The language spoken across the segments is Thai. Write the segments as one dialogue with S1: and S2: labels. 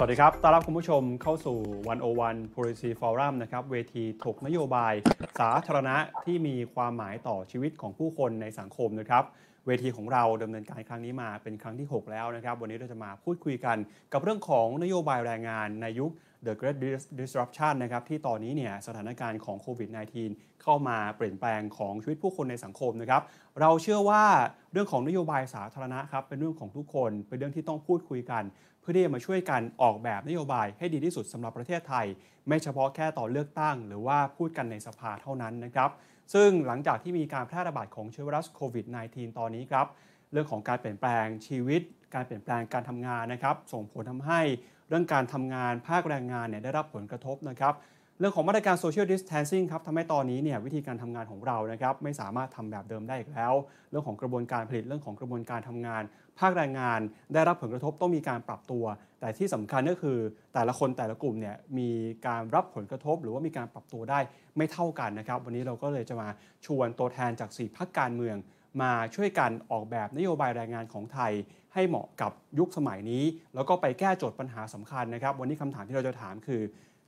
S1: สวัสดีครับ ต้อนรับคุณผู้ชมเข้าสู่ 101 Policy Forum นะครับ เวทีถกนโยบายสาธารณะที่มีความหมายต่อชีวิตของผู้คนในสังคมนะครับ เวทีของเราดำเนินการครั้งนี้มาเป็นครั้งที่ 6 แล้วนะครับ วันนี้เราจะมาพูดคุยกันกับเรื่องของนโยบายแรงงานในยุค The Great Disruption นะครับ ที่ตอนนี้เนี่ยสถานการณ์ของโควิด -19 เข้ามาเปลี่ยนแปลงของชีวิตผู้คนในสังคมนะครับ เราเชื่อว่าเรื่องของนโยบายสาธารณะครับเป็นเรื่องของทุกคน เป็นเรื่องที่ต้องพูดคุยกัน พื่อที่จะมาช่วยกันออกแบบนโยบายให้ดีที่สุดสำหรับประเทศไทย ไม่เฉพาะแค่ต่อเลือกตั้ง หรือว่าพูดกันในสภาเท่านั้นนะครับซึ่งหลังจากที่มีการแพร่ระบาดของเชื้อไวรัสโควิด -19 ตอนนี้ครับเรื่องของการเปลี่ยนแปลงชีวิต การเปลี่ยนแปลงการทำงานนะครับส่งผลทำให้เรื่องการทำงานภาคแรงงานเนี่ยได้รับผลกระทบนะครับ เรื่องของมาตรการ social distancing ครับทำให้ตอนนี้เนี่ยวิธีการทำงานของเรานะครับไม่สามารถทำแบบเดิมได้อีกแล้ว เรื่องของกระบวนการผลิตเรื่องของกระบวนการทำงาน ภาคแรงงานได้รับผลกระทบต้องมีการปรับตัว แต่ที่สำคัญก็คือแต่ละคนแต่ละกลุ่มเนี่ยมีการรับผลกระทบ หรือว่ามีการปรับตัวได้ไม่เท่ากันนะครับวันนี้เราก็เลยจะมาชวนตัวแทนจาก4พักการเมือง มาช่วยกันออกแบบนโยบายแรงงานของไทยให้เหมาะกับยุคสมัยนี้ แล้วก็ไปแก้โจทย์ปัญหาสำคัญนะครับ วันนี้คำถามที่เราจะถามคือ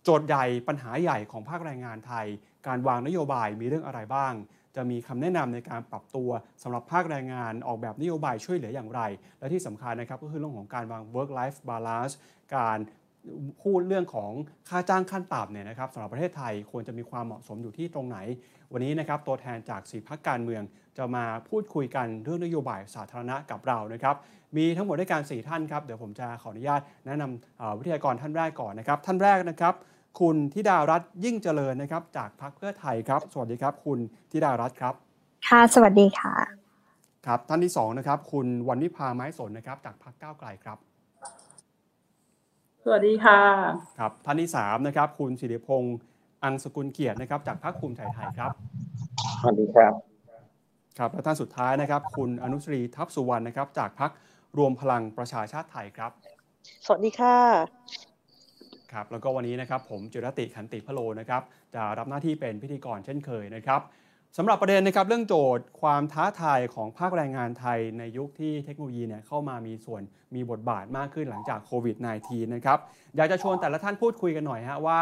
S1: โจทย์ใหญ่ปัญหาใหญ่ของภาคแรงงานไทย การวางนโยบายมีเรื่องอะไรบ้าง จะมีคำแนะนำในการปรับตัวสำหรับภาคแรงงานออกแบบนโยบายช่วยเหลืออย่างไร และที่สำคัญนะครับก็คือเรื่องของการวาง work life balance การพูดเรื่องของค่าจ้างขั้นต่ำเนี่ยนะครับสำหรับประเทศไทยควรจะมีความเหมาะสมอยู่ที่ตรงไหน วันนี้นะครับตัวแทนจากสีพักการเมือง จะมาพูดคุยกันเรื่องนโยบายสาธารณะกับเรานะครับมีทั้งหมดด้วยกัน4ท่านครับเดี๋ยวผมจะขออนุญาตแนะนำวิทยากรท่านแรกก่อนนะครับท่านแรกนะครับ คุณธิดารัตน์ยิ่งเจริญนะครับ จากพรรคเพื่อไทยครับ สวัสดีครับ คุณธิดารัตน์ครับ
S2: ค่ะสวัสดีค่ะ
S1: ครับท่านที่2นะครับ คุณวันวิพาไม้สนนะครับ จากพรรคก้าวไกลครับ
S3: สวัสดีค่ะ
S1: ครับท่านที่3นะครับ คุณสิริพงษ์อังสกุลเกียรตินะครับ จากพรรคภูมิใจไทยครับ
S4: สวัสดีครับ
S1: ครับและท่านสุดท้ายนะครับ คุณอนุสรีทัพสุวรรณนะครับ จากพรรครวมพลังประชาชาติไทยครับ
S5: สวัสดีค่ะ
S1: ครับแล้วก็วันนี้นะครับผมจุรติขันติพโลนะครับจะรับหน้าที่เป็นพิธีกรเช่นเคยนะครับสำหรับประเด็นนะครับเรื่องโจทย์ความท้าทายของภาคแรงงานไทยในยุคที่เทคโนโลยีเนี่ยเข้ามามีส่วนมีบทบาทมากขึ้นหลังจากโควิด -19 นะครับอยากจะชวนแต่ละท่านพูดคุยกันหน่อยฮะว่า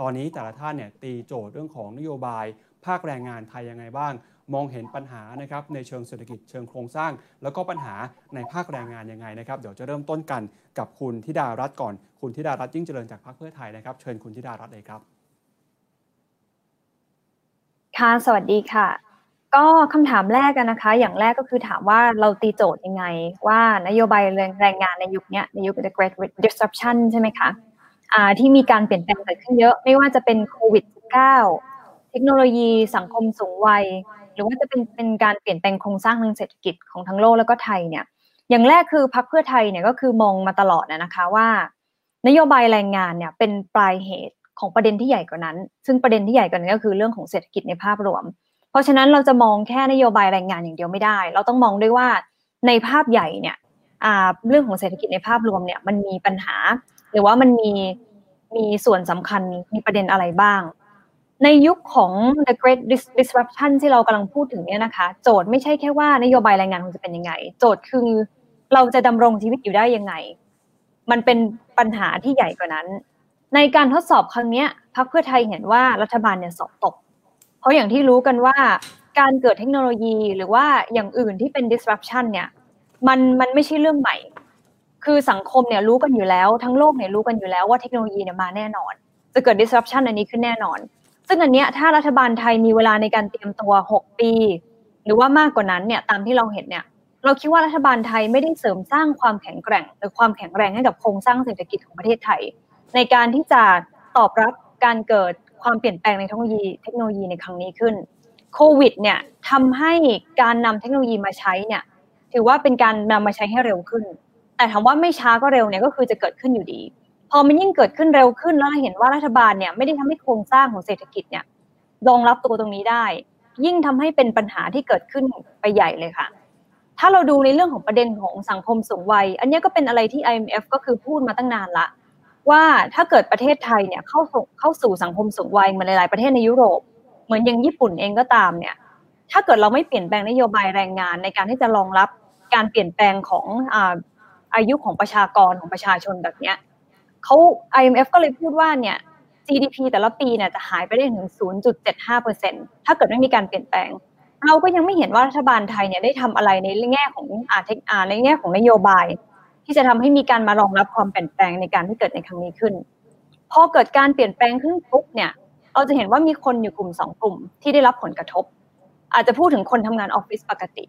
S1: ตอนนี้แต่ละท่านเนี่ยตีโจทย์เรื่องของนโยบาย ภาคแรงงานไทยยังไงบ้าง มองเห็นปัญหานะครับในเชิงเศรษฐกิจเชิงโครงสร้าง แล้วก็ปัญหาในภาคแรงงานยังไงนะครับเดี๋ยวจะเริ่มต้นกันกับคุณธิดารัตน์ก่อน คุณธิดารัตน์ยิ่งเจริญจากพรรคเพื่อไทยนะครับเชิญคุณธิดารัตน์เลยครับ
S2: ค่ะสวัสดีค่ะ ก็คำถามแรกกันนะคะ อย่างแรกก็คือถามว่าเราตีโจทย์ยังไง ว่านโยบายแรงงานในยุคนี้ในยุค the great disruption ใช่ไหมคะที่มีการเปลี่ยนแปลงเกิดขึ้นเยอะ ไม่ว่าจะเป็นโควิด -19 เทคโนโลยีสังคมสูงวัย หรือว่าจะเป็นเป็นการเปลี่ยนแปลงโครงสร้างทางเศรษฐกิจของทั้งโลกแล้วก็ไทยเนี่ย อย่างแรกคือพรรคเพื่อไทยเนี่ยก็คือมองมาตลอดนะคะว่า นโยบายแรงงานเนี่ยเป็นปลายเหตุของประเด็นที่ใหญ่กว่านั้น ซึ่งประเด็นที่ใหญ่กว่านั้นก็คือเรื่องของเศรษฐกิจในภาพรวม เพราะฉะนั้นเราจะมองแค่นโยบายแรงงานอย่างเดียวไม่ได้ เราต้องมองด้วยว่าในภาพใหญ่เนี่ยเรื่องของเศรษฐกิจในภาพรวมเนี่ยมันมีปัญหา หรือว่ามันมีมีส่วนสำคัญมีประเด็นอะไรบ้าง ในยุคของ the great disruption ที่เรากำลังพูดถึงเนี่ยนะคะ โจทย์ไม่ใช่แค่ว่านโยบายแรงงานมันจะเป็นยังไง โจทย์คือเราจะดำรงชีวิตอยู่ได้ยังไง มันเป็นปัญหาที่ใหญ่กว่านั้น ในการทดสอบครั้งนี้พรรคเพื่อไทยเห็นว่ารัฐบาลเนี่ยสอบตก เพราะอย่างที่รู้กันว่าการเกิดเทคโนโลยีหรือว่าอย่างอื่นที่เป็น disruption เนี่ยมันมันไม่ใช่เรื่องใหม่ คือสังคมเนี่ยรู้กันอยู่แล้ว ทั้งโลกเนี่ยรู้กันอยู่แล้วว่าเทคโนโลยีเนี่ยมาแน่นอน จะเกิด disruption อันนี้ขึ้นแน่นอน ซึ่งอันเนี้ยถ้ารัฐบาลไทยมีเวลาในการเตรียมตัว 6 ปี หรือว่ามากกว่านั้นเนี่ยตามที่เราเห็นเนี่ยเราคิดว่ารัฐบาลไทยไม่ได้เสริมสร้างความแข็งแกร่ง หรือความแข็งแรงให้กับโครงสร้างเศรษฐกิจของประเทศไทย ในการที่จะตอบรับการเกิดความเปลี่ยนแปลงในเทคโนโลยีเทคโนโลยีในครั้งนี้ขึ้นโควิดเนี่ยทำให้การนำเทคโนโลยีมาใช้เนี่ยถือว่าเป็นการนำมาใช้ให้เร็วขึ้น แต่ถามว่าไม่ช้าก็เร็วเนี่ยก็คือจะเกิดขึ้นอยู่ดี พอมันยิ่งเกิดขึ้นเร็วขึ้นแล้วเราเห็นว่ารัฐบาลเนี่ยไม่ได้ทำให้โครงสร้างของเศรษฐกิจเนี่ยรองรับตัวตรงนี้ได้ ยิ่งทำให้เป็นปัญหาที่เกิดขึ้นไปใหญ่เลยค่ะ ถ้าเราดูในเรื่องของประเด็นของสังคมสูงวัย อันนี้ก็เป็นอะไรที่ IMF ก็คือพูดมาตั้งนานละ ว่าถ้าเกิดประเทศไทยเนี่ยเข้าเข้าสู่สังคมสูงวัยเหมือนหลายๆประเทศในยุโรป เหมือนอย่างญี่ปุ่นเองก็ตามเนี่ยถ้าเกิดเราไม่เปลี่ยนแปลงนโยบายแรงงานในการที่จะรองรับการเปลี่ยนแปลงของอาอายุของประชากรของประชาชนแบบเนี้ย เขา IMF ก็เลยพูดว่าเนี่ย GDP แต่ละปีเนี่ยจะหายไปได้ถึง 0.75%ถ้าเกิดไม่มีการเปลี่ยนแปลง เราก็ยังไม่เห็นว่ารัฐบาลไทยเนี่ยได้ทำอะไรในแง่ของอาเทคอาในแง่ของนโยบาย ที่จะทำให้มีการมารองรับความเปลี่ยนแปลงในการที่เกิดในครั้งนี้ขึ้น พอเกิดการเปลี่ยนแปลงขึ้นปุ๊บเนี่ยเราจะเห็นว่ามีคนอยู่กลุ่มสองกลุ่มที่ได้รับผลกระทบ อาจจะพูดถึงคนทำงานออฟฟิศปกติ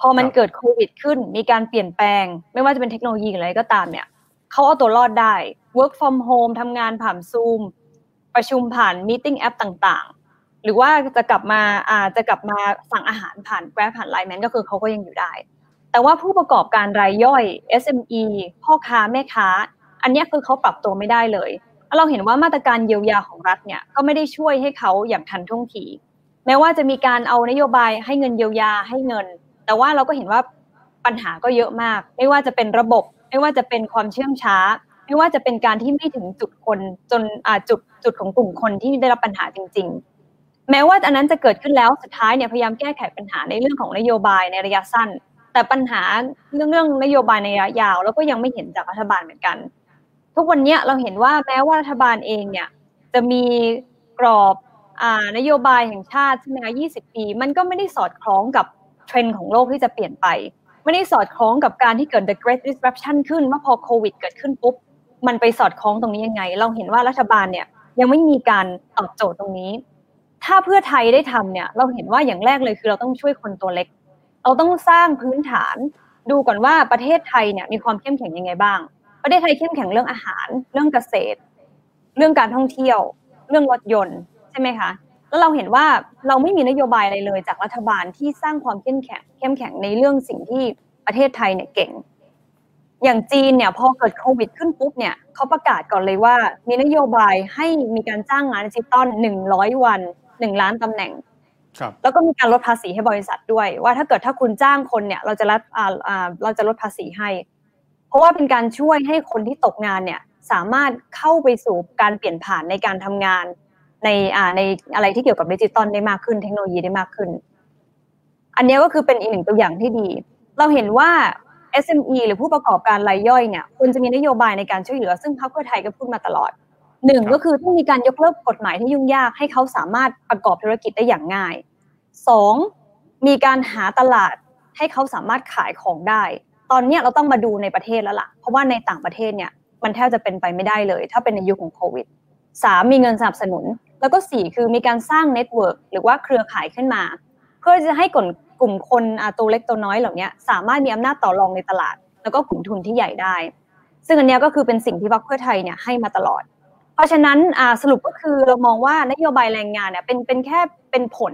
S2: พอมันเกิดโควิดขึ้น มีการเปลี่ยนแปลง ไม่ว่าจะเป็นเทคโนโลยีอะไรก็ตามเนี่ยเขาเอาตัวรอดได้ work from home ทำงานผ่านซูมประชุมผ่านมีติ้งแอปต่างๆ หรือว่าจะกลับมาอาจะกลับมาสั่งอาหารผ่านแกร็บผ่านไลน์แมนก็คือเขาก็ยังอยู่ได้ แต่ว่าผู้ประกอบการรายย่อย SME พ่อค้าแม่ค้า อันนี้คือเขาปรับตัวไม่ได้เลย เราเห็นว่ามาตรการเยียวยาของรัฐเนี่ยก็ไม่ได้ช่วยให้เขาอย่างทันท่วงทีแม้ว่าจะมีการเอานโยบายให้เงินเยียวยาให้เงิน แต่ว่าเราก็เห็นว่าปัญหาก็เยอะมาก ไม่ว่าจะเป็นระบบ ไม่ว่าจะเป็นความเชื่องช้า ไม่ว่าจะเป็นการที่ไม่ถึงจุดคนจนจุดจุดของกลุ่มคนที่ได้รับปัญหาจริง ๆ แม้ว่าอันนั้นจะเกิดขึ้นแล้วสุดท้ายเนี่ยพยายามแก้ไขปัญหาในเรื่องของนโยบายในระยะสั้น แต่ปัญหาเรื่องเรื่องนโยบายในระยะยาว แล้วก็ยังไม่เห็นจากรัฐบาลเหมือนกัน ทุกวันนี้เราเห็นว่าแม้ว่ารัฐบาลเองเนี่ยจะมีกรอบอนโยบายแห่งชาติใช่ไหมคะ20 ปี มันก็ไม่ได้สอดคล้องกับเทรนด์ของโลกที่จะเปลี่ยนไป ไม่ได้สอดคล้องกับการที่เกิด the great disruption ขึ้นว่าพอโควิดเกิดขึ้นปุ๊บ มันไปสอดคล้องตรงนี้ยังไง เราเห็นว่ารัฐบาลเนี่ยยังไม่มีการตอบโจทย์ตรงนี้ ถ้าเพื่อไทยได้ทำเนี่ย เราเห็นว่าอย่างแรกเลยคือเราต้องช่วยคนตัวเล็ก เราต้องสร้างพื้นฐาน ดูก่อนว่าประเทศไทยเนี่ยมีความเข้มแข็งยังไงบ้าง ประเทศไทยเข้มแข็งเรื่องอาหาร เรื่องเกษตร เรื่องการท่องเที่ยว เรื่องรถยนต์ใช่ไหมคะแล้วเราเห็นว่าเราไม่มีนโยบายอะไรเลยจากรัฐบาลที่สร้างความเข้มแข็งเข้มแข็งในเรื่องสิ่งที่ประเทศไทยเนี่ยเก่ง อย่างจีนเนี่ยพอเกิดโควิดขึ้นปุ๊บเนี่ยเขาประกาศก่อนเลยว่า มีนโยบายให้มีการจ้างงานดิจิตอลหนึ่งร้อยวันหนึ่งล้านตำแหน่งแล้วก็มีการลดภาษีให้บริษัทด้วย ว่าถ้าเกิดถ้าคุณจ้างคนเนี่ย เราจะลดเราจะลดภาษีให้ราะว่าเป็นการช่วยให้คนที่ตกงานเนี่ยสามารถเข้าไปสู่การเปลี่ยนผ่านในการทำงาน ในอ่าในอะไรที่เกี่ยวกับดิจิตอลได้มากขึ้นเทคโนโลยีได้มากขึ้น อันนี้ก็คือเป็นอีกหนึ่งตัวอย่างที่ดี เราเห็นว่า SME หรือผู้ประกอบการรายย่อยเนี่ยควรจะมีนโยบายในการช่วยเหลือ ซึ่งพรรคเพื่อไทยก็พูดมาตลอดหนึ่งก็คือต้องมีการยกเลิกกฎหมายที่ยุ่งยากให้เขาสามารถประกอบธุรกิจได้อย่างง่ายสองมีการหาตลาดให้เขาสามารถขายของได้ ตอนนี้เราต้องมาดูในประเทศแล้วล่ะ เพราะว่าในต่างประเทศเนี่ยมันแทบจะเป็นไปไม่ได้เลย ถ้าเป็นในยุคของโควิดสามมีเงินสนับสนุน แล้วก็สี่คือมีการสร้างเน็ตเวิร์กหรือว่าเครือข่ายขึ้นมา เพื่อจะให้กลุ่ม กลุ่มคนตัวเล็กตัวน้อยเหล่านี้สามารถมีอำนาจต่อรองในตลาด แล้วก็กลุ่มทุนที่ใหญ่ได้ ซึ่งอันนี้ก็คือเป็นสิ่งที่พรรคเพื่อไทยเนี่ยให้มาตลอด เพราะฉะนั้นสรุปก็คือเรามองว่านโยบายแรงงานเนี่ยเป็นเป็นแค่เป็นผล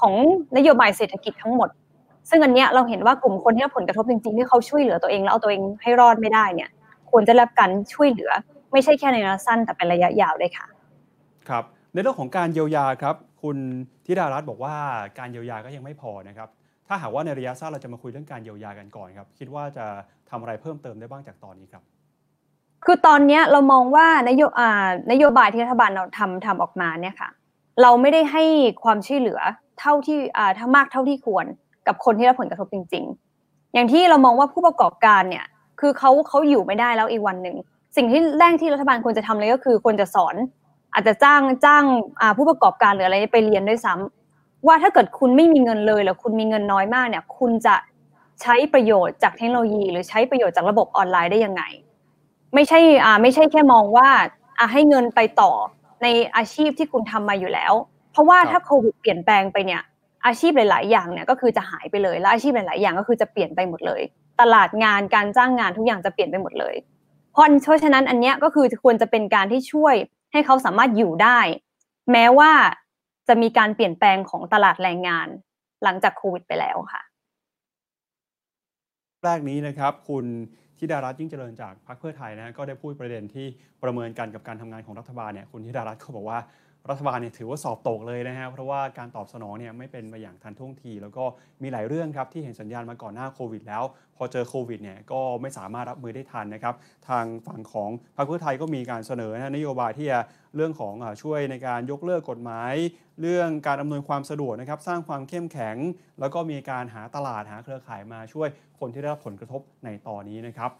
S2: ของนโยบายเศรษฐกิจทั้งหมด ซึ่งอันเนี้ยเราเห็นว่ากลุ่มคนที่รับผลกระทบจริงๆที่เขาช่วยเหลือตัวเองแล้วเอาตัวเองให้รอดไม่ได้เนี่ย ควรจะรับการช่วยเหลือ ไม่ใช่แค่ในระยะสั้นแต่เป็นระยะยาวด้วยค่ะ
S1: ครับในเรื่องของการเยียวยาครับ คุณ ธิดารัตน์บอกว่าการเยียวยาก็ยังไม่พอนะครับ ถ้าหากว่าในระยะสั้นเราจะมาคุยเรื่องการเยียวยากันก่อนครับ คิดว่าจะทำอะไรเพิ่มเติมได้บ้างจากตอนนี้ครับ
S2: คือตอนนี้เรามองว่านโยนโยบายที่รัฐบาลเราทำทำออกมาเนี่ยค่ะ เราไม่ได้ให้ความช่วยเหลือเท่าที่อ่าถ้ามากเท่าที่ควรกับคนที่รับผลกระทบจริง ๆ อย่างที่เรามองว่าผู้ประกอบการเนี่ย คือเขาเขาอยู่ไม่ได้แล้วอีกวันหนึ่งสิ่งที่แรกที่รัฐบาลควรจะทำเลยก็คือควรจะสอน อาจจะจ้างจ้างผู้ประกอบการหรืออะไรไปเรียนด้วยซ้ำว่าถ้าเกิดคุณไม่มีเงินเลยหรือคุณมีเงินน้อยมากเนี่ย คุณจะใช้ประโยชน์จากเทคโนโลยี หรือใช้ประโยชน์จากระบบออนไลน์ได้ยังไง ไม่ใช่อ่าไม่ใช่แค่มองว่าอ่าให้เงินไปต่อในอาชีพที่คุณทำมาอยู่แล้ว เพราะว่าถ้าโควิดเปลี่ยนแปลงไปเนี่ยอาชีพหลาย ๆ อย่างเนี่ยก็คือจะหายไปเลยและอาชีพหลาย ๆ อย่างก็คือจะเปลี่ยนไปหมดเลย ตลาดงานการจ้างงานทุกอย่างจะเปลี่ยนไปหมดเลยเพราะเพราะฉะนั้นอันเนี้ยก็คือควรจะเป็นการที่ช่วย ให้เขาสามารถอยู่ได้ แม้ว่าจะมีการเปลี่ยนแปลงของตลาดแรงงาน หลังจากโควิดไปแล้วค่ะ
S1: แรกนี้นะครับ คุณธิดารัตน์ยิ่งเจริญจากพรรคเพื่อไทยนะก็ได้พูดประเด็นที่ประเมินกันกับการทำงานของรัฐบาลเนี่ยคุณธิดารัตน์เขาบอกว่า รัฐบาลเนี่ยถือว่าสอบตกเลยนะฮะเพราะว่าการตอบสนองเนี่ยไม่เป็นไปอย่างทันท่วงที แล้วก็มีหลายเรื่องครับที่เห็นสัญญาณมาก่อนหน้าโควิดแล้ว พอเจอโควิดเนี่ยก็ไม่สามารถรับมือได้ทันนะครับ ทางฝั่งของพรรคเพื่อไทยก็มีการเสนอนโยบายที่จะเรื่องของช่วยในการยกเลิกกฎหมาย เรื่องการอำนวยความสะดวกนะครับสร้างความเข้มแข็ง แล้วก็มีการหาตลาดหาเครือข่ายมาช่วยคนที่ได้รับผลกระทบในตอนนี้นะครับ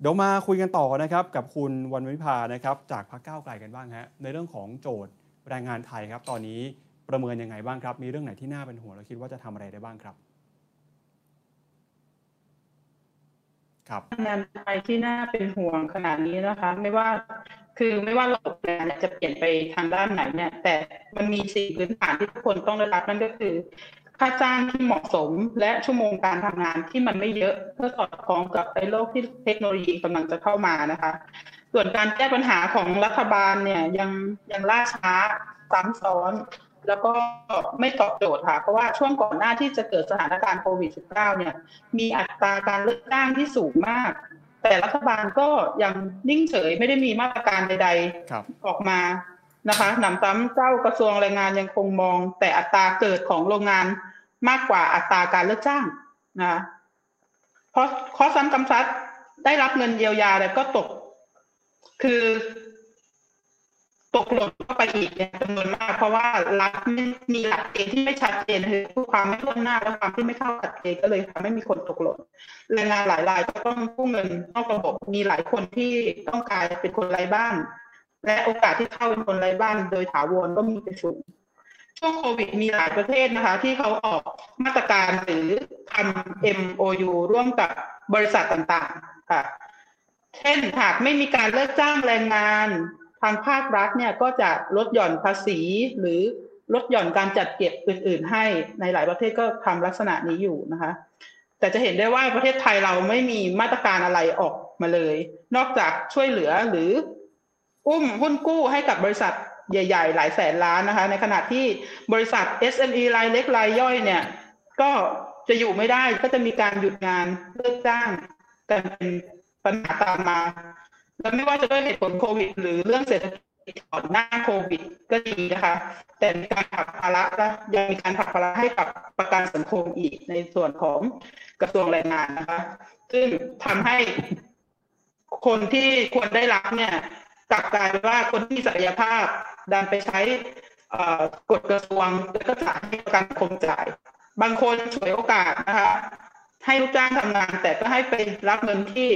S1: เดี๋ยวมาคุยกันต่อนะครับกับคุณวันวิภานะครับจากพรรคก้าวไกลกันบ้างฮะในเรื่องของโจทย์ แรงงานไทยครับ ตอนนี้ประเมินยังไงบ้างครับ มีเรื่องไหนที่น่าเป็นห่วงเราคิดว่าจะทำอะไรได้บ้างครับครับ
S3: งานไทยที่น่าเป็นห่วงขนาดนี้นะคะ ไม่ว่าคือไม่ว่าระบบงานจะเปลี่ยนไปทางด้านไหนเนี่ย แต่มันมีสิ่งพื้นฐานที่ทุกคนต้องได้รับนั่นก็คือค่าจ้างที่เหมาะสมและชั่วโมงการทำงานที่มันไม่เยอะเพื่อสอดคล้องกับไอ้โลกที่เทคโนโลยีกำลังจะเข้ามานะคะ ส่วนการแก้ปัญหาของรัฐบาลเนี่ยยังยังล่าช้าซ้ำซ้อน แล้วก็ไม่ตอบโจทย์ค่ะ เพราะว่าช่วงก่อนหน้าที่จะเกิดสถานการณ์โควิด -19 เนี่ย มีอัตราการเลือกจ้างที่สูงมาก แต่รัฐบาลก็ยังนิ่งเฉยไม่ได้มีมาตรการใด
S1: ครับ
S3: ๆออกมานะคะหนำซ้ำเจ้ากระทรวงแรงงานยังคงมอง แต่อัตราเกิดของโรงงานมากกว่าอัตราการเลิกจ้างนะคะเพราะข้อซ้ำกำซัดได้รับเงินเยียวยาแต่ก็ตก คือตกหล่นเข้าไปอีกเนี่ยจำนวนมาก เพราะว่ารัฐไม่มีหลักเกณฑ์ที่ไม่ชัดเจนคือความไม่ล่วงหน้าและความที่ไม่เข้ากับเกณฑ์ก็เลยทำให้มีคนตกหล่นแรงงานหลายรายก็ต้องกู้เงินนอกระบบมีหลายคนที่ต้องกลายเป็นคนไร้บ้าน และโอกาสที่เข้าเป็นคนไร้บ้าน โดยถาวรก็มีเป็นสูงช่วงโควิดมีหลายประเทศนะคะ ที่เขาออกมาตรการหรือทำ MOU ร่วมกับบริษัทต่างๆค่ะ เช่นหากไม่มีการเลิกจ้างแรงงาน ทางภาครัฐเนี่ยก็จะลดหย่อนภาษี หรือลดหย่อนการจัดเก็บอื่น ๆ ให้ในหลายประเทศก็ทำลักษณะนี้อยู่นะคะ แต่จะเห็นได้ว่าประเทศไทยเราไม่มีมาตรการอะไรออกมาเลย นอกจากช่วยเหลือหรืออุ้มหุ้นกู้ให้กับบริษัทใหญ่ ๆ หลายแสนล้านนะคะ ในขณะที่บริษัท SME รายเล็กรายย่อยเนี่ย ก็จะอยู่ไม่ได้ก็จะมีการหยุดงานเลิกจ้างกันเป็น ปัญหาตามมา แล้วไม่ว่าจะด้วยเหตุผลโควิด หรือเรื่องเศรษฐกิจก่อนหน้าโควิดก็ดีนะคะ แต่มีการผลักภาระและยังมีการผลักภาระให้กับประกันสังคมอีกในส่วนของกระทรวงแรงงานนะคะ ซึ่งทำให้คนที่ควรได้รับเนี่ยกลับกลายเป็นว่าคนที่ศักยภาพดันไปใช้เอ่อกฎกระทรวงแล้วก็จ่ายให้ประกันสังคมจ่าย บางคนฉวยโอกาสนะคะให้ลูกจ้างทำงาน แต่ก็ให้ไปรับเงินที่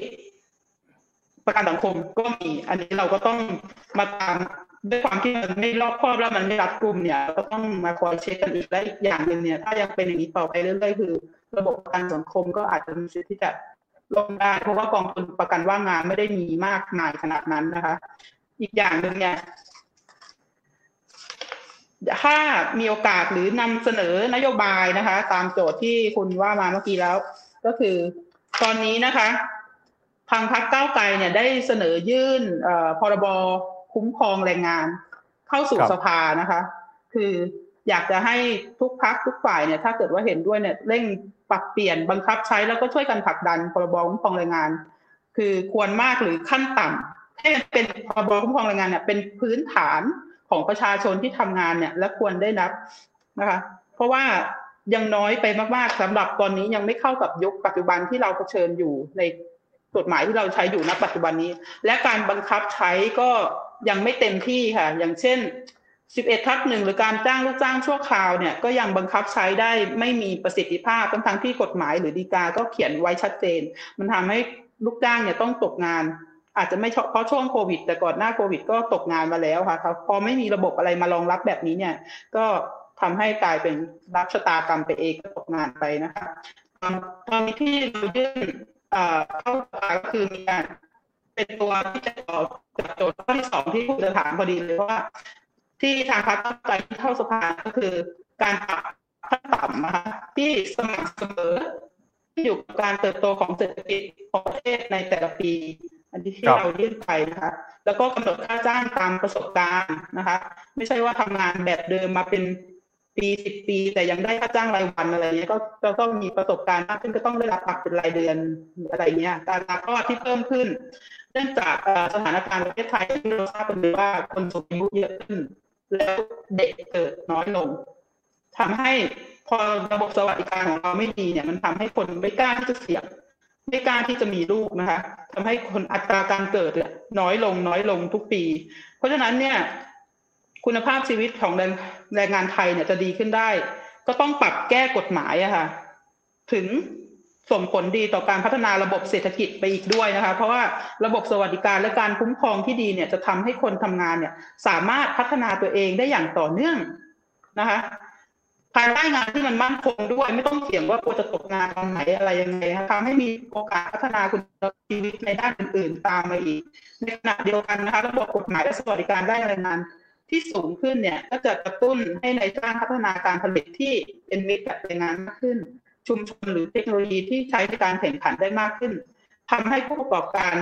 S3: ประกันสังคมก็มี อันนี้เราก็ต้องมาตามด้วยความที่มันไม่รอบครอบแล้วมันไม่รัดกลุ่มเนี่ยก็ต้องมาคอยเช็คกันอีกและอีกอย่างหนึ่งเนี่ย ถ้ายังเป็นอย่างนี้ต่อไปเรื่อยๆคือ ระบบประกันสังคมก็อาจจะมีสิทธิ์ที่จะลงได้เพราะว่ากองทุนประกันว่างงานไม่ได้มีมากมายขนาดนั้นนะคะ อีกอย่างหนึ่งเนี่ยถ้ามีโอกาสหรือนำเสนอนโยบายนะคะ ตามโจทย์ที่คุณว่ามาเมื่อกี้แล้ว ก็คือ ตอนนี้นะคะ ทางพรรคก้าวไกลเนี่ยได้เสนอยื่นเอ่อพรบคุ้มครองแรงงาน เข้าสู่
S1: ครับ
S3: สภานะคะ คืออยากจะให้ทุกพักทุกฝ่ายเนี่ยถ้าเกิดว่าเห็นด้วยเนี่ยเร่งปรับเปลี่ยนบังคับใช้แล้วก็ช่วยกันผลักดันพรบคุ้มครองแรงงาน คือควรมากหรือขั้นต่ำให้มันเป็นพรบคุ้มครองแรงงานเนี่ยเป็นพื้นฐานของประชาชนที่ทำงานเนี่ย และควรได้รับนะคะ เพราะว่ายังน้อยไปมากๆสำหรับตอนนี้ยังไม่เข้ากับยุคปัจจุบันที่เราเผชิญอยู่ใน กฎหมายที่เราใช้อยู่ณปัจจุบันนี้ และการบังคับใช้ก็ยังไม่เต็มที่ค่ะ อย่างเช่น 11ทับหนึ่งหรือการจ้างลูกจ้างชั่วคราวเนี่ยก็ยังบังคับใช้ได้ไม่มีประสิทธิภาพทั้งทั้งที่กฎหมายหรือดีกา ก็เขียนไว้ชัดเจน มันทำให้ลูกจ้างเนี่ยต้องตกงาน อาจจะไม่เฉพาะช่วงโควิด แต่ก่อนหน้าโควิด ก็ตกงานมาแล้วค่ะครับพอไม่มีระบบอะไรมารองรับแบบนี้เนี่ยก็ทำให้กลายเป็นรับชะตากรรมไปเองก็ตกงานไปนะคะตอนตอนนี้ที่เรายื่น เอ่อเข้าสภาก็คือมีการเป็นตัวที่จะตอบจากโจทย์ข้อที่สองที่คุณจะถามพอดีเลยว่า ที่ทางพรรคก้าวไกลที่เข้าสภาก็คือการปรับขั้นต่ำนะคะที่สม่ำเสมอที่อยู่กับการเติบโตของเศรษฐกิจของประเทศในแต่ละปี อันที่ที่
S1: ครับ
S3: เรายื่นไปนะคะ แล้วก็กำหนดค่าจ้างตามประสบการณ์นะคะ ไม่ใช่ว่าทำงานแบบเดิมมาเป็น ปีสิบปี แต่ยังได้ค่าจ้างรายวันอะไรเงี้ยก็ก็ต้องมีประสบการณ์มากขึ้นก็ต้องได้รับปรับเป็นรายเดือนอะไรเงี้ยการรับก็ที่เพิ่มขึ้น เนื่องจากสถานการณ์ประเทศไทยที่เราทราบกันดีว่าคนสูงอายุเยอะขึ้น แล้วเด็กเกิดน้อยลงทำให้พอระบบสวัสดิการของเราไม่ดีเนี่ยมันทำให้คนไม่กล้าที่จะเสี่ยงไม่กล้าที่จะมีลูกนะคะทำให้คนอัตราการเกิดน้อยลงน้อยลงทุกปี เพราะฉะนั้นเนี่ย คุณภาพชีวิตของ แรงงานไทยเนี่ยจะดีขึ้นได้ ก็ต้องปรับแก้กฎหมายอะค่ะ ถึงส่งผลดีต่อการพัฒนาระบบเศรษฐกิจไปอีกด้วยนะคะ เพราะว่าระบบสวัสดิการและการคุ้มครองที่ดีเนี่ยจะทำให้คนทำงานเนี่ย สามารถพัฒนาตัวเองได้อย่างต่อเนื่องนะคะภายใต้งานที่มันมั่นคงด้วย ไม่ต้องเสี่ยงว่ากลัวจะตกงานตอนไหนอะไรยังไงทำให้มีโอกาสพัฒนาคุณชีวิตในด้านอื่น ๆ ตามมาอีก ในขณะเดียวกันนะคะ ระบบกฎหมายและสวัสดิการได้แรงงาน ที่สูงขึ้นเนี่ยก็จะกระตุ้นให้ในายจ้างพัฒนาการผลิตที่เป็นมิตรกับแรงงานมากขึ้น ชุมชนหรือเทคโนโลยีที่ใช้ในการแข่งขันได้มากขึ้นทำให้ผู้ประกอบการ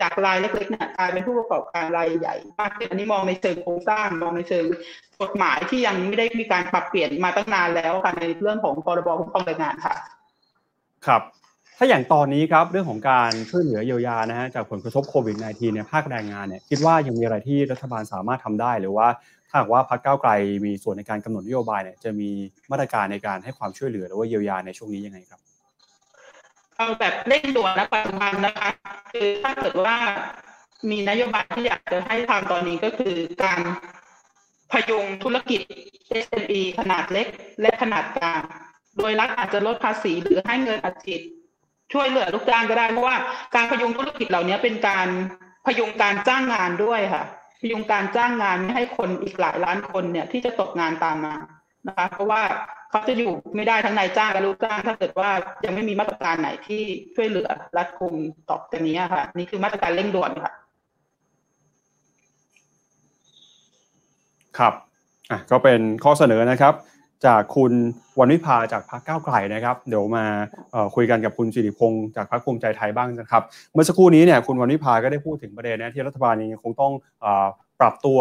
S3: จากรายเล็กๆเนี่ยกลายเป็นผู้ประกอบการรายใหญ่มากขึ้นอันนี้มองในเชิงโครงสร้างมองในเชิงกฎหมายที่ยังไม่ได้มีการปรับเปลี่ยนมาตั้งนานแล้วค่ะในเรื่องของพรบคุ้มครองแรงงานค่ะ
S1: ครับ ถ้าอย่างตอนนี้ครับเรื่องของการช่วยเหลือเยียวยานะฮะจากผลกระทบโควิด -19 เนี่ยภาคแรงงานเนี่ยคิดว่ายังมีอะไรที่รัฐบาลสามารถทำได้ หรือว่าถ้าหากว่าพรรคก้าวไกลมีส่วนในการกำหนดนโยบายเนี่ยจะมีมาตรการในการให้ความช่วยเหลือหรือว่าเยียวยาในช่วงนี้ยังไงครับ
S3: เอาแบบเร่งด่วนและปัจจุบันนะคะคือถ้าเกิดว่ามีนโยบายที่อยากจะให้ทำตอนนี้ก็คือการพยุงธุรกิจ SME ขนาดเล็กและขนาดกลาง โดยรัฐอาจจะลดภาษีหรือให้เงินอัดฉีด ช่วยเหลือลูกจ้างก็ได้เพราะว่าการพยุงธุรกิจเหล่านี้เป็นการพยุงการจ้างงานด้วยค่ะ พยุงการจ้างงานไม่ให้คนอีกหลายล้านคนเนี่ยที่จะตกงานตามมานะคะ เพราะว่าเขาจะอยู่ไม่ได้ทั้งนายจ้างและลูกจ้าง ถ้าเกิดว่ายังไม่มีมาตรการไหนที่ช่วยเหลือรัฐกุมต่อจากนี้ค่ะ นี่คือมาตรการเร่งด่วนค่ะ
S1: ครับอะก็เป็นข้อเสนอนะครับ จากคุณวันวิภาจากพรรคก้าวไกลนะครับ เดี๋ยวมาคุยกันกับคุณสิริพงศ์จากพรรคภูมิใจไทยบ้างนะครับ เมื่อสักครู่นี้เนี่ยคุณวันวิภาก็ได้พูดถึงประเด็นนะที่รัฐบาลยังคงต้องปรับตัว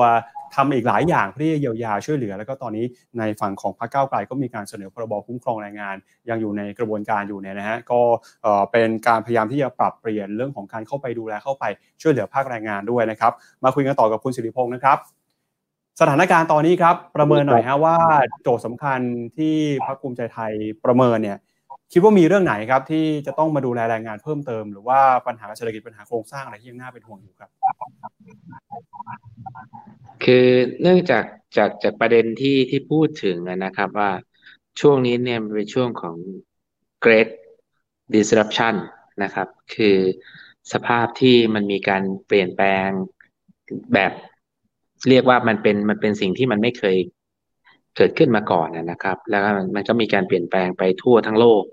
S1: ทำอีกหลายอย่างเพื่อเยียวยาช่วยเหลือ แล้วก็ตอนนี้ในฝั่งของพรรคก้าวไกลก็มีการเสนอพรบคุ้มครองแรงงาน ยังอยู่ในกระบวนการอยู่เนี่ยนะฮะก็เป็นการพยายามที่จะปรับเปลี่ยนเรื่องของการเข้าไปดูแลเข้าไปช่วยเหลือภาคแรงงานด้วยนะครับ มาคุยกันต่อกับคุณสิริพงศ์นะครับ สถานการณ์ตอนนี้ครับประเมินหน่อยฮะว่าโจทย์สำคัญที่พรรคภูมิใจไทยประเมินเนี่ยคิดว่ามีเรื่องไหนครับที่จะต้องมาดูแลแรงงานเพิ่มเติม หรือว่าปัญหาเศรษฐกิจปัญหาโครงสร้างอะไรที่ยังน่าเป็นห่วงอยู่ครับ
S4: คือเนื่องจากจากจากประเด็นที่ที่พูดถึงอะนะครับว่าช่วงนี้เนี่ยมันเป็นช่วงของ great disruption นะครับ คือสภาพที่มันมีการเปลี่ยนแปลงแบบ เรียกว่ามันเป็นมันเป็นสิ่งที่มันไม่เคยเกิดขึ้นมาก่อนนะครับ แล้วก็มันมันก็มีการเปลี่ยนแปลงไปทั่วทั้งโลก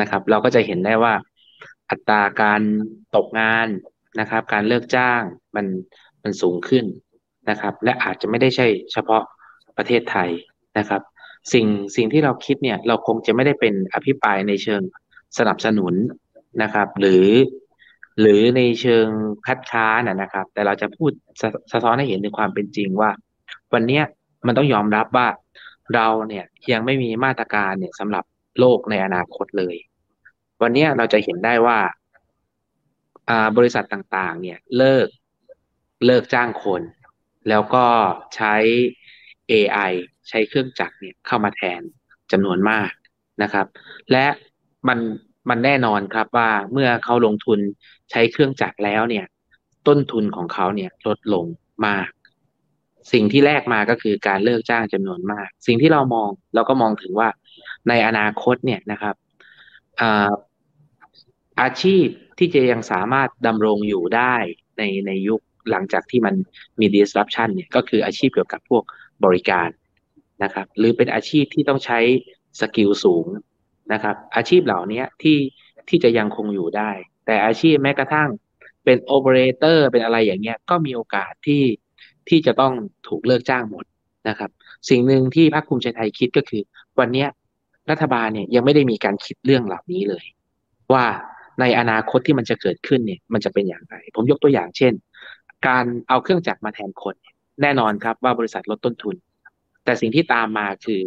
S4: นะครับ เราก็จะเห็นได้ว่าอัตราการตกงานนะครับ การเลิกจ้างมันมันสูงขึ้นนะครับ และอาจจะไม่ได้ใช่เฉพาะประเทศไทยนะครับ สิ่งสิ่งที่เราคิดเนี่ยเราคงจะไม่ได้เป็นอภิปรายในเชิงสนับสนุนนะครับ หรือ หรือในเชิงคัดค้านนะครับ แต่เราจะพูดสะสะท้อนให้เห็นถึงความเป็นจริงว่า วันนี้มันต้องยอมรับว่าเราเนี่ยยังไม่มีมาตรการเนี่ยสำหรับโลกในอนาคตเลย วันนี้เราจะเห็นได้ว่าอ่าบริษัทต่างๆ เนี่ยเลิกเลิกจ้างคน แล้วก็ใช้ AI ใช้เครื่องจักรเนี่ยเข้ามาแทนจำนวนมากนะครับ และมัน มันแน่นอนครับว่าเมื่อเขาลงทุนใช้เครื่องจักรแล้วเนี่ย ต้นทุนของเขาเนี่ยลดลงมาก สิ่งที่แลกมาก็คือการเลิกจ้างจำนวนมาก สิ่งที่เรามองเราก็มองถึงว่าในอนาคตเนี่ยนะครับอาอาชีพที่จะยังสามารถดำรงอยู่ได้ในในยุคหลังจากที่มันมี disruption เนี่ยก็คืออาชีพเกี่ยวกับพวกบริการนะครับ หรือเป็นอาชีพที่ต้องใช้สกิลสูง นะครับ อาชีพเหล่านี้ที่ที่จะยังคงอยู่ได้ แต่อาชีพแม้กระทั่งเป็นโอเปอเรเตอร์เป็นอะไรอย่างเงี้ยก็มีโอกาสที่ที่จะต้องถูกเลิกจ้างหมดนะครับ สิ่งหนึ่งที่พรรคภูมิใจไทยคิดก็คือ วันนี้รัฐบาลเนี่ยยังไม่ได้มีการคิดเรื่องเหล่านี้เลย ว่าในอนาคตที่มันจะเกิดขึ้นเนี่ยมันจะเป็นอย่างไร ผมยกตัวอย่างเช่น การเอาเครื่องจักรมาแทนคน แน่นอนครับว่าบริษัทลดต้นทุน แต่สิ่งที่ตามมาคือ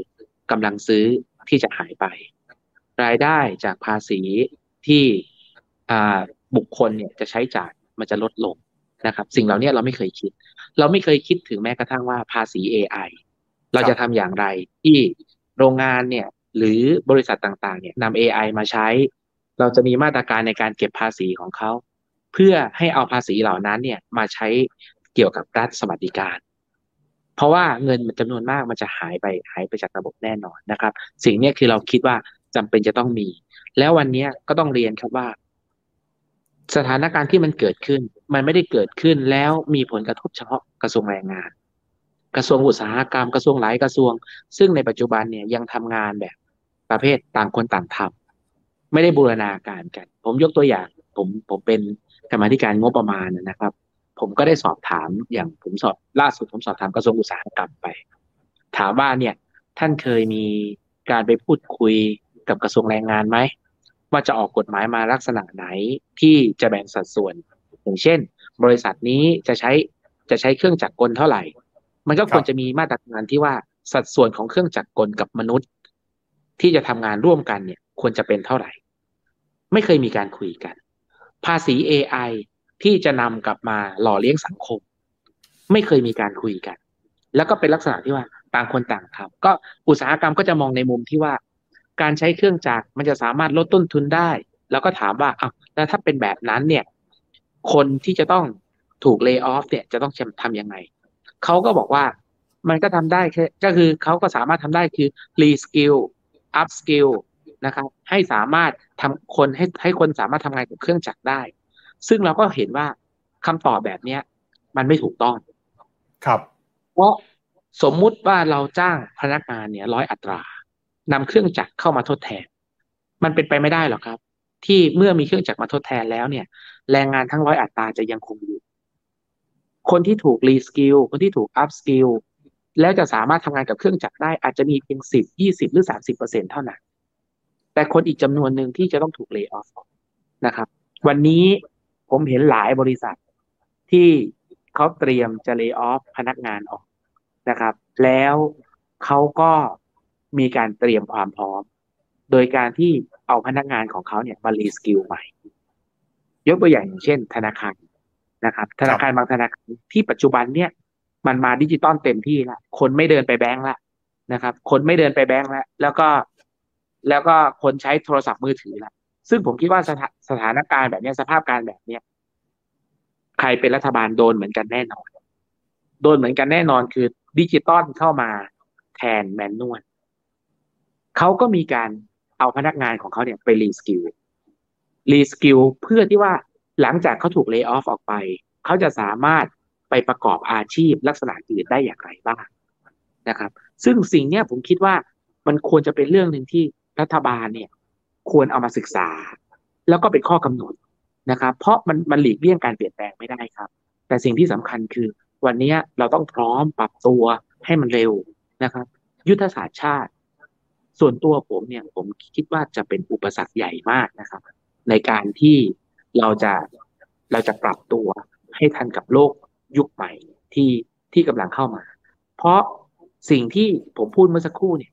S4: กำลังซื้อที่จะหายไป รายได้จากภาษีที่บุคคลเนี่ยจะใช้จ่ายมันจะลดลงนะครับ สิ่งเหล่านี้เราไม่เคยคิด เราไม่เคยคิดถึงแม้กระทั่งว่าภาษี AI เราจะทำอย่างไรที่โรงงานเนี่ยหรือบริษัทต่างๆเนี่ยนำ AI มาใช้ เราจะมีมาตรการในการเก็บภาษีของเขา เพื่อให้เอาภาษีเหล่านั้นเนี่ยมาใช้เกี่ยวกับรัฐสวัสดิการ เพราะว่าเงินมันจำนวนมากมันจะหายไปหายไปจากระบบแน่นอนนะครับ สิ่งนี้คือเราคิดว่า จำเป็นจะต้องมี แล้ววันนี้ก็ต้องเรียนครับว่า สถานการณ์ที่มันเกิดขึ้น มันไม่ได้เกิดขึ้นแล้วมีผลกระทบเฉพาะกระทรวงแรงงาน กระทรวงอุตสาหกรรมกระทรวงหลายกระทรวง ซึ่งในปัจจุบันเนี่ยยังทำงานแบบประเภทต่างคนต่างทำไม่ได้บูรณาการกัน ผมยกตัวอย่าง ผมผมเป็นกรรมธิการงบประมาณนะครับ ผมก็ได้สอบถามอย่างผมสอบล่าสุดผมสอบถามกระทรวงอุตสาหกรรมไป ถามว่าเนี่ยท่านเคยมีการไปพูดคุย กับกระทรวงแรงงานไหมว่าจะออกกฎหมายมาลักษณะไหนที่จะแบ่งสัดส่วน อย่างเช่น บริษัทนี้จะใช้จะใช้เครื่องจักรกลเท่าไหร่ มันก็ควรจะมีมาตรการที่ว่าสัดส่วนของเครื่องจักรกลกับมนุษย์ ที่จะทำงานร่วมกันเนี่ยควรจะเป็นเท่าไหร่ ไม่เคยมีการคุยกัน ภาษี AI ที่จะนำกลับมาหล่อเลี้ยงสังคม ไม่เคยมีการคุยกัน แล้วก็เป็นลักษณะที่ว่าต่างคนต่างทำก็อุตสาหกรรมก็จะมองในมุมที่ว่า การใช้เครื่องจักรมันจะสามารถลดต้นทุนได้ แล้วก็ถามว่าอ้าวแล้วถ้าเป็นแบบนั้นเนี่ย คนที่จะต้องถูกเลิกออฟเนี่ยจะต้องทำยังไงเขาก็บอกว่ามันก็ทำได้แค่ก็คือเขาก็สามารถทำได้คือreskill upskill นะครับ ให้สามารถทำคนให้ให้คนสามารถทำงานกับเครื่องจักรได้ ซึ่งเราก็เห็นว่าคำตอบแบบเนี้ย มันไม่ถูกต้อง
S1: ครับ
S4: เพราะสมมุติว่าเราจ้างพนักงานเนี่ยร้อยอัตรา นำเครื่องจักรเข้ามาทดแทน มันเป็นไปไม่ได้หรอกครับ ที่เมื่อมีเครื่องจักรมาทดแทนแล้วเนี่ย แรงงานทั้งร้อยอัตราจะยังคงอยู่ คนที่ถูก reskill คนที่ถูก upskillแล้วจะสามารถทำงานกับเครื่องจักรได้อาจจะมีเพียงสิบยี่สิบหรือสามสิบเปอร์เซ็นเท่านั้น แต่คนอีกจำนวนหนึ่งที่จะต้องถูก lay off นะครับ วันนี้ผมเห็นหลายบริษัทที่เขาเตรียมจะ lay off พนักงานออกนะครับ แล้วเขาก็ มีการเตรียมความพร้อม โดยการที่เอาพนักงานของเขาเนี่ยมา reskill ใหม่ ยกตัวอย่างอย่างเช่น ธนาคารนะครับ ธนาคารบางธนาคารที่ปัจจุบันเนี่ยมันมาดิจิตอลเต็มที่ละคนไม่เดินไปแบงก์ละนะครับ คนไม่เดินไปแบงก์ละแล้วก็แล้วก็คนใช้โทรศัพท์มือถือละซึ่งผมคิดว่าสถาสถานการณ์แบบนี้สภาพการแบบเนี้ยใครเป็นรัฐบาลโดนเหมือนกันแน่นอน โดนเหมือนกันแน่นอนคือดิจิตอลเข้ามาแทน manual เขาก็มีการเอาพนักงานของเขาเนี่ยไปรีสกิลreskill เพื่อที่ว่าหลังจากเขาถูก layoff ออกไป เขาจะสามารถไปประกอบอาชีพลักษณะอื่นได้อย่างไรบ้างนะครับ ซึ่งสิ่งเนี้ยผมคิดว่ามันควรจะเป็นเรื่องหนึ่งที่รัฐบาลเนี่ยควรเอามาศึกษา แล้วก็เป็นข้อกำหนดนะครับ เพราะมันมันหลีกเลี่ยงการเปลี่ยนแปลงไม่ได้ครับ แต่สิ่งที่สำคัญคือ วันนี้เราต้องพร้อมปรับตัวให้มันเร็วนะครับ ยุทธศาสตร์ชาติ ส่วนตัวผมเนี่ยผมคิดว่าจะเป็นอุปสรรคใหญ่มากนะครับ ในการที่เราจะเราจะปรับตัวให้ทันกับโลกยุคใหม่ที่ที่กำลังเข้ามา เพราะสิ่งที่ผมพูดเมื่อสักครู่เนี่ย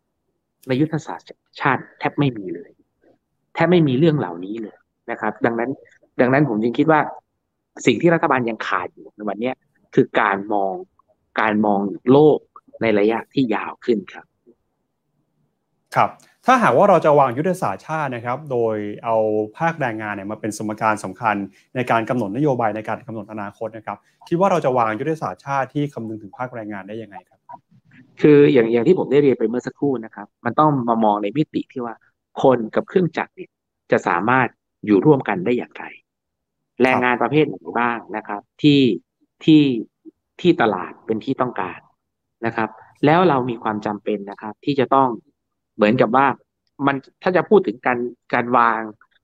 S4: ในยุทธศาสตร์ชาติแทบไม่มีเลย แทบไม่มีเรื่องเหล่านี้เลยนะครับ ดังนั้น ดังนั้นผมจึงคิดว่า สิ่งที่รัฐบาลยังขาดอยู่ในวันนี้คือการมองการมองโลกในระยะที่ยาวขึ้นครับ
S1: ครับถ้าหากว่าเราจะวางยุทธศาสตร์ชาตินะครับ โดยเอาภาคแรงงานเนี่ยมาเป็นสมการสำคัญในการกำหนดนโยบายในการกำหนดอนาคตนะครับ คิดว่าเราจะวางยุทธศาสตร์ชาติที่คำนึงถึงภาคแรงงานได้ยังไงครับ
S4: คืออย่างอย่างที่ผมได้เรียนไปเมื่อสักครู่นะครับ มันต้องมามองในมิติที่ว่าคนกับเครื่องจักรเนี่ยจะสามารถอยู่ร่วมกันได้อย่างไร แรงงานประเภทไหนบ้างนะครับ ที่ที่ที่ตลาดเป็นที่ต้องการนะครับ แล้วเรามีความจำเป็นนะครับ ที่จะต้อง เหมือนกับว่ามันถ้าจะพูดถึงการการวาง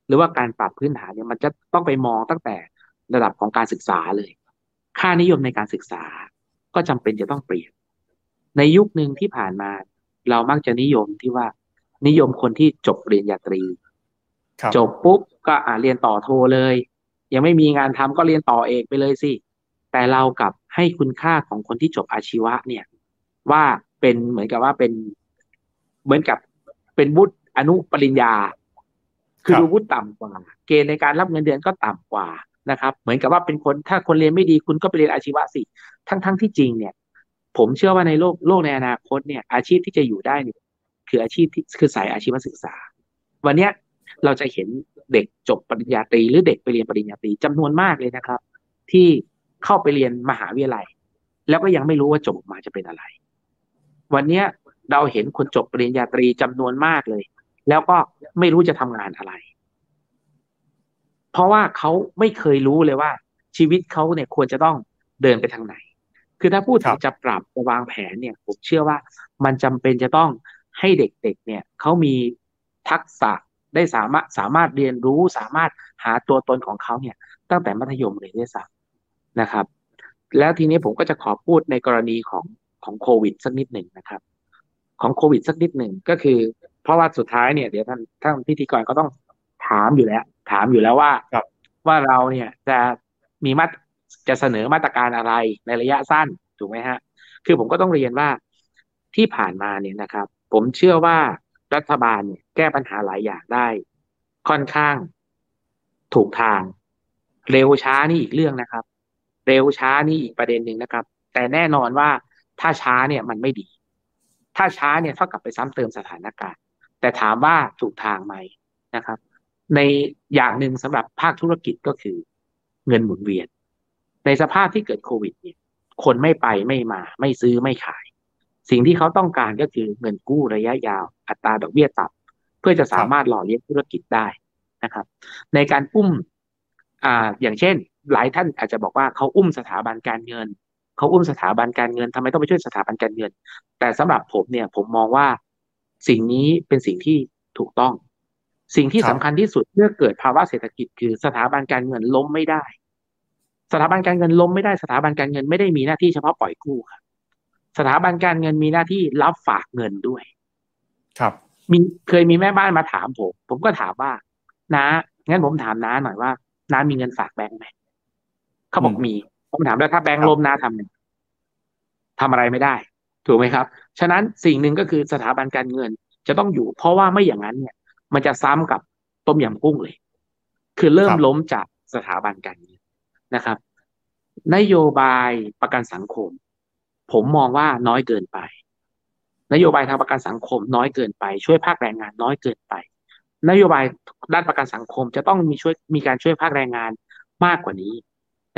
S4: หรือว่าการปรับพื้นฐานเนี่ยมันจะต้องไปมองตั้งแต่ระดับของการศึกษาเลย ค่านิยมในการศึกษาก็จำเป็นจะต้องเปลี่ยน ในยุคหนึ่งที่ผ่านมา เรามักจะนิยมที่ว่านิยมคนที่จบปริญญาตรี จบปุ๊บก็อ่าเรียนต่อโทเลย ยังไม่มีงานทำก็เรียนต่อเอกไปเลยสิ แต่เรากับให้คุณค่าของคนที่จบอาชีวะเนี่ย ว่าเป็นเหมือนกับว่าเป็น เหมือนกับเป็นวุฒิอนุปริญญา คือดูวุฒิต่ำกว่า เกณฑ์ในการรับเงินเดือนก็ต่ำกว่านะครับ เหมือนกับว่าเป็นคนถ้าคนเรียนไม่ดีคุณก็ไปเรียนอาชีวะสิทั้งๆทที่จริงเนี่ย ผมเชื่อว่าในโลกโลกในอนาคตเนี่ย อาชีพที่จะอยู่ได้เนี่ยคืออาชีพที่คือสายอาชีวศึกษา วันเนี้ยเราจะเห็นเด็กจบปริญญาตรี หรือเด็กไปเรียนปริญญาตรีจำนวนมากเลยนะครับ ที่เข้าไปเรียนมหาวิทยาลัย แล้วก็ยังไม่รู้ว่าจบมาจะเป็นอะไร วันเนี้ย เราเห็นคนจบปริญญาตรีจำนวนมากเลย แล้วก็ไม่รู้จะทำงานอะไร เพราะว่าเขาไม่เคยรู้เลยว่า ชีวิตเขาเนี่ยควรจะต้องเดินไปทางไหน คือถ้าพูดถึงจะปรับจะวางแผนเนี่ยผมเชื่อว่ามันจำเป็นจะต้องให้เด็กๆ เนี่ยเขามีทักษะได้สามารถสามารถเรียนรู้สามารถหาตัวตนของเขาเนี่ย ตั้งแต่มัธยมเลยด้วยซ้ำนะครับ แล้วทีนี้ผมก็จะขอพูดในกรณีของของโควิดสักนิดหนึ่งนะครับ ของโควิดสักนิดหนึ่งก็คือ เพราะว่าสุดท้ายเนี่ยเดี๋ยวท่านท่านพิธีกรก็ต้องถามอยู่แล้ว ถามอยู่แล้วว่าว่าเราเนี่ยจะมีมาจะเสนอมาตรการอะไรในระยะสั้นถูกไหมฮะ คือผมก็ต้องเรียนว่าที่ผ่านมาเนี่ยนะครับ ผมเชื่อว่ารัฐบาลเนี่ยแก้ปัญหาหลายอย่างได้ ค่อนข้างถูกทาง เร็วช้านี่อีกเรื่องนะครับ เร็วช้านี่อีกประเด็นหนึ่งนะครับ แต่แน่นอนว่าถ้าช้าเนี่ยมันไม่ดี ถ้าช้าเนี่ยเท่ากับไปซ้ำเติมสถานการณ์ แต่ถามว่าถูกทางไหมนะครับ ในอย่างหนึ่งสำหรับภาคธุรกิจก็คือเงินหมุนเวียน ในสภาพที่เกิดโควิดเนี่ยคนไม่ไปไม่มา ไม่ซื้อไม่ขาย สิ่งที่เขาต้องการก็คือเงินกู้ระยะยาว อัตราดอกเบี้ยต่ำเพื่อจะสามารถหล่อเลี้ยงธุรกิจได้นะครับ ในการอุ้มอ่าอย่างเช่น หลายท่านอาจจะบอกว่าเขาอุ้มสถาบันการเงิน เขาอุ้มสถาบันการเงินทำไมต้องไปช่วยสถาบันการเงิน แต่สำหรับผมเนี่ยผมมองว่าสิ่งนี้เป็นสิ่งที่ถูกต้อง สิ่งที่สำคัญที่สุดเมื่อเกิดภาวะเศรษฐกิจคือสถาบันการเงินล้มไม่ได้ สถาบันการเงินล้มไม่ได้สถาบันการเงินไม่ได้มีหน้าที่เฉพาะปล่อยกู้ครับสถาบันการเงินมีหน้าที่รับฝากเงินด้วย
S1: ครับ
S4: มีเคยมีแม่บ้านมาถามผม ผมก็ถามว่าน้างั้นผมถามน้าหน่อยว่าน้ามีเงินฝากแบงค์ไหมเขาบอกมี ผมถามแล้วถ้าแบงค์ล้มน้าทำไงทำอะไรไม่ได้ ถูกไหมครับ ฉะนั้นสิ่งหนึ่งก็คือสถาบันการเงินจะต้องอยู่ เพราะว่าไม่อย่างนั้นเนี่ย มันจะซ้ำกับต้มยำกุ้งเลย คือเริ่มล้มจากสถาบันการเงินนะครับ นโยบายประกันสังคม ผมมองว่าน้อยเกินไป นโยบายทางประกันสังคม น้อยเกินไป ช่วยภาคแรงงานน้อยเกินไป นโยบายด้านประกันสังคมจะต้องมีช่วยมีการช่วยภาคแรงงานมากกว่านี้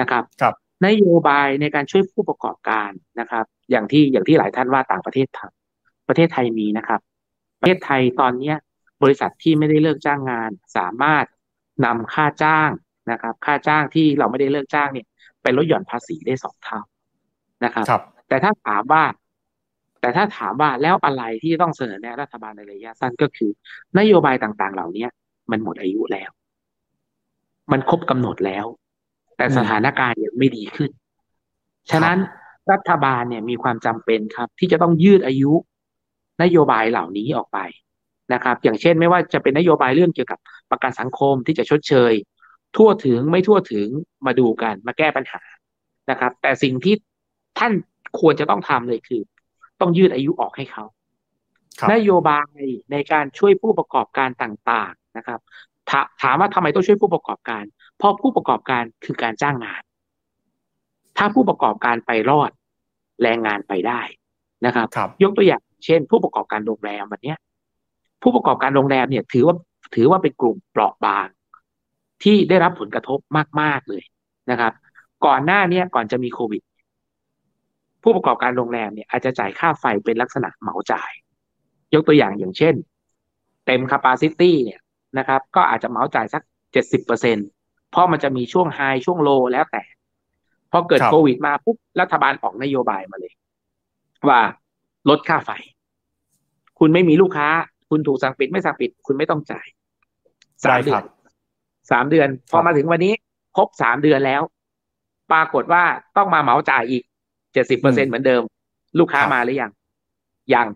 S4: นะครับ
S1: ครับ
S4: นโยบายในการช่วยผู้ประกอบการนะครับ อย่างที่อย่างที่หลายท่านว่าต่างประเทศทำประเทศไทยมีนะครับ ประเทศไทยตอนเนี้ยบริษัทที่ไม่ได้เลิกจ้างงาน สามารถนำค่าจ้างนะครับ ค่าจ้างที่เราไม่ได้เลิกจ้างเนี่ยไปลดหย่อนภาษีได้สองเท่านะครับ
S1: ครับ
S4: แต่ถ้าถามว่า แต่ถ้าถามว่าแล้วอะไรที่ต้องเสนอแนะรัฐบาลในระยะสั้นก็คือ นโยบายต่างๆ เหล่านี้มันหมดอายุแล้ว มันครบกำหนดแล้ว แต่สถานการณ์ยังไม่ดีขึ้น ฉะนั้นรัฐบาลเนี่ยมีความจำเป็นครับ ที่จะต้องยืดอายุนโยบายเหล่านี้ออกไปนะครับ อย่างเช่นไม่ว่าจะเป็นนโยบายเรื่องเกี่ยวกับประกันสังคมที่จะชดเชย ทั่วถึงไม่ทั่วถึงมาดูกันมาแก้ปัญหานะครับ แต่สิ่งที่ท่านควรจะต้องทำเลยคือ ต้องยืดอายุออกให้เขานโยบายในการช่วยผู้ประกอบการต่าง ๆนะครับถถามว่าทำไมต้องช่วยผู้ประกอบการ เพราะผู้ประกอบการคือการจ้างงาน ถ้าผู้ประกอบการไปรอด แรงงานไปได้นะครับ
S1: ครับ
S4: ยกตัวอย่าง เช่น ผู้ประกอบการโรงแรมวันนี้ผู้ประกอบการโรงแรมเนี่ย ถือว่าถือว่าเป็นกลุ่มเปราะบาง ที่ได้รับผลกระทบมาก ๆ เลยนะครับ ก่อนหน้านี้ก่อนจะมีโควิด ผู้ประกอบการโรงแรมเนี่ยอาจจะจ่ายค่าไฟเป็นลักษณะเหมาจ่าย ยกตัวอย่างอย่างเช่น เต็ม capacity เนี่ยนะครับ ก็อาจจะเหมาจ่ายสักเจ็ดสิบเปอร์เซ็น เพราะมันจะมีช่วงไฮช่วงโลแล้วแต่ พอเกิดโควิดมาปุ๊บรัฐบาลออกนโยบายมาเลย ว่าลดค่าไฟ คุณไม่มีลูกค้า คุณถูกสั่งปิดไม่สั่งปิด คุณไม่ต้องจ่ายสามเดือนสามเดือน พอมาถึงวันนี้ครบสามเดือนแล้ว ปรากฏว่าต้องมาเหมาจ่ายอีกเจ็ดสิบเปอร์เซ็นเหมือนเดิม ลูกค้ามาหรือยังยัง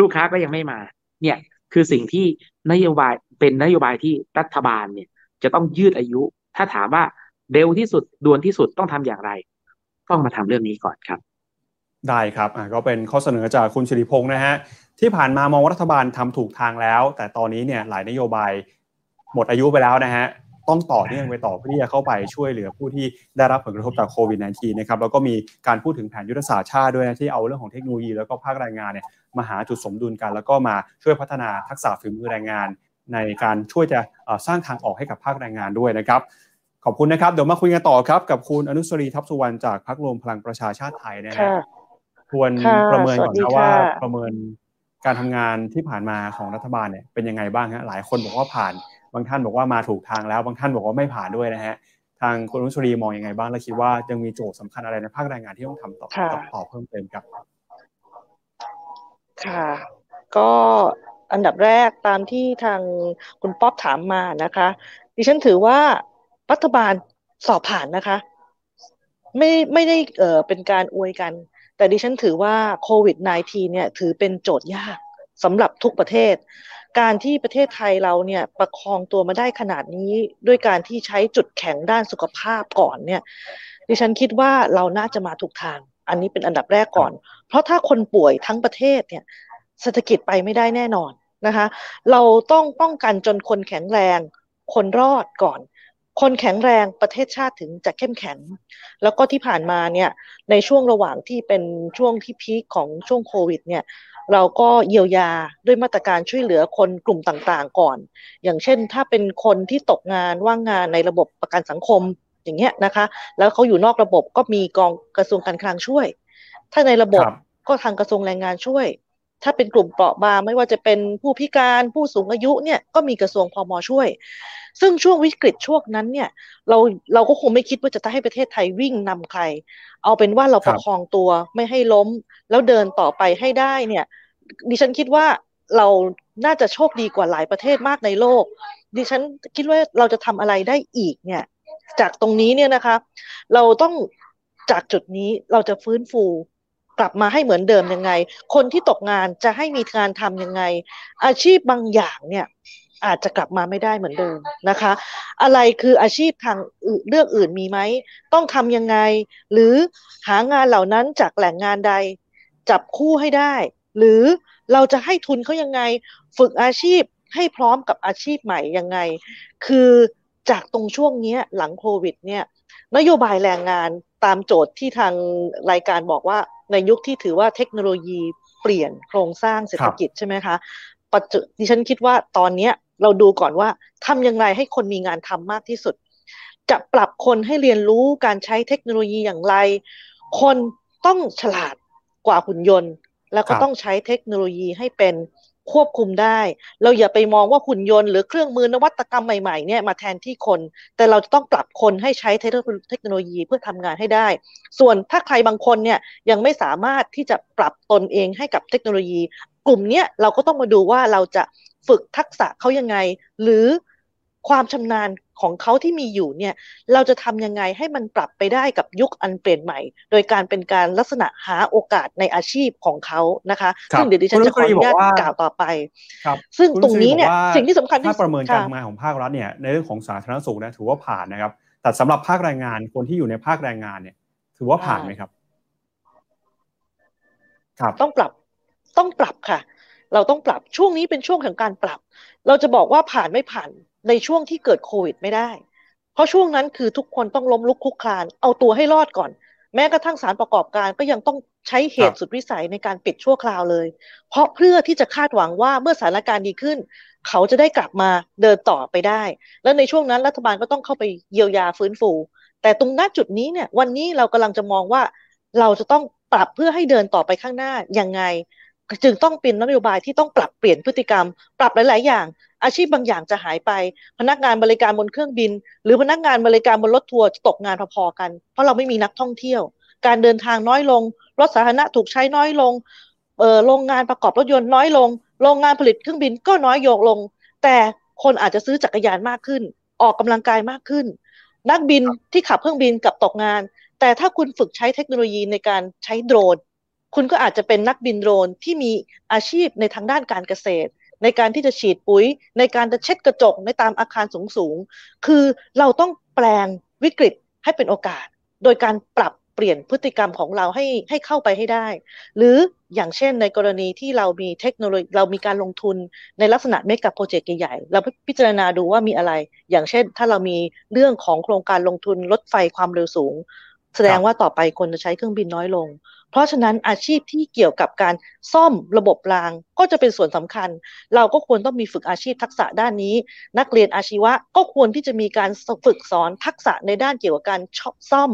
S4: ลูกค้าก็ยังไม่มา เนี่ย คือสิ่งที่นโยบายเป็นนโยบายที่รัฐบาลเนี่ย จะต้องยืดอายุ ถ้าถามว่าเร็วที่สุดด่วนที่สุดต้องทำอย่างไร ต้องมาทำเรื่องนี้ก่อนครับ
S1: ได้ครับอ่าก็เป็นข้อเสนอจากคุณสิริพงศ์นะฮะที่ผ่านมามองรัฐบาลทำถูกทางแล้ว แต่ตอนนี้เนี่ยหลายนโยบายหมดอายุไปแล้วนะฮะต้องต่อเนื่องไปต่อเพื่อที่จะเข้าไปช่วยเหลือผู้ที่ได้รับผลกระทบจากโควิด -19 นะครับแล้วก็มีการพูดถึงแผนยุทธศาสตร์ชาติด้วยนะที่เอาเรื่องของเทคโนโลยีแล้วก็ภาคแรงงานเนี่ยมาหาจุดสมดุลกัน แล้วก็มาช่วยพัฒนาทักษะฝีมือแรงงาน ในการช่วยจะสร้างทางออกให้กับภาคแรงงานด้วยนะครับ ขอบคุณนะครับ เดี๋ยวมาคุยกันต่อครับ กับคุณอนุสรีทัพสุวรรณจากพรรครวมพลังประชาชาติไทยนะฮะควรประเมินก่อนนะว่าประเมินการทำงานที่ผ่านมาของรัฐบาลเนี่ยเป็นยังไงบ้างฮะหลายคนบอกว่าผ่าน บางท่านบอกว่ามาถูกทางแล้ว บางท่านบอกว่าไม่ผ่านด้วยนะฮะทางคุณนุชรีมองยังไงบ้างและคิดว่ายังมีโจทย์สำคัญอะไรในภาคแรงงานที่ต้องทำต่อต่อเพิ่มเติมครับ
S5: ค่ะ ก็ อันดับแรกตามที่ทางคุณป๊อบถามมานะคะ ดิฉันถือว่ารัฐบาลสอบผ่านนะคะ ไม่ไม่ได้เออเป็นการอวยกัน แต่ดิฉันถือว่าโควิด -19 เนี่ยถือเป็นโจทย์ยากสำหรับทุกประเทศ การที่ประเทศไทยเราเนี่ยประคองตัวมาได้ขนาดนี้ด้วยการที่ใช้จุดแข็งด้านสุขภาพก่อนเนี่ย ดิฉันคิดว่าเราน่าจะมาถูกทาง อันนี้เป็นอันดับแรกก่อน เพราะถ้าคนป่วยทั้งประเทศเนี่ยเศรษฐกิจไปไม่ได้แน่นอน นะคะ เราต้องป้องกันจนคนแข็งแรง คนรอดก่อน คนแข็งแรงประเทศชาติถึงจะเข้มแข็ง แล้วก็ที่ผ่านมาเนี่ยในช่วงระหว่างที่เป็นช่วงที่พีคของช่วงโควิดเนี่ยเราก็เยียวยาด้วยมาตรการช่วยเหลือคนกลุ่มต่างๆก่อน อย่างเช่นถ้าเป็นคนที่ตกงานว่างงานในระบบประกันสังคมอย่างเงี้ยนะคะ แล้วเขาอยู่นอกระบบก็มีกองกระทรวงการคลังช่วย ถ้าในระบบก็ทางกระทรวงแรงงานช่วย ถ้าเป็นกลุ่มเปราะบางไม่ว่าจะเป็นผู้พิการผู้สูงอายุเนี่ยก็มีกระทรวงพมช่วย ซึ่งช่วงวิกฤตช่วงนั้นเนี่ย เราเราก็คงไม่คิดว่าจะให้ประเทศไทยวิ่งนำใคร เอาเป็นว่าเราประคองตัวไม่ให้ล้ม แล้วเดินต่อไปให้ได้เนี่ย ดิฉันคิดว่าเราน่าจะโชคดีกว่าหลายประเทศมากในโลก ดิฉันคิดว่าเราจะทำอะไรได้อีกเนี่ย จากตรงนี้เนี่ยนะคะ เราต้องจากจุดนี้เราจะฟื้นฟู กลับมาให้เหมือนเดิมยังไง คนที่ตกงานจะให้มีงานทำยังไง อาชีพบางอย่างเนี่ยอาจจะกลับมาไม่ได้เหมือนเดิมนะคะ อะไรคืออาชีพทางเรื่องอื่นมีไหม ต้องทำยังไง หรือหางานเหล่านั้นจากแหล่งงานใด จับคู่ให้ได้ หรือเราจะให้ทุนเขายังไง ฝึกอาชีพให้พร้อมกับอาชีพใหม่ยังไง คือจากตรงช่วงนี้หลังโควิดเนี่ยนโยบายแรงงานตามโจทย์ที่ทางรายการบอกว่า ในยุคที่ถือว่าเทคโนโลยีเปลี่ยนโครงสร้างเศรษฐกิจใช่ไหมคะปัจจุดิฉันคิดว่าตอนนี้เราดูก่อนว่าทำยังไงให้คนมีงานทำมากที่สุด จะปรับคนให้เรียนรู้การใช้เทคโนโลยีอย่างไร คนต้องฉลาดกว่าหุ่นยนต์ แล้วก็ต้องใช้เทคโนโลยีให้เป็น ควบคุมได้ เราอย่าไปมองว่าหุ่นยนต์หรือเครื่องมือนวัตกรรมใหม่ๆเนี่ยมาแทนที่คน แต่เราจะต้องปรับคนให้ใช้เทคโนโลยีเพื่อทำงานให้ได้ ส่วนถ้าใครบางคนเนี่ยยังไม่สามารถที่จะปรับตนเองให้กับเทคโนโลยี กลุ่มเนี้ยเราก็ต้องมาดูว่าเราจะฝึกทักษะเขายังไง หรือความชำนาญ ของเขาที่มีอยู่เนี่ย เราจะทำยังไงให้มันปรับไปได้กับยุคอันเปลี่ยนใหม่ โดยการเป็นการลักษณะหาโอกาสในอาชีพของเขานะคะซึ่งเดี๋ยวดิฉันจะขออนุญาตกล่าวต่อไป ซึ่งตรงนี้เนี่ยสิ่งที่สำคัญที่
S1: ถ้าประเมินการทำงานของภาครัฐเนี่ยในเรื่องของสาธารณสุขนะถือว่าผ่านนะครับ แต่สำหรับภาคแรงงานคนที่อยู่ในภาคแรงงานเนี่ย ถือว่าผ่านไหมครับ
S5: ครับต้องปรับต้องปรับค่ะ เราต้องปรับช่วงนี้เป็นช่วงของการปรับ เราจะบอกว่าผ่านไม่ผ่าน ในช่วงที่เกิดโควิดไม่ได้ เพราะช่วงนั้นคือทุกคนต้องล้มลุกคุกคลาน เอาตัวให้รอดก่อน แม้กระทั่งสารประกอบการก็ยังต้องใช้เหตุสุดวิสัยในการปิดชั่วคราวเลย เพราะเพื่อที่จะคาดหวังว่าเมื่อสถานการณ์ดีขึ้น เขาจะได้กลับมาเดินต่อไปได้ แล้วในช่วงนั้นรัฐบาลก็ต้องเข้าไปเยียวยาฟื้นฟู แต่ตรงหน้าจุดนี้เนี่ย วันนี้เรากำลังจะมองว่าเราจะต้องปรับเพื่อให้เดินต่อไปข้างหน้ายังไง จึงต้องเป็นนโยบายที่ต้องปรับเปลี่ยนพฤติกรรม ปรับหลาย ๆ อย่าง อาชีพบางอย่างจะหายไป พนักงานบริการบนเครื่องบิน หรือพนักงานบริการบนรถทัวร์จะตกงานพอๆกัน เพราะเราไม่มีนักท่องเที่ยว การเดินทางน้อยลง รถสาธารณะถูกใช้น้อยลงโรงงานประกอบรถยนต์น้อยลง โรงงานผลิตเครื่องบินก็น้อยโยกลง แต่คนอาจจะซื้อจักรยานมากขึ้น ออกกำลังกายมากขึ้น นักบินที่ขับเครื่องบินกับตกงาน แต่ถ้าคุณฝึกใช้เทคโนโลยีในการใช้โดรน คุณก็อาจจะเป็นนักบินโดรนที่มีอาชีพในทางด้านการเกษตร ในการที่จะฉีดปุ๋ย ในการจะเช็ดกระจกในตามอาคารสูงๆคือเราต้องแปลงวิกฤตให้เป็นโอกาส โดยการปรับเปลี่ยนพฤติกรรมของเราให้ให้เข้าไปให้ได้ หรืออย่างเช่นในกรณีที่เรามีเทคโนโลยีเรามีการลงทุนในลักษณะเมกะโปรเจกต์ใหญ่ๆเราพิจารณาดูว่ามีอะไร อย่างเช่น ถ้าเรามีเรื่องของโครงการลงทุนรถไฟความเร็วสูง แสดงว่าต่อไปคนจะใช้เครื่องบินน้อยลง เพราะฉะนั้นอาชีพที่เกี่ยวกับการซ่อมระบบรางก็จะเป็นส่วนสำคัญ เราก็ควรต้องมีฝึกอาชีพทักษะด้านนี้ นักเรียนอาชีวะก็ควรที่จะมีการฝึกสอนทักษะในด้านเกี่ยวกับการซ่อม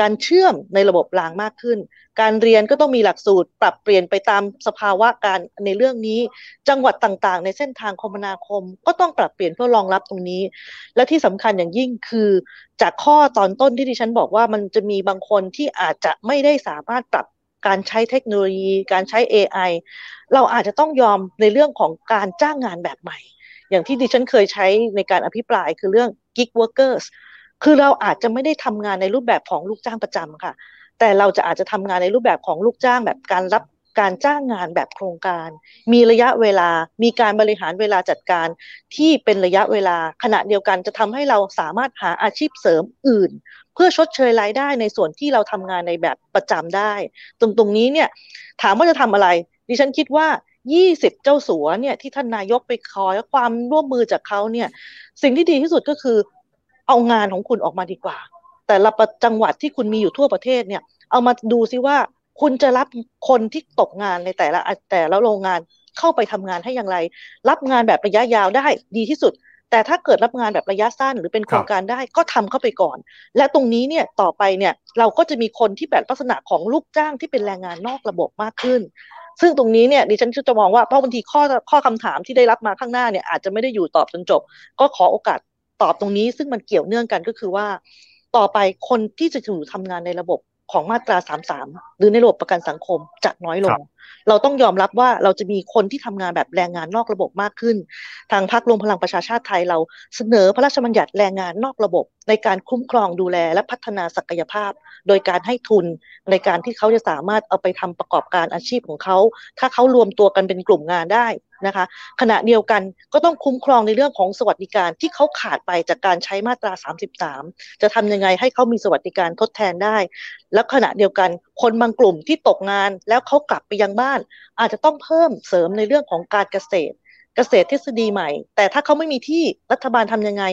S5: การเชื่อมในระบบรางมากขึ้น การเรียนก็ต้องมีหลักสูตร ปรับเปลี่ยนไปตามสภาวะการในเรื่องนี้ จังหวัดต่างๆ ในเส้นทางคมนาคม ก็ต้องปรับเปลี่ยนเพื่อรองรับตรงนี้ และที่สำคัญอย่างยิ่งคือ จากข้อตอนต้นที่ดิฉันบอกว่ามันจะมีบางคนที่อาจจะไม่ได้สามารถปรับการใช้เทคโนโลยี การใช้ AI เราอาจจะต้องยอมในเรื่องของการจ้างงานแบบใหม่ อย่างที่ดิฉันเคยใช้ในการอภิปรายคือเรื่อง gig workers คือเราอาจจะไม่ได้ทำงานในรูปแบบของลูกจ้างประจำค่ะ แต่เราจะอาจจะทำงานในรูปแบบของลูกจ้างแบบการรับการจ้างงานแบบโครงการ มีระยะเวลา มีการบริหารเวลาจัดการที่เป็นระยะเวลา ขณะเดียวกันจะทำให้เราสามารถหาอาชีพเสริมอื่น เพื่อชดเชยรายได้ในส่วนที่เราทำงานในแบบประจำได้ ตรงตรงนี้เนี่ยถามว่าจะทำอะไร ดิฉันคิดว่า 20 เจ้าสัวเนี่ยที่ท่านนายกไปคอยความร่วมมือจากเขาเนี่ยสิ่งที่ดีที่สุดก็คือ เอางานของคุณออกมาดีกว่า แต่ละจังหวัดที่คุณมีอยู่ทั่วประเทศเนี่ย เอามาดูซิว่าคุณจะรับคนที่ตกงานในแต่ละแต่ละโรงงานเข้าไปทำงานให้อย่างไร รับงานแบบระยะยาวได้ดีที่สุด แต่ถ้าเกิดรับงานแบบระยะสั้น หรือเป็นโครงการได้ก็ทำเข้าไปก่อน และตรงนี้เนี่ยต่อไปเนี่ยเราก็จะมีคนที่แบบลักษณะของลูกจ้างที่เป็นแรงงานนอกระบบมากขึ้น ซึ่งตรงนี้เนี่ยดิฉันจะมองว่าเพราะบางทีข้อข้อคำถามที่ได้รับมาข้างหน้าเนี่ยอาจจะไม่ได้อยู่ตอบจนจบ ก็ขอโอกาส ตอบตรงนี้ซึ่งมันเกี่ยวเนื่องกันก็คือว่า ต่อไปคนที่จะอยู่ทำงานในระบบของมาตรา 33 หรือในระบบประกันสังคมจะน้อยลง เราต้องยอมรับว่าเราจะมีคนที่ทำงานแบบแรงงานนอกระบบมากขึ้น ทางพรรครวมพลังประชาชาติไทยเราเสนอพระราชบัญญัติแรงงานนอกระบบ ในการคุ้มครองดูแลและพัฒนาศักยภาพ โดยการให้ทุนในการที่เขาจะสามารถเอาไปทำประกอบการอาชีพของเขา ถ้าเขารวมตัวกันเป็นกลุ่มงานได้นะคะ ขณะเดียวกันก็ต้องคุ้มครองในเรื่องของสวัสดิการที่เขาขาดไปจากการใช้มาตรา 33 จะทำยังไงให้เขามีสวัสดิการทดแทนได้ แล้วขณะเดียวกันคนบางกลุ่มที่ตกงานแล้วเขากลับไปยังบ้าน อาจจะต้องเพิ่มเสริมในเรื่องของการเกษตร เกษตรทฤษฎีใหม่ แต่ถ้าเขาไม่มีที่รัฐบาลทำยังไง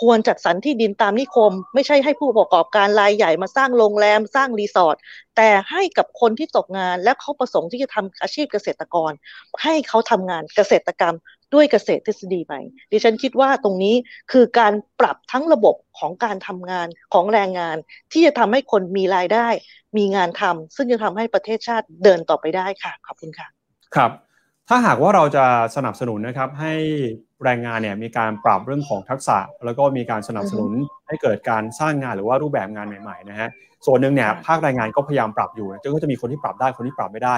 S5: ควรจัดสรรที่ดินตามนิคม ไม่ใช่ให้ผู้ประกอบการรายใหญ่มาสร้างโรงแรมสร้างรีสอร์ทแต่ให้กับคนที่ตกงานและเขาประสงค์ที่จะทำอาชีพเกษตรกร ให้เขาทำงานเกษตรกรรม ด้วยเกษตรทฤษฎีใหม่ ดิฉันคิดว่าตรงนี้คือการปรับทั้งระบบของการทำงานของแรงงาน ที่จะทำให้คนมีรายได้ มีงานทำซึ่งจะทำให้ประเทศชาติเดินต่อไปได้ค่ะ ขอบคุณค่ะ
S1: ครับ ถ้าหากว่าเราจะสนับสนุนนะครับให้ แรงงานเนี่ยมีการปรับเรื่องของทักษะ แล้วก็มีการสนับสนุนให้เกิดการสร้างงานหรือว่ารูปแบบงานใหม่ๆนะฮะส่วนหนึ่งเนี่ยภาคแรงงานก็พยายามปรับอยู่ก็จะมีคนที่ปรับได้คนที่ปรับไม่ได้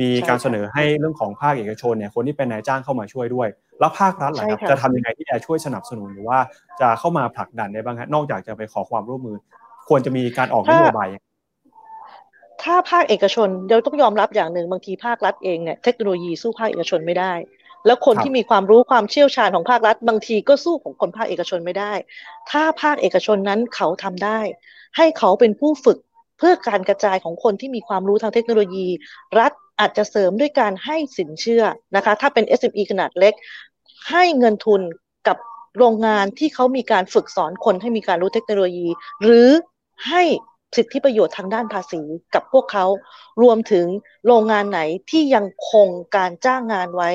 S1: มีการเสนอให้เรื่องของภาคเอกชนเนี่ยคนที่เป็นนายจ้างเข้ามาช่วยด้วย แล้วภาครัฐล่ะครับจะทำยังไงที่จะช่วยสนับสนุนหรือว่าจะเข้ามาผลักดันได้บ้างฮะนอกจากจะไปขอความร่วมมือ ควรจะมีการออกนโยบาย
S5: ถ้าภาคเอกชนเดี๋ยวต้องยอมรับอย่างหนึ่งบางทีภาครัฐเองเนี่ยเทคโนโลยีสู้ภาคเอกชนไม่ได้ แล้วคนที่มีความรู้ความเชี่ยวชาญของภาครัฐ บางทีก็สู้ของคนภาคเอกชนไม่ได้ ถ้าภาคเอกชนนั้นเขาทำได้ ให้เขาเป็นผู้ฝึกเพื่อการกระจายของคนที่มีความรู้ทางเทคโนโลยี รัฐอาจจะเสริมด้วยการให้สินเชื่อนะคะ ถ้าเป็น SME ขนาดเล็ก ให้เงินทุนกับโรงงานที่เขามีการฝึกสอนคนให้มีการรู้เทคโนโลยี หรือให้สิทธิประโยชน์ทางด้านภาษีกับพวกเขา รวมถึงโรงงานไหนที่ยังคงการจ้างงานไว้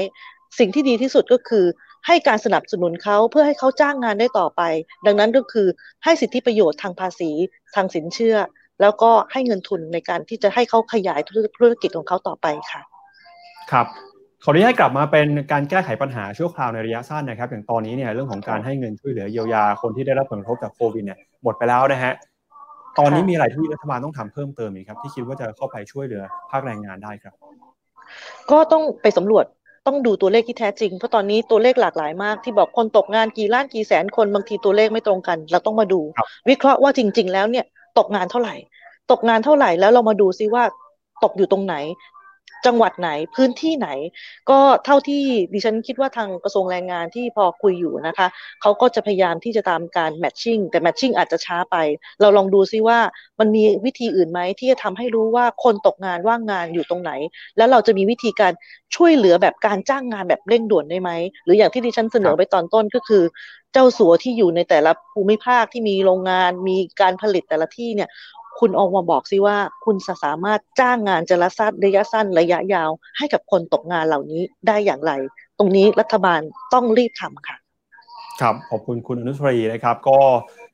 S5: สิ่งที่ดีที่สุดก็คือให้การสนับสนุนเขาเพื่อให้เขาจ้างงานได้ต่อไป ดังนั้นก็คือให้สิทธิประโยชน์ทางภาษีทางสินเชื่อ แล้วก็ให้เงินทุนในการที่จะให้เขาขยายธุรกิจของเขาต่อไปค่ะ
S1: ครับขออนุญาตกลับมาเป็นการแก้ไขปัญหาชั่วคราวในระยะสั้นนะครับ อย่างตอนนี้เนี่ยเรื่องของการให้เงินช่วยเหลือเยียวยาคนที่ได้รับผลกระทบจากโควิดเนี่ยหมดไปแล้วนะฮะตอนนี้มีอะไรที่รัฐบาลต้องทำเพิ่มเติมอีกครับ ที่คิดว่าจะเข้าไปช่วยเหลือภาคแรงงานได้ครับ
S5: ก็ต้องไปสำรวจ ต้องดูตัวเลขที่แท้จริง เพราะตอนนี้ตัวเลขหลากหลายมากที่บอกคนตกงานกี่ล้านกี่แสนคนบางทีตัวเลขไม่ตรงกัน เราต้องมาดู วิเคราะห์ว่าจริง ๆ แล้วเนี่ยตกงานเท่าไหร่ ตกงานเท่าไหร่แล้วเรามาดูซิว่าตกอยู่ตรงไหน จังหวัดไหนพื้นที่ไหน ก็เท่าที่ดิฉันคิดว่าทางกระทรวงแรงงานที่พอคุยอยู่นะคะเขาก็จะพยายามที่จะตามการแมทชิ่งแต่แมทชิ่งอาจจะช้าไป เราลองดูซิว่ามันมีวิธีอื่นไหมที่จะทำให้รู้ว่าคนตกงานว่างงานอยู่ตรงไหน แล้วเราจะมีวิธีการช่วยเหลือแบบการจ้างงานแบบเร่งด่วนได้ไหมหรืออย่างที่ดิฉันเสนอไปตอนต้นก็คือ เจ้าสัวที่อยู่ในแต่ละภูมิภาคที่มีโรงงานมีการผลิตแต่ละที่เนี่ย คุณออกมาบอกซิว่า คุณสามารถจ้างงานจะระสั้นระยะสั้นระยะยาว ให้กับคนตกงานเหล่านี้ได้อย่างไร ตรงนี้รัฐบาลต้องรีบทำค่ะ
S1: ครับขอบคุณคุณอนุสรีนะครับ ก็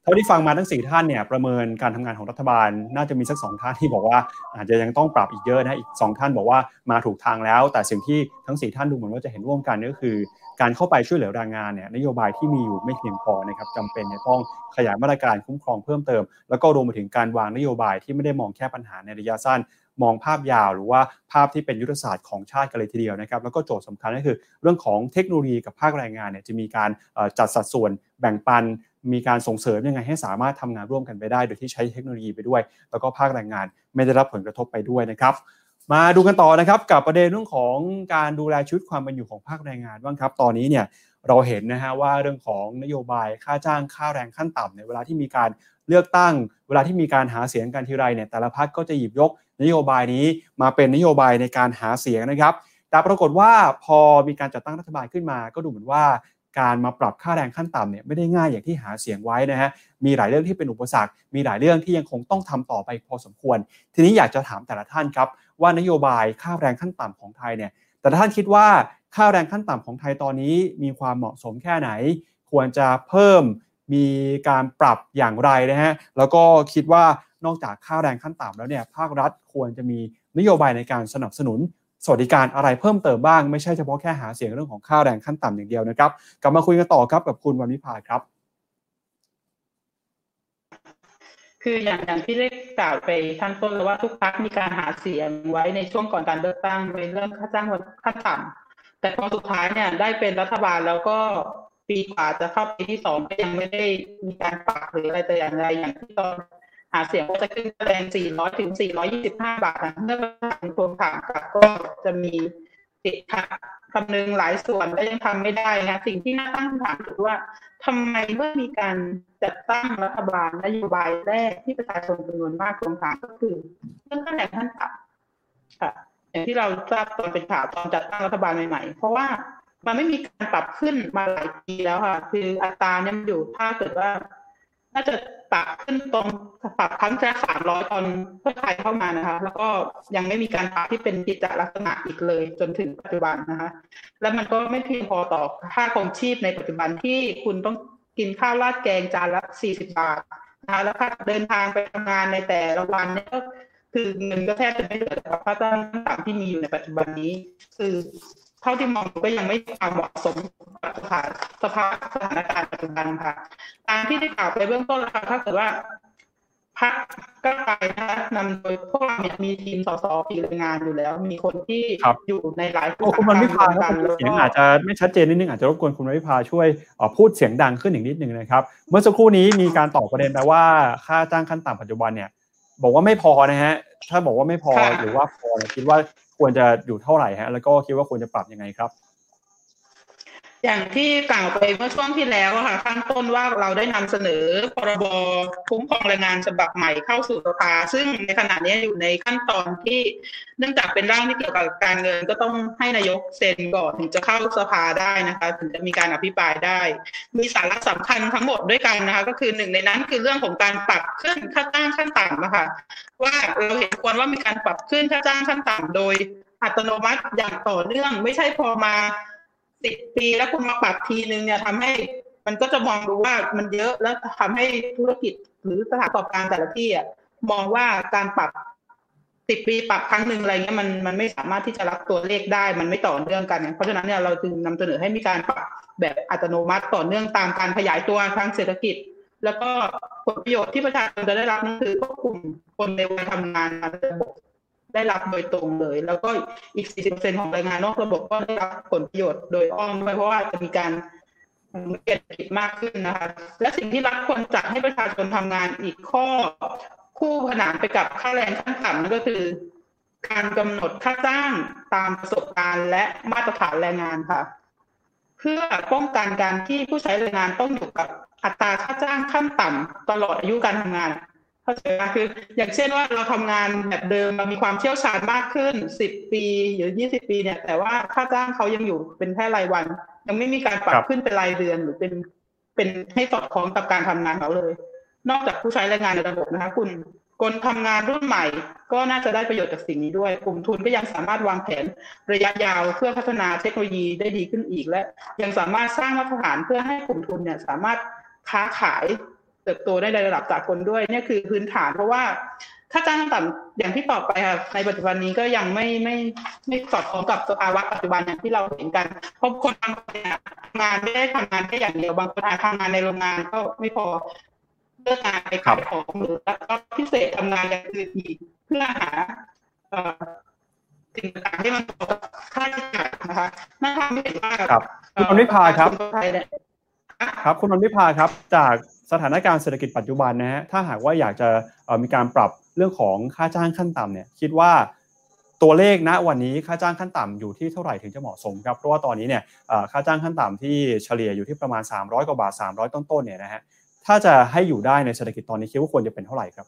S1: ท่าที่ฟังมาทั้งสี่ท่านเนี่ยประเมินการทำงานของรัฐบาล น่าจะมีสักสองท่านที่บอกว่า อาจจะยังต้องปรับอีกเยอะนะอีกสองท่านบอกว่ามาถูกทางแล้ว แต่สิ่งที่ทั้งสี่ท่านดูเหมือนว่าจะเห็นร่วมกันก็คือ การเข้าไปช่วยเหลือแรงงานเนี่ยนโยบายที่มีอยู่ไม่เพียงพอนะครับจำเป็นจะต้องขยายมาตรการคุ้มครองเพิ่มเติม แล้วก็รวมไปถึงการวางนโยบายที่ไม่ได้มองแค่ปัญหาในระยะสั้น มองภาพยาวหรือว่าภาพที่เป็นยุทธศาสตร์ของชาติกันเลยทีเดียวนะครับแล้วก็โจทย์สำคัญก็คือ เรื่องของเทคโนโลยีกับภาคแรงงานเนี่ยจะมีการจัดสัดส่วนแบ่งปันมีการส่งเสริมยังไงให้สามารถทำงานร่วมกันไปได้ โดยที่ใช้เทคโนโลยีไปด้วย แล้วก็ภาคแรงงานไม่ได้รับผลกระทบไปด้วยนะครับ มาดูกันต่อนะครับกับประเด็นเรื่องของการดูแลชีวิตความเป็นอยู่ของภาคแรงงานบ้างครับ ตอนนี้เนี่ยเราเห็นนะฮะว่าเรื่องของนโยบายค่าจ้างค่าแรงขั้นต่ำในเวลาที่มีการเลือกตั้ง เวลาที่มีการหาเสียงกันทีไรเนี่ยแต่ละพรรคก็จะหยิบยก นโยบายนี้มาเป็นนโยบายในการหาเสียงนะครับ แต่ปรากฏว่าพอมีการจัดตั้งรัฐบาลขึ้นมา ก็ดูเหมือนว่าการมาปรับค่าแรงขั้นต่ำเนี่ยไม่ได้ง่ายอย่างที่หาเสียงไว้นะฮะ มีหลายเรื่องที่เป็นอุปสรรค มีหลายเรื่องที่ยังคงต้องทำต่อไปพอสมควร ทีนี้อยากจะถามแต่ละท่านครับว่านโยบายค่าแรงขั้นต่ำของไทยเนี่ย แต่ละท่านคิดว่าค่าแรงขั้นต่ำของไทยตอนนี้มีความเหมาะสมแค่ไหน ควรจะเพิ่มมีการปรับอย่างไรนะฮะ แล้วก็คิดว่านอกจากค่าแรงขั้นต่ำแล้วเนี่ยภาครัฐควรจะมีนโยบายในการสนับสนุนสวัสดิการอะไรเพิ่มเติมบ้างไม่ใช่เฉพาะแค่หาเสียงเรื่องของค่าแรงขั้นต่ำอย่างเดียวนะครับ กลับมาคุยกันต่อครับกับคุณวันวิภาครับ
S3: คืออย่างอย่างที่ได้กล่าวไปขั้นต้นแล้วว่าทุกพักมีการหาเสียงไว้ในช่วงก่อนการเลือกตั้งในเรื่องค่าจ้างขั้นต่ำแต่พอสุดท้ายเนี่ยได้เป็นรัฐบาลแล้วก็ปีกว่าจะเข้าปีที่สองก็ยังไม่ได้มีการปรับหรืออะไรแต่อย่างไรอย่างที่ตอนาเสียงว่าจะขึ้นแรง 400 ถึง 425 บาทเมื่อประชาชนทวงถามก็จะมีติดขัดคำนึงหลายส่วนและยังทำไม่ได้นะ สิ่งที่น่าตั้งคำถามคือว่าทำไมเมื่อมีการจัดตั้งรัฐบาลนโยบายแรกที่ประชาชนจำนวนมากทวงถามก็คือเรื่องค่าแรงขั้นต่ำค่ะ อย่างที่เราทราบตอนเป็นข่าวตอนจัดตั้งรัฐบาลใหม่ๆ เพราะว่ามันไม่มีการปรับขึ้นมาหลายปีแล้วค่ะ คืออัตราเนี่ยมันอยู่ถ้าเกิดว่า น่าจะ ปรับขึ้นตรงปรับครั้งแค่สามร้อยตอนเพื่อไทยเข้ามานะคะ แล้วก็ยังไม่มีการปรับที่เป็นกิจลักษณะอีกเลย จนถึงปัจจุบันนะคะ แล้วมันก็ไม่เพียงพอต่อค่าครองชีพในปัจจุบันที่คุณต้องกินข้าวราดแกงจานละสี่สิบบาทนะคะแล้วค่าเดินทางไปทำงานในแต่ละวันเนี่ยก็คือเงินก็แทบจะไม่เหลือกับค่าจ้างต่างที่มีอยู่ในปัจจุบันนี้ คือ เท่าที่มองก็ยังไม่ความเหมาะสมกับสถานสภาสถานการณ์ปัจจุบันค่ะตามที่ได้กล่าวไปเบื้องต้นแล้วค่ะถ้าเกิดว่าพักก็ไปนะคะนำโดยพวกเราเนี่ยมีทีมสสปีแรงงานอยู่แล้ว มีคนที่อยู่ในหลาย
S1: โอ้คุณวันวิภาเสียงอาจจะไม่ชัดเจนนิดนึงอาจจะรบกวนคุณวันวิภาช่วยพูดเสียงดังขึ้นอีกนิดนึงนะครับ เมื่อสักครู่นี้มีการตอบประเด็นไปว่าค่าจ้างขั้นต่ำปัจจุบันเนี่ย บอกว่าไม่พอนะฮะถ้าบอกว่าไม่พอหรือว่าพอคิดว่า ควรจะอยู่เท่าไหร่ฮะแล้วก็คิดว่าควรจะปรับยังไงครับ
S3: อย่างที่กล่าวไปเมื่อช่วงที่แล้วค่ะข้างต้นว่าเราได้นำเสนอพรบคุ้มครองแรงงานฉบับใหม่เข้าสู่สภาซึ่งในขณะนี้อยู่ในขั้นตอนที่เนื่องจากเป็นร่างที่เกี่ยวกับการเงิน ก็ต้องให้นายกเซ็นก่อนถึงจะเข้าสภาได้นะคะ ถึงจะมีการอภิปรายได้ มีสาระสำคัญทั้งหมดด้วยกันนะคะ ก็คือหนึ่งในนั้นคือเรื่องของการปรับขึ้นค่าจ้างขั้นต่ำนะคะว่าเราเห็นควรว่ามีการปรับขึ้นค่าจ้างขั้นต่ำโดยอัตโนมัติอย่างต่อเนื่องไม่ใช่พอมา สิบปีแล้วคุณมาปรับทีนึงเนี่ยทำให้มันก็จะมองดูว่ามันเยอะแล้วทำให้ธุรกิจหรือสถานประกอบการแต่ละที่อะมองว่าการปรับสิบปีปรับครั้งหนึ่งอะไรเงี้ยมันมันไม่สามารถที่จะรับตัวเลขได้ มันไม่ต่อเนื่องกันเพราะฉะนั้นเนี่ยเราจึงนำเสนอให้มีการปรับแบบอัตโนมัติต่อเนื่องตามการขยายตัวทางเศรษฐกิจ แล้วก็ผลประโยชน์ที่ประชาชนจะได้รับนั่นคือพวกกลุ่มคนในวัยทำงานระบบ ได้รับโดยตรงเลย แล้วก็อีก 40%ของแรงงานนอกระบบก็ได้รับผลประโยชน์โดยอ้อมด้วยเพราะว่าจะมีการเปลี่ยนผิดมากขึ้นนะคะ และสิ่งที่รัฐควรจัดให้ประชาชนทำงานอีกข้อ คู่ขนานไปกับค่าแรงขั้นต่ำนั่นก็คือ การกำหนดค่าจ้างตามประสบการณ์และมาตรฐานแรงงานค่ะ เพื่อป้องกันการที่ผู้ใช้แรงงานต้องอยู่กับอัตราค่าจ้างขั้นต่ำตลอดอายุการทำงาน เข้าใจไหมคือ อย่างเช่นว่าเราทำงานแบบเดิมเรามีความเชี่ยวชาญมากขึ้นสิบปีหรือยี่สิบปีเนี่ย แต่ว่าค่าจ้างเขายังอยู่เป็นแค่รายวัน ยังไม่มีการปรับขึ้นเป็นรายเดือนหรือเป็นเป็นให้สอดคล้องกับการทำงานเขาเลย นอกจากผู้ใช้แรงงานในระบบนะคะคุณคนทำงานรุ่นใหม่ ก็น่าจะได้ประโยชน์จากสิ่งนี้ด้วย กลุ่มทุนก็ยังสามารถวางแผนระยะยาวเพื่อพัฒนาเทคโนโลยีได้ดีขึ้นอีกและ ยังสามารถสร้างมาตรฐานเพื่อให้กลุ่มทุนเนี่ยสามารถค้าขาย เติบโตได้ในระดับสากลด้วยเนี่ยคือพื้นฐาน เพราะว่าค่าจ้างขั้นต่ำอย่างที่ตอบไปค่ะในปัจจุบันนี้ก็ยังไม่ไม่ไม่สอดคล้องกับสภาวะปัจจุบันอย่างที่เราเห็นกันเพราะคนทำงานไม่ได้ทำงานแค่อย่างเดียวบางคนอาจทำงานในโรงงานก็ไม่พอเลิกงานไปขายของหรือแล้วก็พิเศษทำงานอย่างอื่นอีกเพื่อหาสิ่งต่างๆที่มันตกค่าใช้จ่ายนะคะน่าทำให้เห็นว่า
S1: ครับคุณวันวิภาครับ
S3: ไทยเนี่ย
S1: ครับคุณวันวิภาครับจาก สถานการณ์เศรษฐกิจปัจจุบันนะฮะถ้าหากว่าอยากจะมีการปรับเรื่องของค่าจ้างขั้นต่ำเนี่ยคิดว่าตัวเลขณวันนี้ค่าจ้างขั้นต่ำอยู่ที่เท่าไหร่ถึงจะเหมาะสมครับเพราะว่าตอนนี้เนี่ยค่าจ้างขั้นต่ำที่เฉลี่ยอยู่ที่ประมาณ 300 กว่าบาท 300 ต้นๆเนี่ยนะฮะถ้าจะให้อยู่ได้ในเศรษฐกิจตอนนี้คิดว่าควรจะเป็นเท่าไหร่ครับ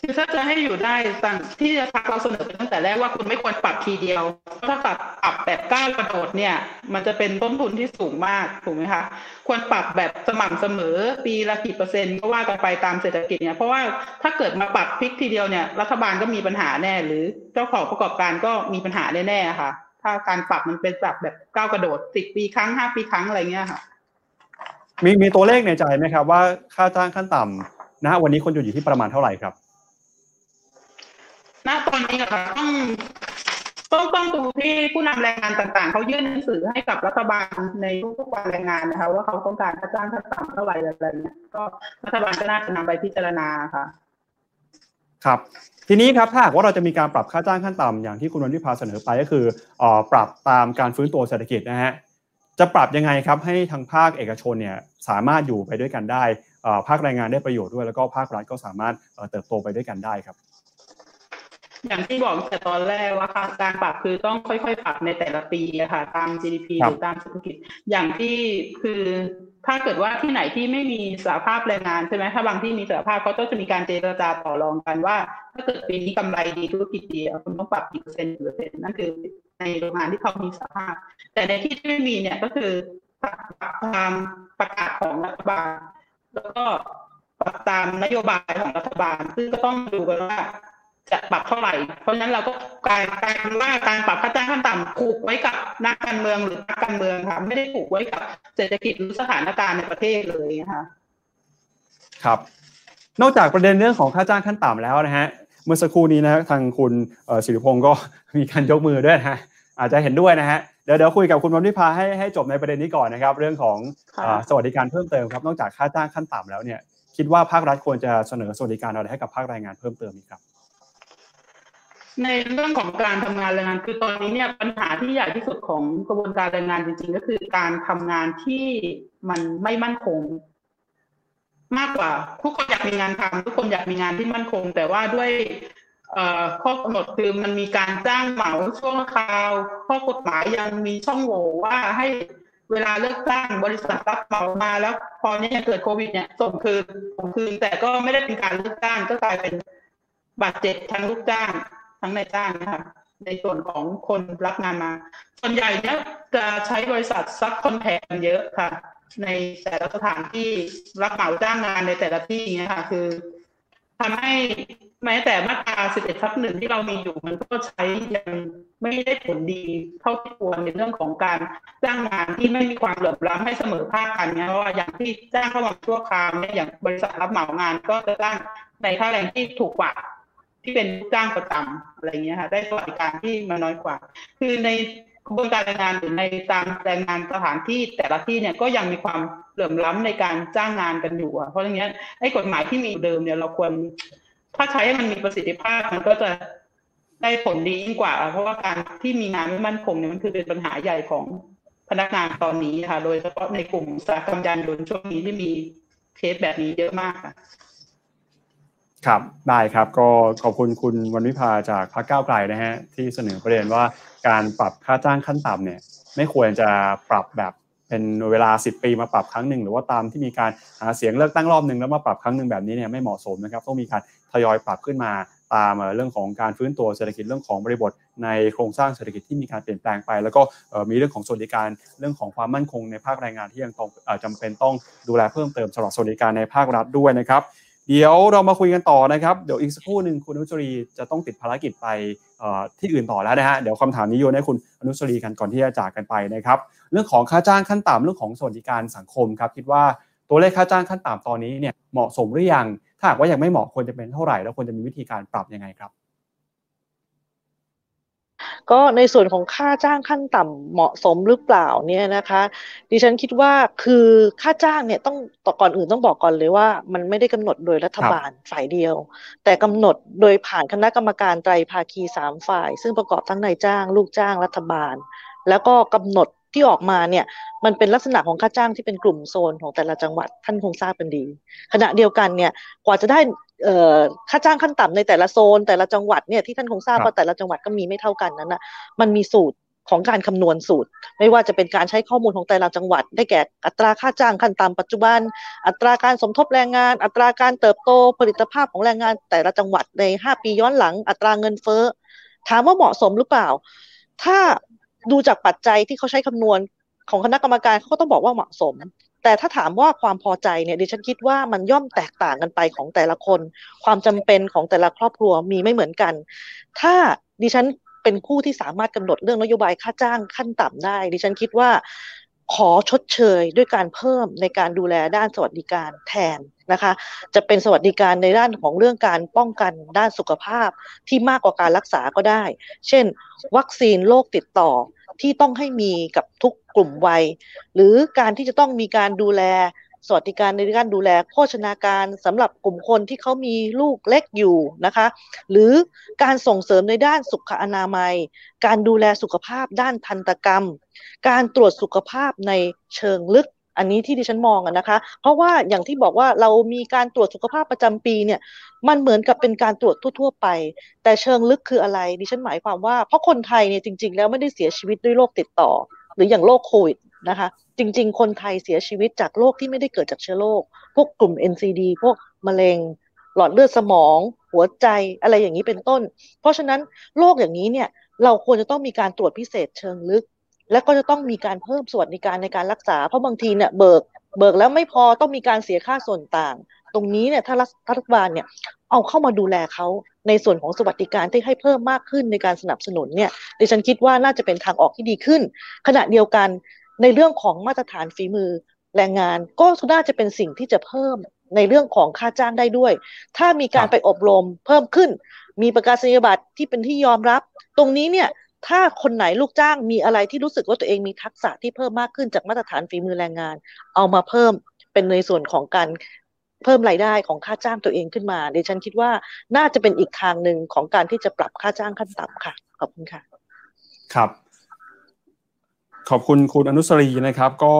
S3: คือถ้าจะให้อยู่ได้สั่งที่จะพักเราเสนอไปตั้งแต่แรกว่าคุณไม่ควรปรับทีเดียว ถ้าปรับปรับแบบก้าวกระโดดเนี่ย มันจะเป็นต้นทุนที่สูงมากถูกไหมคะควรปรับแบบสม่ำเสมอปีละกี่เปอร์เซ็นต์ก็ว่ากันไปตามเศรษฐกิจเนี่ยเพราะว่าถ้าเกิดมาปรับพลิกทีเดียวเนี่ยรัฐบาลก็มีปัญหาแน่ หรือเจ้าของประกอบการก็มีปัญหาแน่ๆค่ะ ถ้าการปรับมันเป็นปรับแบบก้าวกระโดดสิบปีครั้งห้าปีครั้งอะไรเงี้ยค่ะ
S1: มีมีตัวเลขในใจไหมครับว่าค่าจ้างขั้นต่ำนะวันนี้คนอยู่อยู่ที่ประมาณเท่าไหร่ครับ
S3: ณตอนนี้นะคะต้องต้องต้องดูที่ผู้นำแรงงานต่างๆ เขายื่นหนังสือให้กับรัฐบาลในทุกๆวันแรงงานนะคะว่าเขาต้องการค่าจ้างขั้นต่ำเท่าไหร่อะไรเงี้ยก็รัฐบาลก็น่าจะนำไปพิจารณาค่ะ
S1: ครับ ทีนี้ครับถ้าหากว่าเราจะมีการปรับค่าจ้างขั้นต่ำอย่างที่คุณวันวิภาเสนอไปก็คืออ่อปรับตามการฟื้นตัวเศรษฐกิจนะฮะจะปรับยังไงครับให้ทางภาคเอกชนเนี่ยสามารถอยู่ไปด้วยกันได้เอ่อภาคแรงงานได้ประโยชน์ด้วยแล้วก็ภาครัฐก็สามารถเอ่อเติบโตไปด้วยกันได้ครับ
S3: อย่างที่บอกแต่ตอนแรกว่าค่ะการปรับคือต้องค่อยๆ ปรับในแต่ละปีอะค่ะ ตาม GDP
S1: ครั
S3: ห
S1: บ
S3: รือตามเศรษฐกิจ อย่างที่คือถ้าเกิดว่าที่ไหนที่ไม่มีสหภาพแรงงานใช่ไหมถ้าบางที่มีสหภาพเขาก็จะมีการเจรจาต่อรองกันว่า ถ้าเกิดปีนี้กำไรดีธุรกิจดีอะคุณต้องปรับกี่เปอร์เซ็นต์กี่เปอร์เซ็นต์นั่นคือในโรงงานที่เขามีสหภาพ แต่ในที่ที่ไม่มีเนี่ยก็คือปรับตามประกาศของรัฐบาล แล้วก็ปรับตามนโยบายของรัฐบาล ซึ่งก็ต้องดูกันว่า จะปรับเท่าไหร่ เพราะฉะนั้นเราก็กลายกลายเป็นว่าการปรับค่าจ้างขั้นต่ำผูกไว้กับนักการเมืองหรือนักการเมืองค่ะไม่ได้ผูกไว้กับเศรษฐกิจหรือสถานการณ์ในประเทศเลยนะคะ
S1: ครับ นอกจากประเด็นเรื่องของค่าจ้างขั้นต่ำแล้วนะฮะเมื่อสักครู่นี้นะทางคุณเอ่อสิริพงศ์ก็มีการยกมือด้วยนะฮะอาจจะเห็นด้วยนะฮะเดี๋ยวเดี๋ยวคุยกับคุณวันวิภาให้ให้จบในประเด็นนี้ก่อนนะครับ เรื่องของ
S3: ค่ะ
S1: เอ่อสวัสดิการเพิ่มเติมครับ นอกจากค่าจ้างขั้นต่ำแล้วเนี่ย คิดว่าภาครัฐควรจะเสนอสวัสดิการอะไรให้กับภาคแรงงานเพิ่มเติมอีกครับ
S3: ในเรื่องของการทำงานแรงงาน คือตอนนี้เนี่ยปัญหาที่ใหญ่ที่สุดของกระบวนการแรงงานจริง ๆ ก็คือการทำงานที่มันไม่มั่นคง มากกว่า ทุกคนอยากมีงานทำทุกคนอยากมีงานที่มั่นคง แต่ว่าด้วยข้อกำหนดคือมันมีการจ้างเหมาช่วงคราว ข้อกฎหมายยังมีช่องโหว่ว่าให้เวลาเลิกจ้างบริษัทรับเหมามาแล้ว พอเนี้ยเกิดโควิดเนี่ยส่งคืนส่งคืนแต่ก็ไม่ได้เป็นการเลิกจ้างก็กลายเป็นบาดเจ็บทั้งลูกจ้าง ทั้งนายจ้างนะคะในส่วนของคนรับงานมา ส่วนใหญ่เนี่ยจะใช้บริษัทซับคอนแทคเยอะค่ะ ในแต่ละสถานที่รับเหมาจ้างงานในแต่ละที่เนี้ยค่ะ คือทำให้แม้แต่มาตรา 11ทับหนึ่งที่เรามีอยู่มันก็ใช้ยังไม่ได้ผลดีเท่าที่ควรในเรื่องของการจ้างงานที่ไม่มีความเหลื่อมล้ำให้เสมอภาคกันเนี่ยเพราะว่าอย่างที่จ้างเข้ามาชั่วคราวเนี่ยอย่างบริษัทรับเหมางานก็จะจ้างในค่าแรงที่ถูกกว่า ที่เป็นลูกจ้างประจำอะไรเงี้ยค่ะ ได้สวัสดิการที่มันน้อยกว่า คือในกระบวนการแรงงานหรือในตามแรงงานสถานที่แต่ละที่เนี่ยก็ยังมีความเหลื่อมล้ำในการจ้างงานกันอยู่อะเพราะอย่างเงี้ยไอ้กฎหมายที่มีอยู่เดิมเนี่ยเราควร ถ้าใช้ให้มันมีประสิทธิภาพมันก็จะได้ผลดียิ่งกว่า เพราะว่าการที่มีงานไม่มั่นคงเนี่ยมันคือเป็นปัญหาใหญ่ของพนักงานตอนนี้ค่ะ โดยเฉพาะในกลุ่มสาหกรรมยานยนต์ช่วงนี้ที่มีเคสแบบนี้เยอะมากค่ะ
S1: ครับได้ครับก็ขอบคุณคุณวันวิภาจากพรรคก้าวไกลนะฮะที่เสนอประเด็นว่าการปรับค่าจ้างขั้นต่ำเนี่ยไม่ควรจะปรับแบบเป็นเวลา 10 ปีมาปรับครั้งหนึ่งหรือว่าตามที่มีการหาเสียงเลือกตั้งรอบหนึ่งแล้วมาปรับครั้งหนึ่งแบบนี้เนี่ยไม่เหมาะสมนะครับต้องมีการทยอยปรับขึ้นมาตามเรื่องของการฟื้นตัวเศรษฐกิจเรื่องของบริบทในโครงสร้างเศรษฐกิจที่มีการเปลี่ยนแปลงไป แล้วก็มีเรื่องของสวัสดิการเรื่องของความมั่นคงในภาคแรงงานที่ยังต้องจำเป็นต้องดูแลเพิ่มเติมสำหรับสวัสดิการในภาครัฐด้วยนะครับ เดี๋ยวเรามาคุยกันต่อนะครับ เดี๋ยวอีกสักครู่หนึ่งคุณอนุชรีจะต้องติดภารกิจไปที่อื่นต่อแล้วนะฮะ เดี๋ยวคำถามนี้โยนให้คุณอนุชรีกันก่อนที่จะจากกันไปนะครับ เรื่องของค่าจ้างขั้นต่ำเรื่องของสวัสดิการสังคมครับ คิดว่าตัวเลขค่าจ้างขั้นต่ำตอนนี้เนี่ยเหมาะสมหรือยัง ถ้าหากว่ายังไม่เหมาะควรจะเป็นเท่าไหร่ แล้วควรจะมีวิธีการปรับยังไงครับ
S5: ก็ในส่วนของค่าจ้างขั้นต่ำเหมาะสมหรือเปล่าเนี่ยนะคะ ดิฉันคิดว่าคือค่าจ้างเนี่ยต้องต่อก่อนอื่นต้องบอกก่อนเลยว่า มันไม่ได้กำหนดโดยรัฐบาลฝ่ายเดียว แต่กำหนดโดยผ่านคณะกรรมการไตรภาคีสามฝ่าย ซึ่งประกอบทั้งนายจ้าง ลูกจ้างรัฐบาล แล้วก็กำหนดที่ออกมาเนี่ยมันเป็นลักษณะของค่าจ้างที่เป็นกลุ่มโซนของแต่ละจังหวัดท่านคงทราบเป็นดี ขณะเดียวกันเนี่ยกว่าจะได้ ค่าจ้างขั้นต่ำในแต่ละโซน แต่ละจังหวัดเนี่ยที่ท่านคงทราบว่าแต่ละจังหวัดก็มีไม่เท่ากันนั้นนะมันมีสูตรของการคำนวณสูตร ไม่ว่าจะเป็นการใช้ข้อมูลของแต่ละจังหวัด ได้แก่อัตราค่าจ้างขั้นต่ำปัจจุบัน อัตราการสมทบแรงงาน อัตราการเติบโตผลิตภาพของแรงงานแต่ละจังหวัดใน 5 ปีย้อนหลัง อัตราเงินเฟ้อถามว่าเหมาะสมหรือเปล่า ถ้าดูจากปัจจัยที่เขาใช้คำนวณของคณะกรรมการเขาก็ต้องบอกว่าเหมาะสม แต่ถ้าถามว่าความพอใจเนี่ยดิฉันคิดว่ามันย่อมแตกต่างกันไปของแต่ละคน ความจำเป็นของแต่ละครอบครัวมีไม่เหมือนกัน ถ้าดิฉันเป็นผู้ที่สามารถกำหนดเรื่องนโยบายค่าจ้างขั้นต่ำได้ ดิฉันคิดว่าขอชดเชยด้วยการเพิ่มในการดูแลด้านสวัสดิการแทนนะคะ จะเป็นสวัสดิการในด้านของเรื่องการป้องกันด้านสุขภาพที่มากกว่าการรักษาก็ได้ เช่น วัคซีนโรคติดต่อ ที่ต้องให้มีกับทุกกลุ่มวัย หรือการที่จะต้องมีการดูแลสวัสดิการในการดูแลโภชนาการสำหรับกลุ่มคนที่เขามีลูกเล็กอยู่นะคะ หรือการส่งเสริมในด้านสุขอนามัย การดูแลสุขภาพด้านทันตกรรม การตรวจสุขภาพในเชิงลึก อันนี้ที่ดิฉันมองอะนะคะ เพราะว่าอย่างที่บอกว่าเรามีการตรวจสุขภาพประจำปีเนี่ย มันเหมือนกับเป็นการตรวจทั่ว ๆ ไป แต่เชิงลึกคืออะไร ดิฉันหมายความว่าเพราะคนไทยเนี่ยจริง ๆ แล้วไม่ได้เสียชีวิตด้วยโรคติดต่อ หรืออย่างโรคโควิดนะคะ จริง ๆ คนไทยเสียชีวิตจากโรคที่ไม่ได้เกิดจากเชื้อโรคพวกกลุ่ม NCD พวกมะเร็ง หลอดเลือดสมอง หัวใจอะไรอย่างนี้เป็นต้น เพราะฉะนั้นโรคอย่างนี้เนี่ยเราควรจะต้องมีการตรวจพิเศษเชิงลึก และก็จะต้องมีการเพิ่มส่วัสดิการในการรักษา เพราะบางทีเนี่ยเบิก เบิกแล้วไม่พอต้องมีการเสียค่าส่วนต่าง ตรงนี้เนี่ยถ้ารัฐบาลเนี่ยเอาเข้ามาดูแลเขาในส่วนของสวัสดิการที่ให้เพิ่มมากขึ้นในการสนับสนุนเนี่ยดิฉันคิดว่าน่าจะเป็นทางออกที่ดีขึ้น ขณะเดียวกันในเรื่องของมาตรฐานฝีมือแรงงานก็น่าจะเป็นสิ่งที่จะเพิ่มในเรื่องของค่าจ้างได้ด้วย ถ้ามีการไปอบรมเพิ่มขึ้น มีประกาศนียบัตรที่เป็นที่ยอมรับ ตรงนี้เนี่ย ถ้าคนไหนลูกจ้างมีอะไรที่รู้สึกว่าตัวเองมีทักษะที่เพิ่มมากขึ้นจากมาตรฐานฝีมือแรงงาน เอามาเพิ่มเป็นในส่วนของการเพิ่มรายได้ของค่าจ้างตัวเองขึ้นมาดิฉันคิดว่าน่าจะเป็นอีกทางหนึ่งของการที่จะปรับค่าจ้างขั้นต่ำค่ะ ขอบคุณค่ะ
S1: ครับ ขอบคุณคุณอนุสรีนะครับ ก็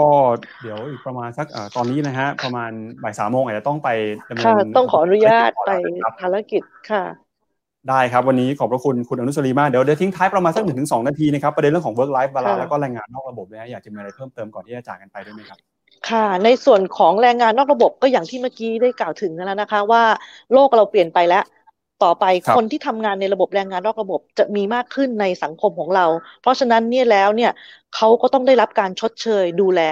S1: เดี๋ยวอีกประมาณสักอตอนนี้นะฮะประมาณบ่ายสามโมงอาจจะต้องไปดำเนิ
S5: นต้องขออนุญาตไปภารกิจค่ะ
S1: ได้ครับ วันนี้ขอบพระคุณคุณอนุสรีมาก เดี๋ยวเดี๋ยวทิ้งท้ายประมาณสักหนึ่งถึงสองนาทีนะครับ ประเด็นเรื่องของ work life balance แล้วก็แรงงานนอกระบบนะอยากจะมีอะไรเพิ่มเติมก่อนที่จะจากกันไปด้วยไหมครับ
S5: ค่ะ ในส่วนของแรงงานนอกระบบก็อย่างที่เมื่อกี้ได้กล่าวถึงแล้วนะคะว่าโลกเราเปลี่ยนไปแล้ว ต่อไปคนที่ทำงานในระบบแรงงานนอกระบบจะมีมากขึ้นในสังคมของเรา เพราะฉะนั้นเนี่ยแล้วเนี่ยเขาก็ต้องได้รับการชดเชยดูแล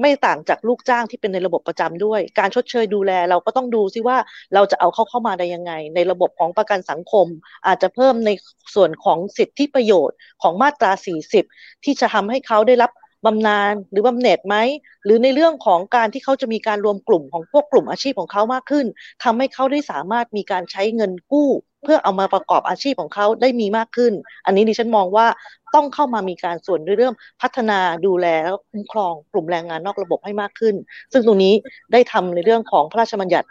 S5: ไม่ต่างจากลูกจ้างที่เป็นในระบบประจำด้วย การชดเชยดูแลเราก็ต้องดูซิว่าเราจะเอาเข้าเข้ามาได้ยังไง ในระบบของประกันสังคม อาจจะเพิ่มในส่วนของสิทธิประโยชน์ของมาตรา 40 ที่จะทำให้เขาได้รับ บำนาญหรือบำเหน็จไหมหรือในเรื่องของการที่เขาจะมีการรวมกลุ่มของพวกกลุ่มอาชีพของเขามากขึ้นทำให้เขาได้สามารถมีการใช้เงินกู้ เพื่อเอามาประกอบอาชีพของเขาได้มีมากขึ้น อันนี้ดิฉันมองว่าต้องเข้ามามีการส่วนด้วยเรื่องพัฒนาดูแลแล้วคุ้มครองกลุ่มแรงงานนอกระบบให้มากขึ้น ซึ่งตรงนี้ได้ทำในเรื่องของพระราชบัญญัติ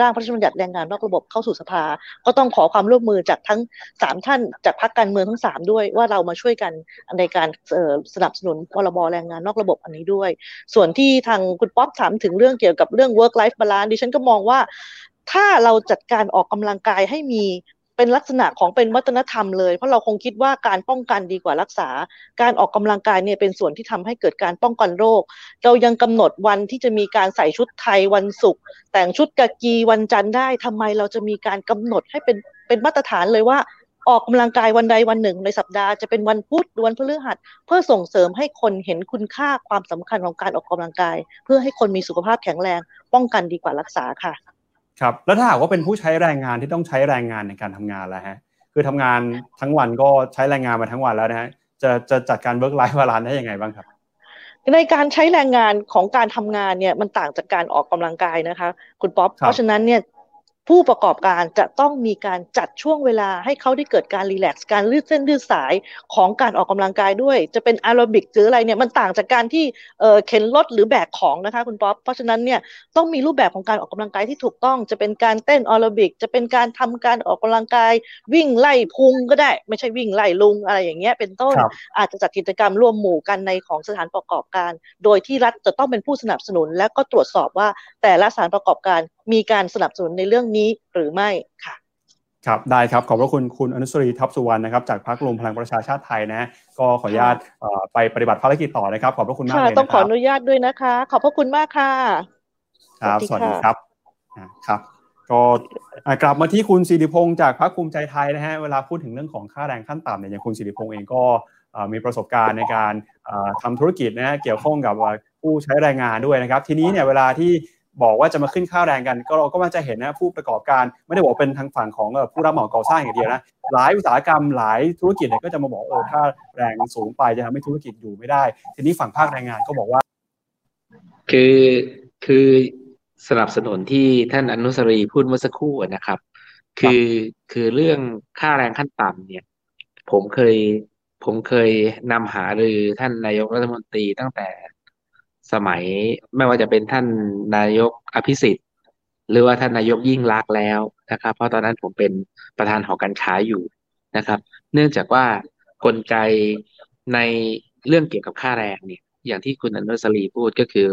S5: ร่างพระราชบัญญัติแรงงานนอกระบบเข้าสู่สภา ก็ต้องขอความร่วมมือจากทั้งสามท่านจากพรรคการเมืองทั้งสามด้วยว่าเรามาช่วยกันในการสนับสนุนพรบแรงงานนอกระบบอันนี้ด้วย ส่วนที่ทางคุณป๊อปถามถึงเรื่องเกี่ยวกับเรื่อง work life balance ดิฉันก็มองว่าถ้าเราจัดการออกกำลังกายให้มี เป็นลักษณะของเป็นวัฒนธรรมเลย เพราะเราคงคิดว่าการป้องกันดีกว่ารักษา การออกกำลังกายเนี่ยเป็นส่วนที่ทำให้เกิดการป้องกันโรค เรายังกำหนดวันที่จะมีการใส่ชุดไทยวันศุกร์แต่งชุดกะกีวันจันทร์ได้ทำไมเราจะมีการกำหนดให้เป็นเป็นมาตรฐานเลยว่าออกกำลังกายวันใดวันหนึ่งในสัปดาห์จะเป็นวันพุธวันพฤหัส เพื่อส่งเสริมให้คนเห็นคุณค่าความสำคัญของการออกกำลังกาย เพื่อให้คนมีสุขภาพแข็งแรง ป้องกันดีกว่ารักษาค่ะ
S1: ครับแล้วถ้าหากว่าเป็นผู้ใช้แรงงานที่ต้องใช้แรงงานในการทำงานแล้วฮะคือทำงานทั้งวันก็ใช้แรงงานมาทั้งวันแล้วนะฮะจะจะจัดการ work-life balance ได้ยังไงบ้างครับ
S5: ในการใช้แรงงานของการทำงานเนี่ยมันต่างจากการออกกำลังกายนะคะ คุณป๊อป
S1: ครับ
S5: เพราะฉะนั้นเนี่ย ผู้ประกอบการจะต้องมีการจัดช่วงเวลาให้เขาได้เกิดการ relax การยืดเส้นยืดสายของการออกกำลังกายด้วย จะเป็นแอโรบิกหรืออะไรเนี่ยมันต่างจากการที่เอ่อเข็นรถหรือแบกของนะคะคุณป๊อปเพราะฉะนั้นเนี่ยต้องมีรูปแบบของการออกกำลังกายที่ถูกต้องจะเป็นการเต้นแอโรบิกจะเป็นการทำการออกกำลังกาย วิ่งไล่พุงก็ได้ ไม่ใช่วิ่งไล่ลุงอะไรอย่างเงี้ยเป็นต้น
S1: ครับ
S5: อาจจะจัดกิจกรรมร่วมหมู่กันในของสถานประกอบการ โดยที่รัฐจะต้องเป็นผู้สนับสนุน และก็ตรวจสอบว่าแต่ละสถานประกอบการ มีการสนับสนุนในเรื่องนี้หรือไม่ค่ะ
S1: ครับได้ครับขอบพระคุณคุณอนุสรีทัพสุวรรณนะครับจากพรรครวมพลังประชาชาติไทยนะก็ขออนุญาตเอ่อไปปฏิบัติภารกิจต่อนะครับ ขอบพระคุณมาก
S5: ค่ะ
S1: เลย
S5: ต้อง
S1: นะ
S5: ข
S1: ค
S5: อ
S1: รับ
S5: อนุญาตด้วยนะคะ ขอบพระคุณมากค่ะ
S1: ครับ
S5: ส
S1: ส
S5: วั
S1: วั
S5: ส
S1: ส
S5: ดี
S1: ดี
S5: ค่ะ
S1: ครับอ่าครับ ก็อ่ากลับมาที่คุณสิริพงษ์จากพรรคภูมิใจไทยนะฮะเวลาพูดถึงเรื่องของค่าแรงขั้นต่ำเนี่ยอย่างคุณสิริพงษ์เองก็อ่ามีประสบการณ์ในการอ่าทำธุรกิจนะฮะเกี่ยวข้องกับผู้ใช้แรงงานด้วยนะครับ ทีนี้เนี่ยเวลาที่ บอกว่าจะมาขึ้นค่าแรงกัน ก็เราก็มักจะเห็นนะผู้ประกอบการไม่ได้บอกเป็นทางฝั่งของผู้รับเหมาก่อสร้างอย่างเดียวนะหลายอุตสาหกรรมหลายธุรกิจเนี่ยก็จะมาบอกเออถ้าแรงสูงไปจะทำให้ธุรกิจอยู่ไม่ได้ ทีนี้ฝั่งภาคแรงงานก็บอกว่า
S4: คือคือสนับสนุนที่ท่านอนุสรีพูดเมื่อสักครู่นะครับ คือคือเรื่องค่าแรงขั้นต่ำเนี่ย ผมเคยผมเคยนำหารือท่านนายกรัฐมนตรีตั้งแต่ สมัยไม่ว่าจะเป็นท่านนายกอภิสิทธิ์ หรือว่าท่านนายกยิ่งลักษณ์แล้วนะครับ เพราะตอนนั้นผมเป็นประธานหอการค้าอยู่นะครับ เนื่องจากว่ากลไกในเรื่องเกี่ยวกับค่าแรงเนี่ย อย่างที่คุณอนุสรีพูดก็คือ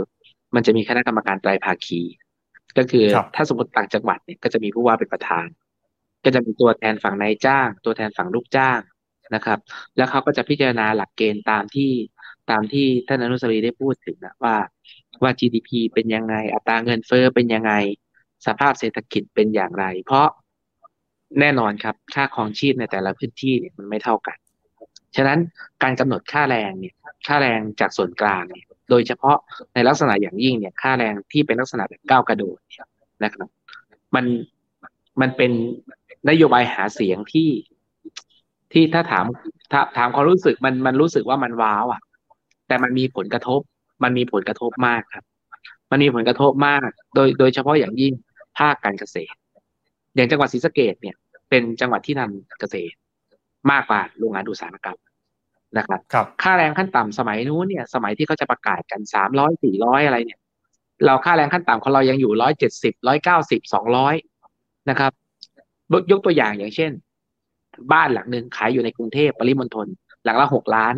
S4: มันจะมีคณะกรรมการไตรภาคี ก็คือ
S1: ครับ
S4: ถ้าสมมติต่างจังหวัดเนี่ยก็จะมีผู้ว่าเป็นประธาน ก็จะมีตัวแทนฝั่งนายจ้าง ตัวแทนฝั่งลูกจ้างนะครับ แล้วเขาก็จะพิจารณาหลักเกณฑ์ตามที่ ตามที่ท่านอนุสรีได้พูดถึงนะว่าว่า GDP เป็นยังไง อัตราเงินเฟ้อเป็นยังไง สภาพเศรษฐกิจเป็นอย่างไร เพราะแน่นอนครับค่าครองชีพในแต่ละพื้นที่เนี่ยมันไม่เท่ากัน ฉะนั้นการกำหนดค่าแรงเนี่ยค่าแรงจากส่วนกลางเนี่ยโดยเฉพาะในลักษณะอย่างยิ่งเนี่ยค่าแรงที่เป็นลักษณะแบบก้าวกระโดดเนี่ยนะครับ มันมันเป็นนโยบายหาเสียงที่ที่ถ้าถามถ้าถามความรู้สึกมันมันรู้สึกว่ามันว้าวอะ แต่มันมีผลกระทบ มันมีผลกระทบมากครับ มันมีผลกระทบมาก โดยโดยเฉพาะอย่างยิ่งภาคการเกษตร อย่างจังหวัดศรีสะเกษเนี่ย เป็นจังหวัดที่ทำเกษตร มากกว่าโรงงานอุตสาหกรรมนะครับ
S1: ครับ
S4: ค่าแรงขั้นต่ำสมัยนู้นเนี่ย สมัยที่เขาจะประกาศกันสามร้อยสี่ร้อยอะไรเนี่ย เราค่าแรงขั้นต่ำของเรายังอยู่ร้อยเจ็ดสิบร้อยเก้าสิบสองร้อยนะครับยกยกตัวอย่างอย่างเช่น บ้านหลังหนึ่งขายอยู่ในกรุงเทพปริมณฑลหลังละหกล้าน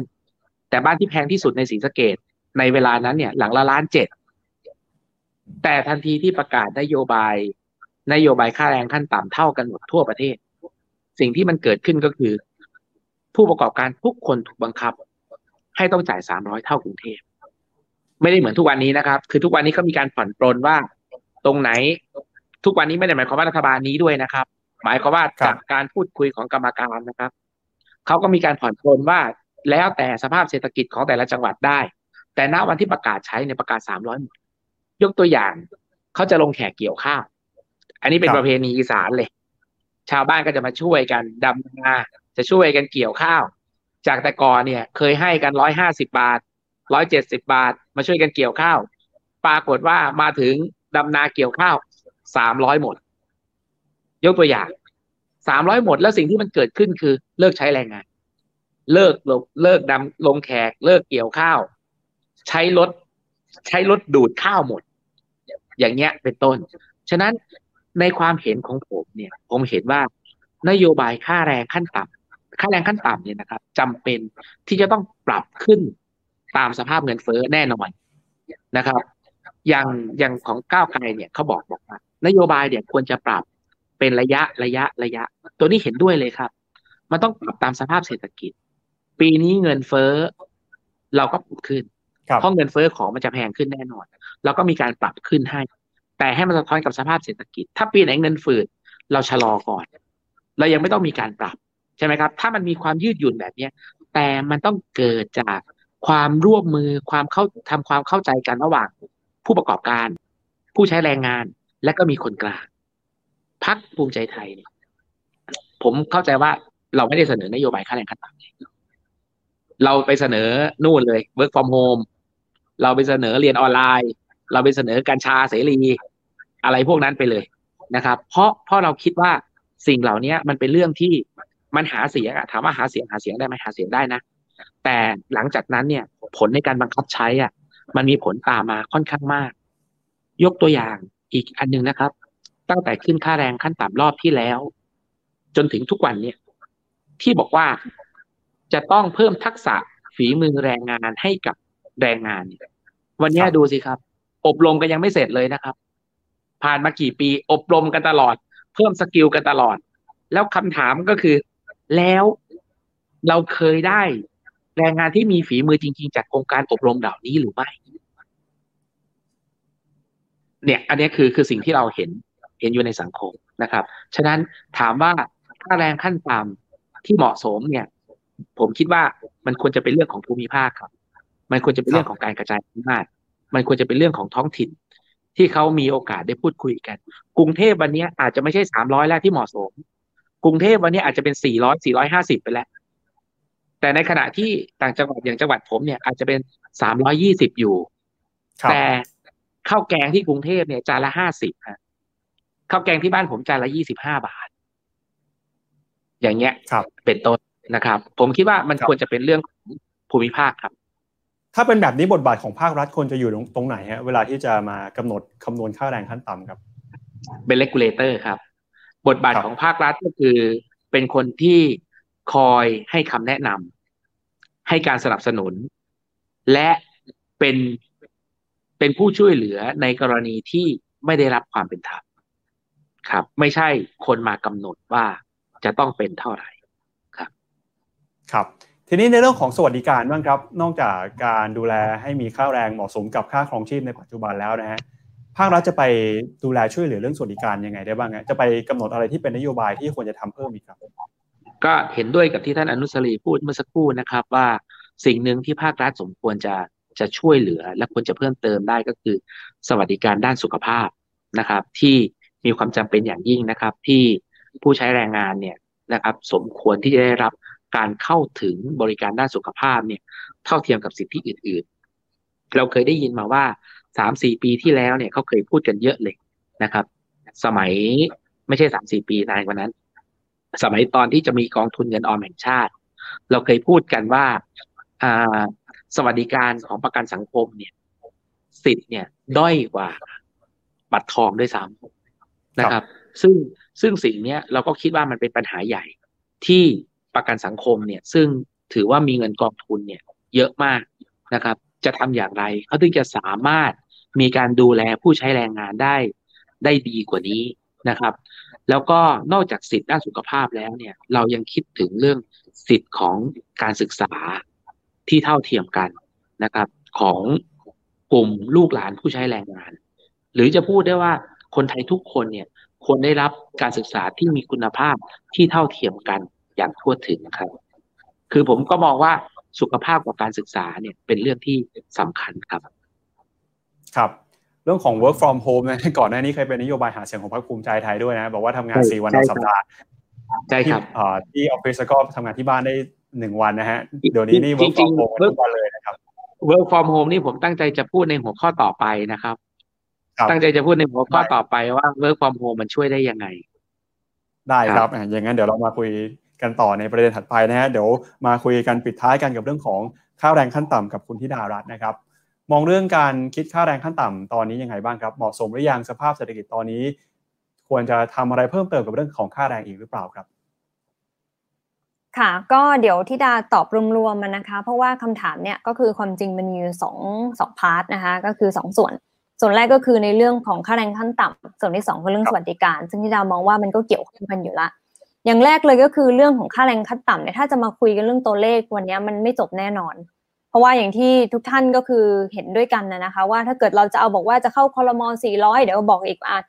S4: แต่บ้านที่แพงที่สุดในศรีสะเกดในเวลานั้นเนี่ย หลังละล้านเจ็ดแต่ทันทีที่ประกาศนโยบาย นโยบายค่าแรงขั้นต่ำเท่ากันหมดทั่วประเทศ สิ่งที่มันเกิดขึ้นก็คือ ผู้ประกอบการทุกคนถูกบังคับ ให้ต้องจ่ายสามร้อยเท่ากรุงเทพไม่ได้เหมือนทุกวันนี้นะครับ คือทุกวันนี้ก็มีการผ่อนปรนว่าตรงไหน ทุกวันนี้ไม่ได้หมายความว่ารัฐบาลนี้ด้วยนะครับ หมายความว่าจากการพูดคุยของกรรมการนะครับเขาก็มีการผ่อนปรนว่า แล้วแต่สภาพเศรษฐกิจของแต่ละจังหวัดได้ แต่ณวันที่ประกาศใช้ในยประกาศสามร้อยหมดยกตัวอย่างเขาจะลงแขกเกี่ยวข้าว อันนี้เป็น
S1: ครับ
S4: ประเพณีอีสานเลย ชาวบ้านก็จะมาช่วยกันดำนาจะช่วยกันเกี่ยวข้าว จากแต่ก่อนเนี่ย เคยให้กันร้อยห้าสิบาทร้อยเจ็ดสิบาท มาช่วยกันเกี่ยวข้าว ปรากฏว่ามาถึงดำนาเกี่ยวข้าวสามร้อยหมด ยกตัวอย่างสามร้อยหมดแล้วสิ่งที่มันเกิดขึ้นคือเลิกใช้แรงงาน เลิกลงเลิกดำลงแขก เลิกเกี่ยวข้าว ใช้รถใช้รถดูดข้าวหมด อย่างเงี้ยเป็นต้น ฉะนั้นในความเห็นของผมเนี่ย ผมเห็นว่านโยบายค่าแรงขั้นต่ำค่าแรงขั้นต่ำเนี่ยนะครับจำเป็นที่จะต้องปรับขึ้นตามสภาพเงินเฟ้อแน่นอนนะครับ อย่างอย่างของก้าวไกลเนี่ยเขาบอกบอกว่านโยบายเนี่ยควรจะปรับเป็นระยะระยะระยะ ตัวนี้เห็นด้วยเลยครับ มันต้องปรับตามสภาพเศรษฐกิจ ปีนี้เงินเฟ้อเราก็ปรับขึ้น
S1: ครับ
S4: เพราะเงินเฟ้อของมันจะแพงขึ้นแน่นอนเราก็มีการปรับขึ้นให้ แต่ให้มันสะท้อนกับสภาพเศรษฐกิจ ถ้าปีไหนเงินฝืดเราชะลอก่อน เรายังไม่ต้องมีการปรับใช่ไหมครับ ถ้ามันมีความยืดหยุ่นแบบเนี้ย แต่มันต้องเกิดจากความร่วมมือความเข้าทำความเข้าใจกันระหว่างผู้ประกอบการ ผู้ใช้แรงงานและก็มีคนกลางพักภูมิใจไทยเนี่ยผมเข้าใจว่าเราไม่ได้เสนอนโยบายค่าแรงขั้นต่ำ เราไปเสนอนู่นเลย work from home เราไปเสนอเรียนออนไลน์ เราไปเสนอกัญชาเสรี อะไรพวกนั้นไปเลยนะครับ เพราะเพราะเราคิดว่าสิ่งเหล่านี้มันเป็นเรื่องที่มันหาเสียงอะถามว่าหาเสียงหาเสียงได้ไหมหาเสียงได้นะ แต่หลังจากนั้นเนี่ย ผลในการบังคับใช้อะ มันมีผลตามมาค่อนข้างมาก ยกตัวอย่างอีกอันหนึงนะครับ ตั้งแต่ขึ้นค่าแรงขั้นต่ำรอบที่แล้ว จนถึงทุกวันเนี่ย ที่บอกว่า จะต้องเพิ่มทักษะฝีมือแรงงานให้กับแรงงานเนี่ยวันนี้
S1: ครับ
S4: ดูสิครับ อบรมกันยังไม่เสร็จเลยนะครับ ผ่านมากี่ปี อบรมกันตลอด เพิ่มสกิลกันตลอด แล้วคำถามก็คือ แล้วเราเคยได้ แรงงานที่มีฝีมือจริง ๆ จากโครงการอบรมเหล่านี้หรือไม่เนี่ย อันนี้คือคือสิ่งที่เราเห็นเห็นอยู่ในสังคมนะครับ ฉะนั้นถามว่าค่าแรงขั้นต่ำที่เหมาะสมเนี่ย ผมคิดว่ามันควรจะเป็นเรื่องของภูมิภาคครับ มันควรจะเป็นเรื่องของการกระจายอำนาจมันควรจะเป็นเรื่องของท้องถิ่น ที่เขามีโอกาสได้พูดคุยกัน กรุงเทพวันนี้อาจจะไม่ใช่สามร้อยแล้วที่เหมาะสม กรุงเทพวันนี้อาจจะเป็นสี่ร้อยสี่ร้อยห้าสิบไปแล้ว แต่ในขณะที่ต่างจังหวัดอย่างจังหวัดผมเนี่ยอาจจะเป็นสามร้อยี่สิบอยู่
S1: ครับ
S4: แต่ข้าวแกงที่กรุงเทพเนี่ยจานละห้าสิบฮะข้าวแกงที่บ้านผมจานละยี่สิบห้าบาท อย่างเงี้ย
S1: ครับ
S4: เป็นต้น นะครับ ผมคิดว่ามัน
S1: ครับ
S4: ควรจะเป็นเรื่องของภูมิภาคครับ
S1: ถ้าเป็นแบบนี้บทบาทของภาครัฐควรจะอยู่ตรงตรงไหนฮะเวลาที่จะมากำหนดคำนวณค่าแรงขั้นต่ำครับ
S4: เป็นเลกูลเลเตอร์ครับ บทบาท
S1: ครับ
S4: ของภาครัฐก็คือเป็นคนที่คอยให้คำแนะนำให้การสนับสนุน และเป็นเป็นผู้ช่วยเหลือในกรณีที่ไม่ได้รับความเป็นธรรมครับ ไม่ใช่คนมากำหนดว่าจะต้องเป็นเท่าไหร่
S1: ครับทีนี้ในเรื่องของสวัสดิการบ้างครับ นอกจากการดูแลให้มีค่าแรงเหมาะสมกับค่าครองชีพในปัจจุบันแล้วนะฮะภาครัฐจะไปดูแลช่วยเหลือเรื่องสวัสดิการยังไงได้บ้างฮะจะไปกำหนดอะไรที่เป็นนโยบายที่ควรจะทำเพิ่มอีกครับ
S4: ก็เห็นด้วยกับที่ท่านอนุสรีพูดเมื่อสักครู่นะครับ ว่าสิ่งหนึ่งที่ภาครัฐสมควรจะจะช่วยเหลือ และควรจะเพิ่มเติมได้ก็คือ สวัสดิการด้านสุขภาพนะครับ ที่มีความจำเป็นอย่างยิ่งนะครับ ที่ผู้ใช้แรงงานเนี่ยนะครับ สมควรที่จะได้รับ การเข้าถึงบริการด้านสุขภาพเนี่ยเท่าเทียมกับสิทธิอื่น ๆ เราเคยได้ยินมาว่าสามสี่ปีที่แล้วเนี่ยเขาเคยพูดกันเยอะเลยนะครับ สมัยไม่ใช่สามสี่ปีนานกว่านั้น สมัยตอนที่จะมีกองทุนเงินออมแห่งชาติ เราเคยพูดกันว่าอ่าสวัสดิการของประกันสังคมเนี่ย สิทธิ์เนี่ยด้อยกว่าบัตรทองด้วยซ้ำนะครับ ซึ่งซึ่งสิ่งเนี้ยเราก็คิดว่ามันเป็นปัญหาใหญ่ที่ ประกันสังคมเนี่ย ซึ่งถือว่ามีเงินกองทุนเนี่ย เยอะมากนะครับ จะทำอย่างไรเขาถึงจะสามารถมีการดูแลผู้ใช้แรงงานได้ได้ดีกว่านี้นะครับ แล้วก็นอกจากสิทธิ์ด้านสุขภาพแล้วเนี่ย เรายังคิดถึงเรื่องสิทธิ์ของการศึกษาที่เท่าเทียมกันนะครับ ของกลุ่มลูกหลานผู้ใช้แรงงาน หรือจะพูดได้ว่าคนไทยทุกคนเนี่ยควรได้รับการศึกษาที่มีคุณภาพที่เท่าเทียมกัน อย่างทั่วถึงครับ คือผมก็มองว่าสุขภาพกับการศึกษาเนี่ยเป็นเรื่องที่สำคัญครับ
S1: ครับ เรื่องของ work from home นะก่อนหน้านี้เคยเป็นนโยบายหาเสียงของพรรคภูมิใจไทยด้วยนะ บอกว่าทำงาน
S4: ใช่
S1: สี่วัน
S4: ใช่
S1: ต่อสัปดาห์
S4: ใช่ครับ
S1: ที่อ่าที่ออฟฟิศแล้วก็ทำงานที่บ้านได้หนึ่งวันนะฮะ เดี๋ยวนี้นี่ work
S4: จริ
S1: from
S4: งๆ
S1: home กันทุกวันเลยนะครับ
S4: work from home นี่ผมตั้งใจจะพูดในหัวข้อต่อไปนะครับ
S1: ครับ
S4: ตั้งใจจะพูดในหัวข้อต่อไปว่า work from home มันช่วยได้ยังไง
S1: ได้ค
S4: ครั
S1: รับบอะอย่างนั้นเดี๋ยวเรามาคุย กันต่อในประเด็นถัดไปนะฮะเดี๋ยวมาคุยกันปิดท้ายกันกับเรื่องของค่าแรงขั้นต่ำกับคุณธิดารัตน์นะครับ มองเรื่องการคิดค่าแรงขั้นต่ำตอนนี้ยังไงบ้างครับเหมาะสมหรือยังสภาพเศรษฐกิจตอนนี้ ควรจะทำอะไรเพิ่มเติมกับเรื่องของค่าแรงอีกหรือเปล่าครับ
S2: ค่ะก็เดี๋ยวที่ดาตอบรวมๆมันนะคะ เพราะว่าคำถามเนี่ยก็คือความจริงมันมีอยู่สองสองพาร์ทนะคะก็คือสองส่วน ส่วนแรกก็คือในเรื่องของค่าแรงขั้นต่ำส่วนที่สองคือเรื่องสวัสดิการ ซึ่งที่ดามองว่ามันก็เกี่ยวข้องกันอยู่ละ อย่างแรกเลยก็คือเรื่องของค่าแรงขั้นต่ำเนี่ยถ้าจะมาคุยกันเรื่องตัวเลขวันนี้มันไม่จบแน่นอน เพราะว่าอย่างที่ทุกท่านก็คือเห็นด้วยกันนะนะคะ ว่าถ้าเกิดเราจะเอาบอกว่าจะเข้าคอรมอ400 เดี๋ยวบอกอีกอะ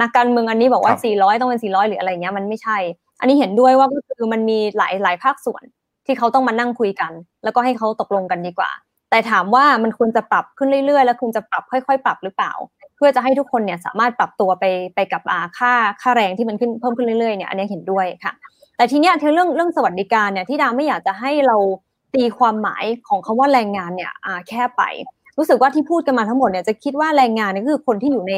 S2: นักการเมืองอันนี้บอกว่า
S1: ครับ
S2: 400 ต้องเป็น 400 หรืออะไรเงี้ยมันไม่ใช่ อันนี้เห็นด้วยว่าก็คือมันมีหลายหลายภาคส่วนที่เขาต้องมานั่งคุยกัน แล้วก็ให้เขาตกลงกันดีกว่า แต่ถามว่ามันควรจะปรับขึ้นเรื่อยๆ แล้วควรจะปรับค่อย ๆ ปรับหรือเปล่าเพื่อจะให้ทุกคนเนี่ยสามารถปรับตัวไปไปกับค่าค่าแรงที่มันขึ้นเพิ่มขึ้นเรื่อยๆเนี่ยอันนี้เห็นด้วยค่ะ แต่ทีเนี้ยเรื่องเรื่องสวัสดิการเนี่ยที่ดาไม่อยากจะให้เราตีความหมายของคำว่าแรงงานเนี่ยอ่าแค่ไป รู้สึกว่าที่พูดกันมาทั้งหมดเนี่ยจะคิดว่าแรงงานนี่คือคนที่อยู่ใน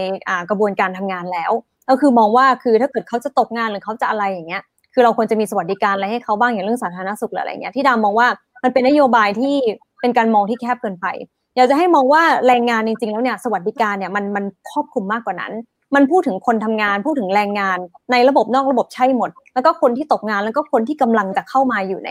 S2: กระบวนการทำงานแล้ว ก็คือมองว่าคือถ้าเกิดเขาจะตกงานหรือเขาจะอะไรอย่างเงี้ยคือเราควรจะมีสวัสดิการอะไรให้เขาบ้างอย่างเรื่องสาธารณสุขหรืออะไรเงี้ยที่ดามองว่ามันเป็นนโยบายที่เป็นการมองที่แคบเกินไป อยากจะให้มองว่าแรงงานจริงๆแล้วเนี่ยสวัสดิการเนี่ยมันมันครอบคลุมมากกว่านั้น มันพูดถึงคนทำงานพูดถึงแรงงานในระบบนอกระบบใช่หมด แล้วก็คนที่ตกงานแล้วก็คนที่กำลังจะเข้ามาอยู่ใน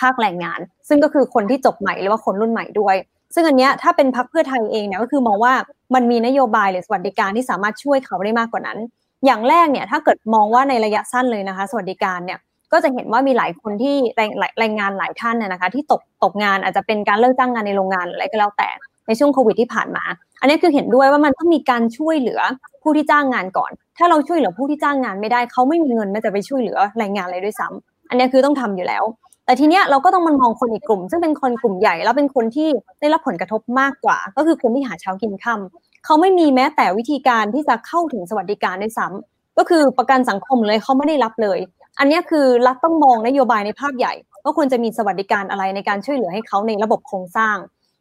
S2: ภาคแรงงาน ซึ่งก็คือคนที่จบใหม่หรือว่าคนรุ่นใหม่ด้วย ซึ่งอันเนี้ยถ้าเป็นพักเพื่อไทยเองเนี่ยก็คือมองว่ามันมีนโยบายหรือสวัสดิการที่สามารถช่วยเขาได้มากกว่านั้น อย่างแรกเนี่ยถ้าเกิดมองว่าในระยะสั้นเลยนะคะ สวัสดิการเนี่ย ก็จะเห็นว่ามีหลายคนที่แรงแรงงานหลายท่านเนี่ยนะคะ ที่ตกตกงานอาจจะเป็นการเลิกจ้างงานในโรงงานอะไรก็แล้วแต่ในช่วงโควิดที่ผ่านมา อันนี้คือเห็นด้วยว่ามันต้องมีการช่วยเหลือผู้ที่จ้างงานก่อน ถ้าเราช่วยเหลือผู้ที่จ้างงานไม่ได้เขาไม่มีเงินแม้แต่ไปช่วยเหลือแรงงานอะไรด้วยซ้ำอันนี้คือต้องทำอยู่แล้ว แต่ทีเนี้ยเราก็ต้องมันมองคนอีกกลุ่ม ซึ่งเป็นคนกลุ่มใหญ่แล้วเป็นคนที่ได้รับผลกระทบมากกว่า ก็คือคนที่หาเช้ากินค่าเขาไม่มีแม้แต่วิธีการที่จะเข้าถึงสวัสดิการด้วยซ้ำก็คือประกันสังคมเลยเขาไม่ได้รับเลย อันนี้คือรัฐต้องมองนโยบายในภาพใหญ่ว่าควรจะมีสวัสดิการอะไรในการช่วยเหลือให้เขาในระบบโครงสร้าง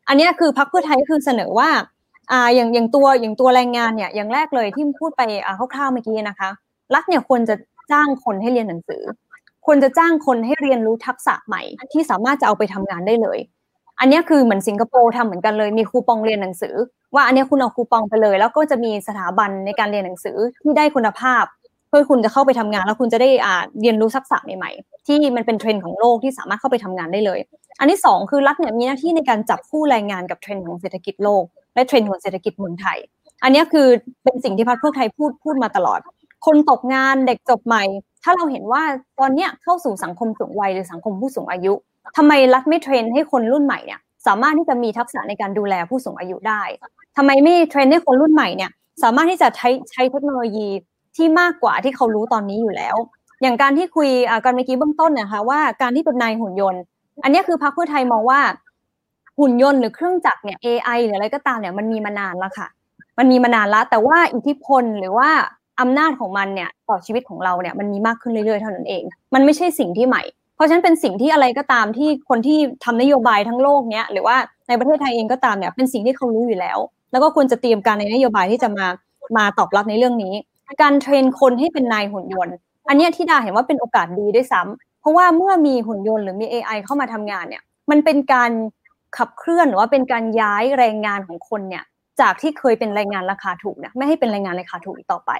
S2: อันนี้คือพรรคเพื่อไทยก็คือเสนอว่าอ่าอย่างอย่างตัวอย่างตัวแรงงานเนี่ยอย่างแรกเลยที่พูดไปอ่าคร่าวๆเมื่อกี้นะคะ รัฐเนี่ยควรจะจ้างคนให้เรียนหนังสือ ควรจะจ้างคนให้เรียนรู้ทักษะใหม่ ที่สามารถจะเอาไปทำงานได้เลย อันนี้คือเหมือนสิงคโปร์ทำเหมือนกันเลยมีคูปองเรียนหนังสือ ว่าอันนี้คุณเอาคูปองไปเลย แล้วก็จะมีสถาบันในการเรียนหนังสือที่ได้คุณภาพ เพื่อคุณจะเข้าไปทำงานแล้วคุณจะได้อ่าเรียนรู้ทักษะใหม่ๆ ที่มันเป็นเทรนด์ของโลกที่สามารถเข้าไปทำงานได้เลย อันที่สองคือรัฐเนี่ยมีหน้าที่ในการจับคู่แรงงานกับเทรนด์ของเศรษฐกิจโลก และเทรนด์ของเศรษฐกิจเมืองไทย อันนี้คือเป็นสิ่งที่พรรคเพื่อไทยพูดพูดมาตลอด คนตกงานเด็กจบใหม่ ถ้าเราเห็นว่าตอนเนี้ยเข้าสู่สังคมสูงวัยหรือสังคมผู้สูงอายุทำไมรัฐไม่ train ให้คนรุ่นใหม่เนี่ยสามารถที่จะมีทักษะในการดูแลผู้สูงอายุได้ทำไมไม่เทรนให้คนรุ่นใหม่เนี่ยสามารถที่จะใช้ใช้เทคโนโลยี ที่มากกว่าที่เขารู้ตอนนี้อยู่แล้ว อย่างการที่คุยกันเมื่อกี้เบื้องต้นนะคะว่าการที่เป็นนายหุ่นยนต์ อันนี้คือพรรคเพื่อไทยมองว่าหุ่นยนต์หรือเครื่องจักรเนี่ย AI หรืออะไรก็ตามเนี่ยมันมีมานานแล้วค่ะ มันมีมานานแล้ว แต่ว่าอิทธิพลหรือว่าอำนาจของมันเนี่ยต่อชีวิตของเราเนี่ยมันมีมากขึ้นเรื่อยๆเท่านั้นเอง มันไม่ใช่สิ่งที่ใหม่ เพราะฉะนั้นเป็นสิ่งที่อะไรก็ตามที่คนที่ทำนโยบายทั้งโลกเนี้ยหรือว่าในประเทศไทยเองก็ตามเนี่ยเป็นสิ่งที่เขารู้อยู่แล้ว แล้วก็ควรจะเตรียมการในนโยบายที่จะมามาตอบรับในเรื่องนี้ การเทรนคนให้เป็นนายหุ่นยนต์ อันนี้ที่ดาเห็นว่าเป็นโอกาสดีด้วยซ้ำเพราะว่าเมื่อมีหุ่นยนต์หรือมี AI เข้ามาทำงานเนี่ยมันเป็นการขับเคลื่อนหรือว่าเป็นการย้ายแรงงานของคนเนี่ยจากที่เคยเป็นแรงงานราคาถูกเนี่ยไม่ให้เป็นแรงงานราคาถูกต่อไป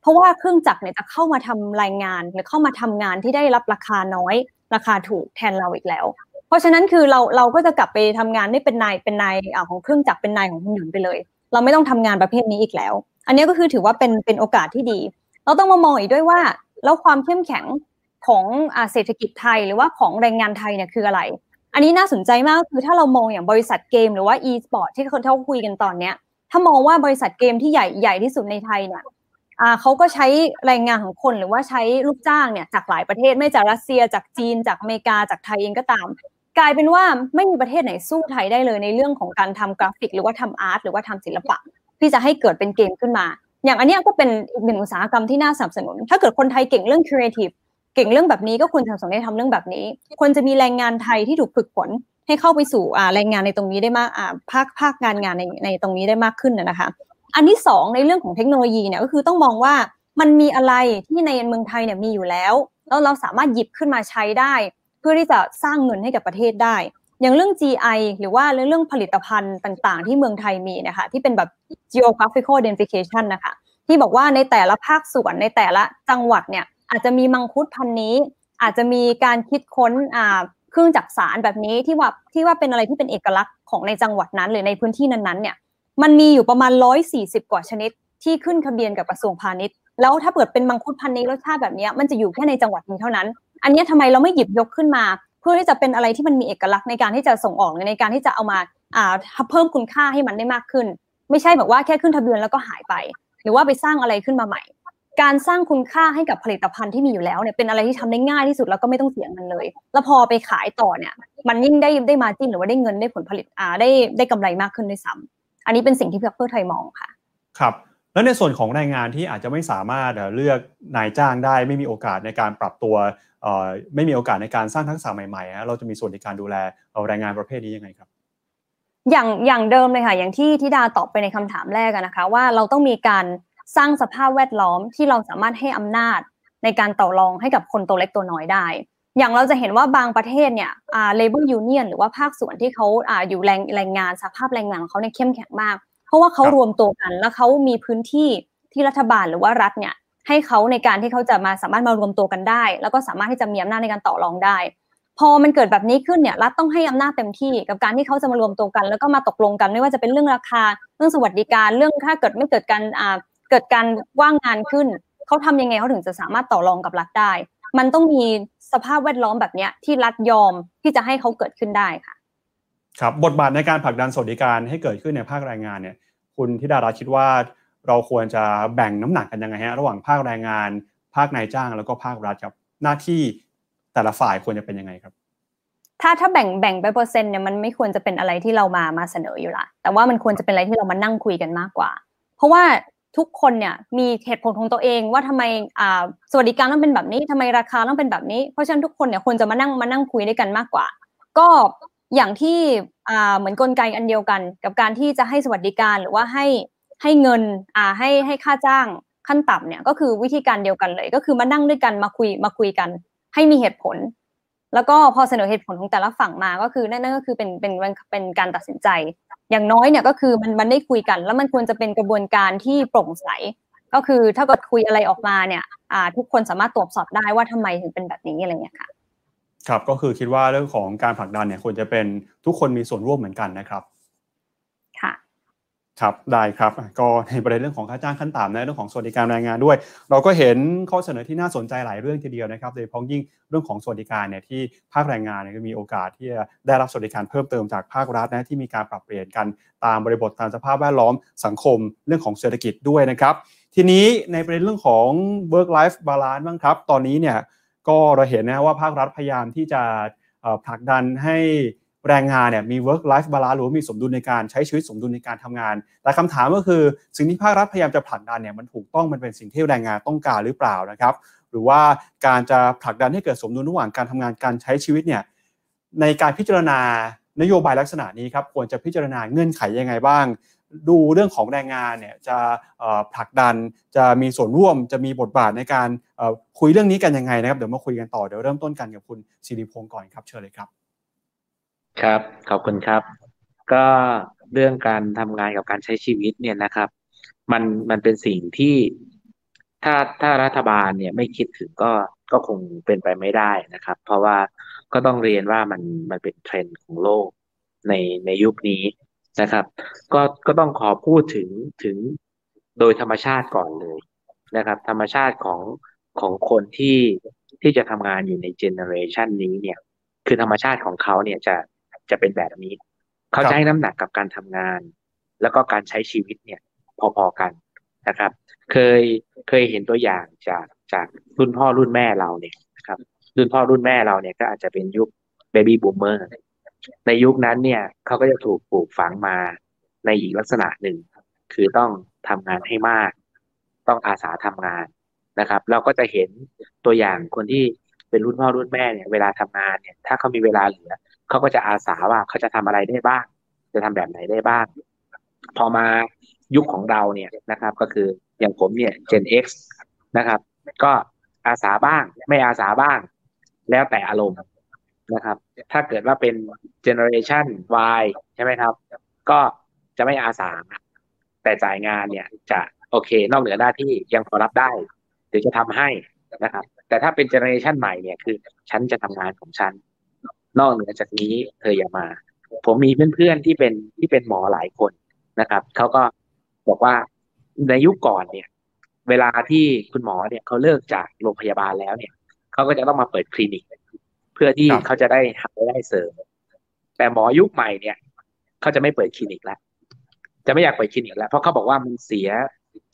S2: เพราะว่าเครื่องจักรเนี่ยจะเข้ามาทำรายงานหรือเข้ามาทำงานที่ได้รับราคาน้อย ราคาถูกแทนเราอีกแล้ว เพราะฉะนั้นคือเราเราก็จะกลับไปทำงานได้เป็นนายเป็นนายของเครื่องจักรเป็นนายของหุ่นยนต์ไปเลย เราไม่ต้องทำงานประเภทนี้อีกแล้ว อันนี้ก็คือถือว่าเป็นเป็นโอกาสที่ดี เราต้องมามองอีกด้วยว่า แล้วความเข้มแข็งของเศรษฐกิจไทยหรือว่าของแรงงานไทยเนี่ยคืออะไร อันนี้น่าสนใจมากคือถ้าเรามองอย่างบริษัทเกมหรือว่า e-sport ที่เขาคุยกันตอนเนี้ย ถ้ามองว่าบริษัทเกมที่ใหญ่ใหญ่ที่สุดในไทยเนี่ยเขาก็ใช้แรงงานของคนหรือว่าใช้ลูกจ้างเนี่ยจากหลายประเทศไม่จากรัสเซีย จากจีน จากอเมริกาจากไทยเองก็ตาม กลายเป็นว่าไม่มีประเทศไหนสู้ไทยได้เลยในเรื่องของการทำกราฟิก หรือว่าทำ art หรือว่าทำศิลปะ ที่จะให้เกิดเป็นเกมขึ้นมา อย่างอันนี้ก็เป็นอีกหนึ่งอุตสาหกรรมที่น่าสนับสนุน ถ้าเกิดคนไทยเก่งเรื่องครีเอทีฟเก่งเรื่องแบบนี้ก็ควรสนับสนุนให้ทำเรื่องแบบนี้ ควรจะมีแรงงานไทยที่ถูกฝึกฝนให้เข้าไปสู่แรงงานในตรงนี้ได้มากภาคภาคงานงานในในตรงนี้ได้มากขึ้นนะคะ อันที่สองในเรื่องของเทคโนโลยีเนี่ยก็คือต้องมองว่ามันมีอะไรที่ในเมืองไทยเนี่ยมีอยู่แล้ว แล้วเราสามารถหยิบขึ้นมาใช้ได้ เพื่อที่จะสร้างเงินให้กับประเทศได้ อย่างเรื่อง GI หรือว่าเรื่องผลิตภัณฑ์ต่างๆ ที่เมืองไทยมีนะคะที่เป็นแบบ geographical identification นะคะที่บอกว่าในแต่ละภาคส่วนในแต่ละจังหวัดเนี่ยอาจจะมีมังคุดพันธุ์นี้ อาจจะมีการคิดค้นอ่าเครื่องจักสารแบบนี้ที่ว่าที่ว่าเป็นอะไรที่เป็นเอกลักษณ์ของในจังหวัดนั้น หรือในพื้นที่นั้นๆเนี่ยมันมีอยู่ประมาณ 140 กว่าชนิด ที่ขึ้นทะเบียนกับกระทรวงพาณิชย์แล้วถ้าเกิดเป็นมังคุดพันธุ์นี้รสชาติแบบนี้มันจะอยู่แค่ในจังหวัดนี้เท่านั้น อันนี้ทำไมเราไม่หยิบยกขึ้นมา เพื่อที่จะเป็นอะไรที่มันมีเอกลักษณ์ในการที่จะส่งออกในการที่จะเอามาอ่าเพิ่มคุณค่าให้มันได้มากขึ้น ไม่ใช่แบบว่าแค่ขึ้นทะเบียนแล้วก็หายไป หรือว่าไปสร้างอะไรขึ้นมาใหม่ การสร้างคุณค่าให้กับผลิตภัณฑ์ที่มีอยู่แล้วเนี่ยเป็นอะไรที่ทำได้ง่ายที่สุดแล้วก็ไม่ต้องเสียเงินเลย แล้วพอไปขายต่อเนี่ย มันยิ่งได้ได้มาจิ้นหรือว่าได้เงินได้ผลผลิตอ่าได้ได้กำไรมากขึ้นด้วยซ้ำอันนี้เป็นสิ่งที่เพื่อไทยมองค่ะ
S1: ครับแล้วในส่วนของแรงงานที่อาจจะไม่สามารถเลือกนายจ้างได้ไม่มีโอกาสในการปรับตัว ไม่มีโอกาสในการสร้างทักษะใหม่ๆ เราจะมีส่วนในการดูแลแรงงานประเภทนี้ยังไงครับ
S2: อย่างอย่างเดิมเลยค่ะ อย่างที่ทิดาตอบไปในคำถามแรกนะคะ ว่าเราต้องมีการสร้างสภาพแวดล้อมที่เราสามารถให้อำนาจในการต่อรองให้กับคนตัวเล็กตัวน้อยได้ อย่างเราจะเห็นว่าบางประเทศเนี่ยอ่า labor union หรือว่าภาคส่วนที่เขาอ่าอยู่แรงแรงงานสภาพแรงงานของเขาเนี่ยเข้มแข็งมาก เพราะว่าเขารวมตัวกัน แล้วเขามีพื้นที่ที่รัฐบาลหรือว่ารัฐเนี่ย ให้เขาในการที่เขาจะมาสามารถมารวมตัวกันได้ แล้วก็สามารถที่จะมีอำนาจในการต่อรองได้ พอมันเกิดแบบนี้ขึ้นเนี่ยรัฐต้องให้อำนาจเต็มที่กับการที่เขาจะมารวมตัวกัน แล้วก็มาตกลงกันไม่ว่าจะเป็นเรื่องราคา เรื่องสวัสดิการเรื่องถ้าเกิดไม่เกิดการอ่าเกิดการว่างงานขึ้นเขาทำยังไงเขาถึงจะสามารถต่อรองกับรัฐได้ มันต้องมีสภาพแวดล้อมแบบนี้ที่รัฐยอมที่จะให้เขาเกิดขึ้นได้ค่ะ
S1: ครับบทบาทในการผลักดันสวัสดิการให้เกิดขึ้นในภาคแรงงานเนี่ย คุณธิดารัตน์คิดว่า เราควรจะแบ่งน้ำหนักกันยังไงฮะระหว่างภาคแรงงาน ภาคนายจ้างแล้วก็ภาครัฐครับหน้าที่แต่ละฝ่ายควรจะเป็นยังไงครับ
S2: ถ้าถ้าแบ่งแบ่งไปเปอร์เซ็นต์เนี่ยมันไม่ควรจะเป็นอะไรที่เรามามาเสนออยู่ละแต่ว่ามันควรจะเป็นอะไรที่เรามานั่งคุยกันมากกว่า เพราะว่าทุกคนเนี่ยมีเหตุผลของตัวเองว่าทำไมอ่าสวัสดิการต้องเป็นแบบนี้ทำไมราคาต้องเป็นแบบนี้ เพราะฉะนั้นทุกคนเนี่ยควรจะมานั่งมานั่งคุยด้วยกันมากกว่า ก็อย่างที่อ่าเหมือนกลไกอันเดียวกัน กับการที่จะให้สวัสดิการหรือว่าให้ ให้เงินอ่าให้ให้ค่าจ้างขั้นต่ำเนี่ยก็คือวิธีการเดียวกันเลย ก็คือมานั่งด้วยกันมาคุยมาคุยกัน ให้มีเหตุผล แล้วก็พอเสนอเหตุผลของแต่ละฝั่งมาก็คือนั่นนั่นก็คือเป็นเป็นเป็นการตัดสินใจ อย่างน้อยเนี่ยก็คือมันมันได้คุยกัน แล้วมันควรจะเป็นกระบวนการที่โปร่งใสก็คือถ้าเกิดคุยอะไรออกมาเนี่ยอ่าทุกคนสามารถตรวจสอบได้ว่าทำไมถึงเป็นแบบนี้อะไรเงี้ยค่ะ
S1: ครับก็คือคิดว่าเรื่องของการผลักดันเนี่ยควรจะเป็นทุกคนมีส่วนร่วมเหมือนกันนะครับ
S2: ค
S1: รับได้ครับก็ในประเด็นเรื่องของค่าจ้างขั้นต่ำในเรื่องของสวัสดิการแรงงานด้วย เราก็เห็นข้อเสนอที่น่าสนใจหลายเรื่องทีเดียวนะครับโดยเฉพาะยิ่งเรื่องของสวัสดิการเนี่ยที่ภาคแรงงานเนี่ยก็มีโอกาสที่จะได้รับสวัสดิการเพิ่มเติมจากภาครัฐนะที่มีการปรับเปลี่ยนกันตามบริบทตามสภาพแวดล้อมสังคมเรื่องของเศรษฐกิจด้วยนะครับ ทีนี้ในประเด็นเรื่องของ work life balance บ้างครับ ตอนนี้เนี่ยก็เราเห็นนะว่าภาครัฐพยายามที่จะผลักดันให้ แรงงานเนี่ยมี work life balance หรือมีสมดุลในการใช้ชีวิตสมดุลในการทำงาน แต่คำถามก็คือสิ่งที่ภาครัฐพยายามจะผลักดันเนี่ยมันถูกต้องมันเป็นสิ่งที่แรงงานต้องการหรือเปล่านะครับ หรือว่าการจะผลักดันให้เกิดสมดุลระหว่างการทำงานการใช้ชีวิตเนี่ยในการพิจารณานโยบายลักษณะนี้ครับควรจะพิจารณาเงื่อนไขยังไงบ้าง ดูเรื่องของแรงงานเนี่ยจะผลักดันจะมีส่วนร่วมจะมีบทบาทในการคุยเรื่องนี้กันยังไงนะครับเดี๋ยวมาคุยกันต่อเดี๋ยวเริ่มต้นกันกับคุณสิริพงศ์ก่อนครับเชิญเลยครับ
S4: ครับ ขอบคุณครับ ก็เรื่องการทำงานกับการใช้ชีวิตเนี่ยนะครับ มันมันเป็นสิ่งที่ถ้าถ้ารัฐบาลเนี่ยไม่คิดถึงก็ก็คงเป็นไปไม่ได้นะครับ เพราะว่าก็ต้องเรียนว่ามันมันเป็นเทรนด์ของโลกในในยุคนี้นะครับ ก็ก็ต้องขอพูดถึงถึงโดยธรรมชาติก่อนเลยนะครับ ธรรมชาติของของคนที่ที่จะทำงานอยู่ใน generation นี้เนี่ย คือธรรมชาติของเขาเนี่ยจะ จะเป็นแบบนี้ เขาจะให้น้ำหนักกับการทำงาน แล้วก็การใช้ชีวิตเนี่ย พอๆกันนะครับ เคยเคยเห็นตัวอย่างจากจากรุ่นพ่อรุ่นแม่เราเนี่ยนะครับ รุ่นพ่อรุ่นแม่เราเนี่ยก็อาจจะเป็นยุคเบบี้บูมเมอร์ในยุคนั้นเนี่ยเขาก็จะถูกปลูกฝังมาในอีกลักษณะหนึ่ง คือต้องทำงานให้มาก ต้องอาสาทำงานนะครับ เราก็จะเห็นตัวอย่างคนที่เป็นรุ่นพ่อรุ่นแม่เนี่ย เวลาทำงานเนี่ย ถ้าเขามีเวลาเหลือ เขาก็จะอาสาว่าเขาจะทำอะไรได้บ้าง จะทำแบบไหนได้บ้าง พอมายุคของเราเนี่ยนะครับ ก็คืออย่างผมเนี่ย Gen X นะครับ ก็อาสาบ้างไม่อาสาบ้าง แล้วแต่อารมณ์นะครับ ถ้าเกิดว่าเป็น Generation Y ใช่ไหมครับ ก็จะไม่อาสา แต่จ่ายงานเนี่ย จะโอเค นอกเหนือหน้าที่ยังพอรับได้เดี๋ยวจะทำให้นะครับ แต่ถ้าเป็นเจเนอเรชันใหม่เนี่ยคือ ฉันจะทำงานของฉัน นอกเหนือจากนี้เธออย่ามา ผมมีเพื่อนๆที่เป็นที่เป็นหมอหลายคนนะครับเขาก็บอกว่าในยุคก่อนเนี่ย เวลาที่คุณหมอเนี่ยเขาเลิกจากโรงพยาบาลแล้วเนี่ยเขาก็จะต้องมาเปิดคลินิก เพื่อที่เขาจะได้หารายได้เสริม แต่หมอยุคใหม่เนี่ยเขาจะไม่เปิดคลินิกแล้วจะไม่อยากเปิดคลินิกแล้วเพราะเขาบอกว่ามันเสีย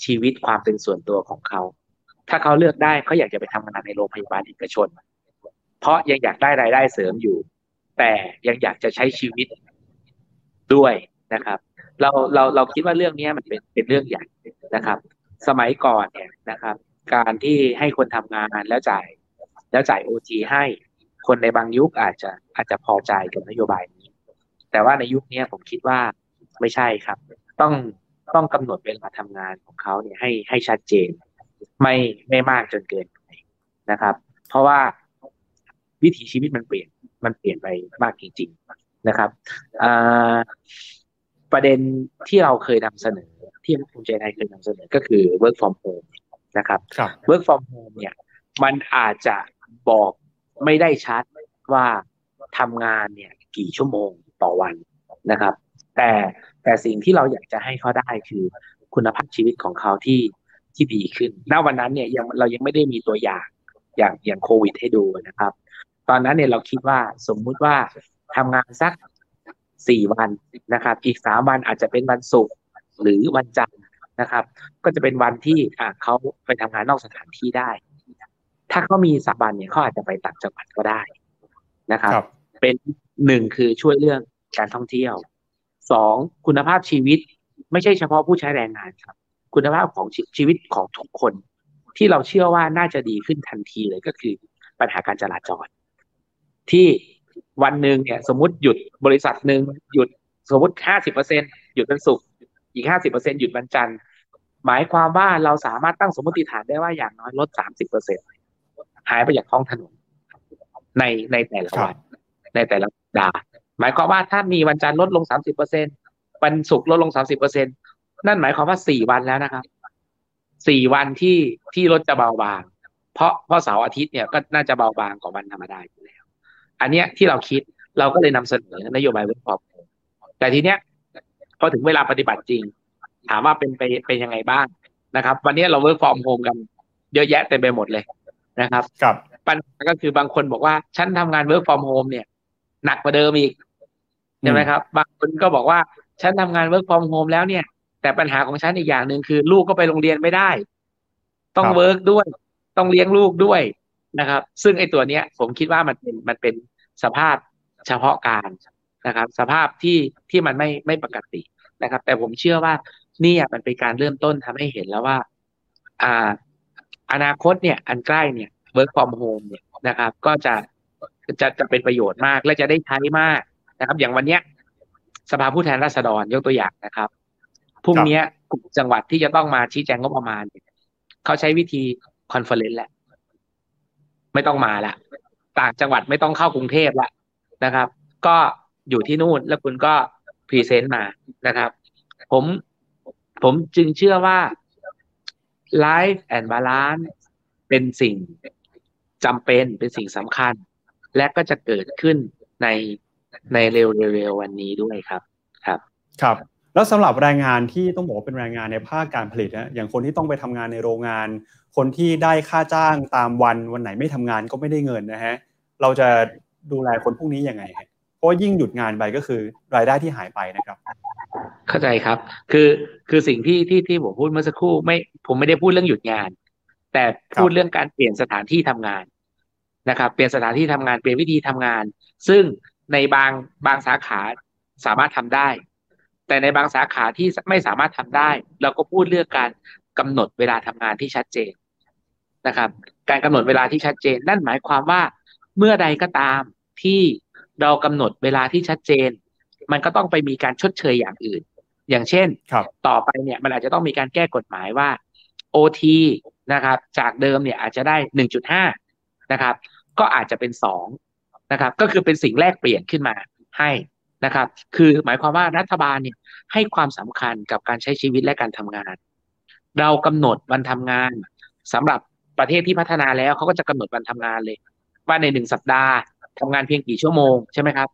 S4: ชีวิตความเป็นส่วนตัวของเขาถ้าเขาเลือกได้เขาอยากจะไปทำงานในโรงพยาบาลเอกชนเพ ราะยังอยากได้รายได้เสริมอยู่ แต่ยังอยากจะใช้ชีวิตด้วยนะครับ เราเราเราคิดว่าเรื่องนี้มันเป็นเป็นเรื่องใหญ่นะครับ สมัยก่อนเนี่ยนะครับ การที่ให้คนทำงานแล้วจ่าย แล้วจ่ายโอทีให้คนในบางยุคอาจจะอาจจะพอใจกับนโยบายนี้ แต่แต่ว่าในยุคนี้ผมคิดว่าไม่ใช่ครับ ต้องต้องกำหนดเวลาทำงานของเขาเนี่ยให้ให้ชัดเจน ไม่ไม่มากจนเกินไปนะครับ เพราะว่า วิถีชีวิตมันเปลี่ยนมันเปลี่ยนไปมากจริงๆนะครับประเด็นที่เราเคยนำเสนอ ที่ภูมิใจไทยเคยนำเสนอก็คือ work from home นะครับ work from home เนี่ย มันอาจจะบอกไม่ได้ชัดว่าทำงานเนี่ยกี่ชั่วโมงต่อวันนะครับ แต่แต่สิ่งที่เราอยากจะให้เขาได้คือคุณภาพชีวิตของเขาที่ที่ดีขึ้น ณ วันนั้นเนี่ยยังเรายังไม่ได้มีตัวอย่างอย่างอย่างโควิดให้ดูนะครับ ตอนนั้นเนี่ยเราคิดว่าสมมุติว่าทำงานสักสี่วันนะครับ อีกสามวันอาจจะเป็นวันศุกร์หรือวันจันทร์นะครับ ก็จะเป็นวันที่อ่าเขาไปทำงานนอกสถานที่ได้ ถ้าเขามีสามวันเนี่ยเขาอาจจะไปต่างจังหวัดก็ได้นะครับ เป็นหนึ่งคือช่วยเรื่องการท่องเที่ยวสองคุณภาพชีวิตไม่ใช่เฉพาะผู้ใช้แรงงานครับ คุณภาพของชีวิตของทุกคน ที่เราเชื่อว่าน่าจะดีขึ้นทันทีเลยก็คือปัญหาการจราจร ที่วันหนึ่งเนี่ย สมมติหยุดบริษัทหนึ่งหยุดสมมติห้าสิบเปอร์เซ็นหยุดวันศุกร์อีกห้าสิบเปอร์เซ็นหยุดวันจันทร์หมายความว่าเราสามารถตั้งสมมติฐานได้ว่าอย่างน้อยรถสามสิบเปอร์เซ็นต์หายไปจากท้องถนนในในแต่ละวัน ในแต่ละดาหมายความว่าถ้ามีวันจันทร์ลดลงสามสิบเปอร์เซ็นต์วันศุกร์ลดลงสามสิบเปอร์เซ็นต์นั่นหมายความว่าสี่วันแล้วนะครับสี่วันที่ที่รถจะเบาบาง เพราะเพราะเสาร์อาทิตย์เนี่ยก็น่าจะเบาบางกว่าวันธรรมดาอยู่แล้ว อันเนี้ยที่เราคิดเราก็เลยนำเสนอนโยบาย work fromแต่ทีเนี้ยพอถึงเวลาปฏิบัติจริง ถามว่าเป็นไปเป็นยังไงบ้างนะครับ วันนี้เรา work from home กันเยอะแยะเต็มไปหมดเลยนะครับ
S1: ครับ
S4: ปัญหาก็คือบางคนบอกว่าฉันทำงาน work from home เนี่ย หนักกว่าเดิมอีกใช่ไหมครับ บางคนก็บอกว่าฉันทำงาน work from home แล้วเนี่ย แต่ปัญหาของฉันอีกอย่างหนึ่งคือ ลูกก็ไปโรงเรียนไม่ได้ ต้อง work ด้วย ต้องเลี้ยงลูกด้วย นะครับ ซึ่งไอ้ตัวเนี้ย ผมคิดว่ามันเป็นมันเป็นสภาพเฉพาะการนะครับ สภาพที่ที่มันไม่ไม่ปกตินะครับ แต่ผมเชื่อว่านี่มันเป็นการเริ่มต้นทำให้เห็นแล้วว่า อ่า อนาคตเนี่ยอันใกล้เนี่ย work from home เนี่ยนะครับ ก็จะจะจะเป็นประโยชน์มากและจะได้ใช้มากนะครับ อย่างวันเนี้ย สภาผู้แทนราษฎรยกตัวอย่างนะครับพรุ่งนี้กลุ่มจังหวัดที่จะต้องมาชี้แจงงบประมาณ เขาใช้วิธีconference แหละ ไม่ต้องมาละต่างจังหวัดไม่ต้องเข้ากรุงเทพละนะครับ ก็อยู่ที่นู่นแล้วคุณก็ present มานะครับ ผมผมจึงเชื่อว่า Life and Balance เป็นสิ่งจำเป็นเป็นสิ่งสำคัญ และก็จะเกิดขึ้นในในเร็วๆวันนี้ด้วยครับ ครับ
S1: ครับ แล้วสำหรับแรงงานที่ต้องบอกว่าเป็นแรงงานในภาคการผลิตนะอย่างคนที่ต้องไปทำงานในโรงงาน คนที่ได้ค่าจ้างตามวันวันไหนไม่ทำงานก็ไม่ได้เงินนะฮะเราจะดูแลคนพวกนี้ยังไงเพราะยิ่งหยุดงานไปก็คือรายได้ที่หายไปนะครับ
S4: เข้าใจครับ คือคือสิ่งที่ที่ที่ผมพูดเมื่อสักครู่ไม่ผมไม่ได้พูดเรื่องหยุดงาน แต่พูดเรื่องการเปลี่ยนสถานที่ทำงานนะครับ เปลี่ยนสถานที่ทำงานเปลี่ยนวิธีทำงาน ซึ่งในบางบางสาขาสามารถทำได้ แต่ในบางสาขาที่ไม่สามารถทำได้ เราก็พูดเรื่องการกำหนดเวลาทำงานที่ชัดเจนนะครับ การกำหนดเวลาที่ชัดเจน นั่นหมายความว่าเมื่อใดก็ตามที่เรากำหนดเวลาที่ชัดเจน มันก็ต้องไปมีการชดเชยอย่างอื่น อย่างเช่นต่อไปเนี่ยมันอาจจะต้องมีการแก้กฎหมายว่า OT นะครับ จากเดิมเนี่ยอาจจะได้หนึ่งจุดห้านะครับ ก็อาจจะเป็นสองนะครับ ก็คือเป็นสิ่งแรกเปลี่ยนขึ้นมาให้ นะครับ คือหมายความว่ารัฐบาลเนี่ยให้ความสำคัญกับการใช้ชีวิตและการทำงาน เรากำหนดวันทำงานสำหรับประเทศที่พัฒนาแล้วเขาก็จะกำหนดวันทำงานเลย ว่าในหนึ่งสัปดาห์ทำงานเพียงกี่ชั่วโมงใช่ไหมครับ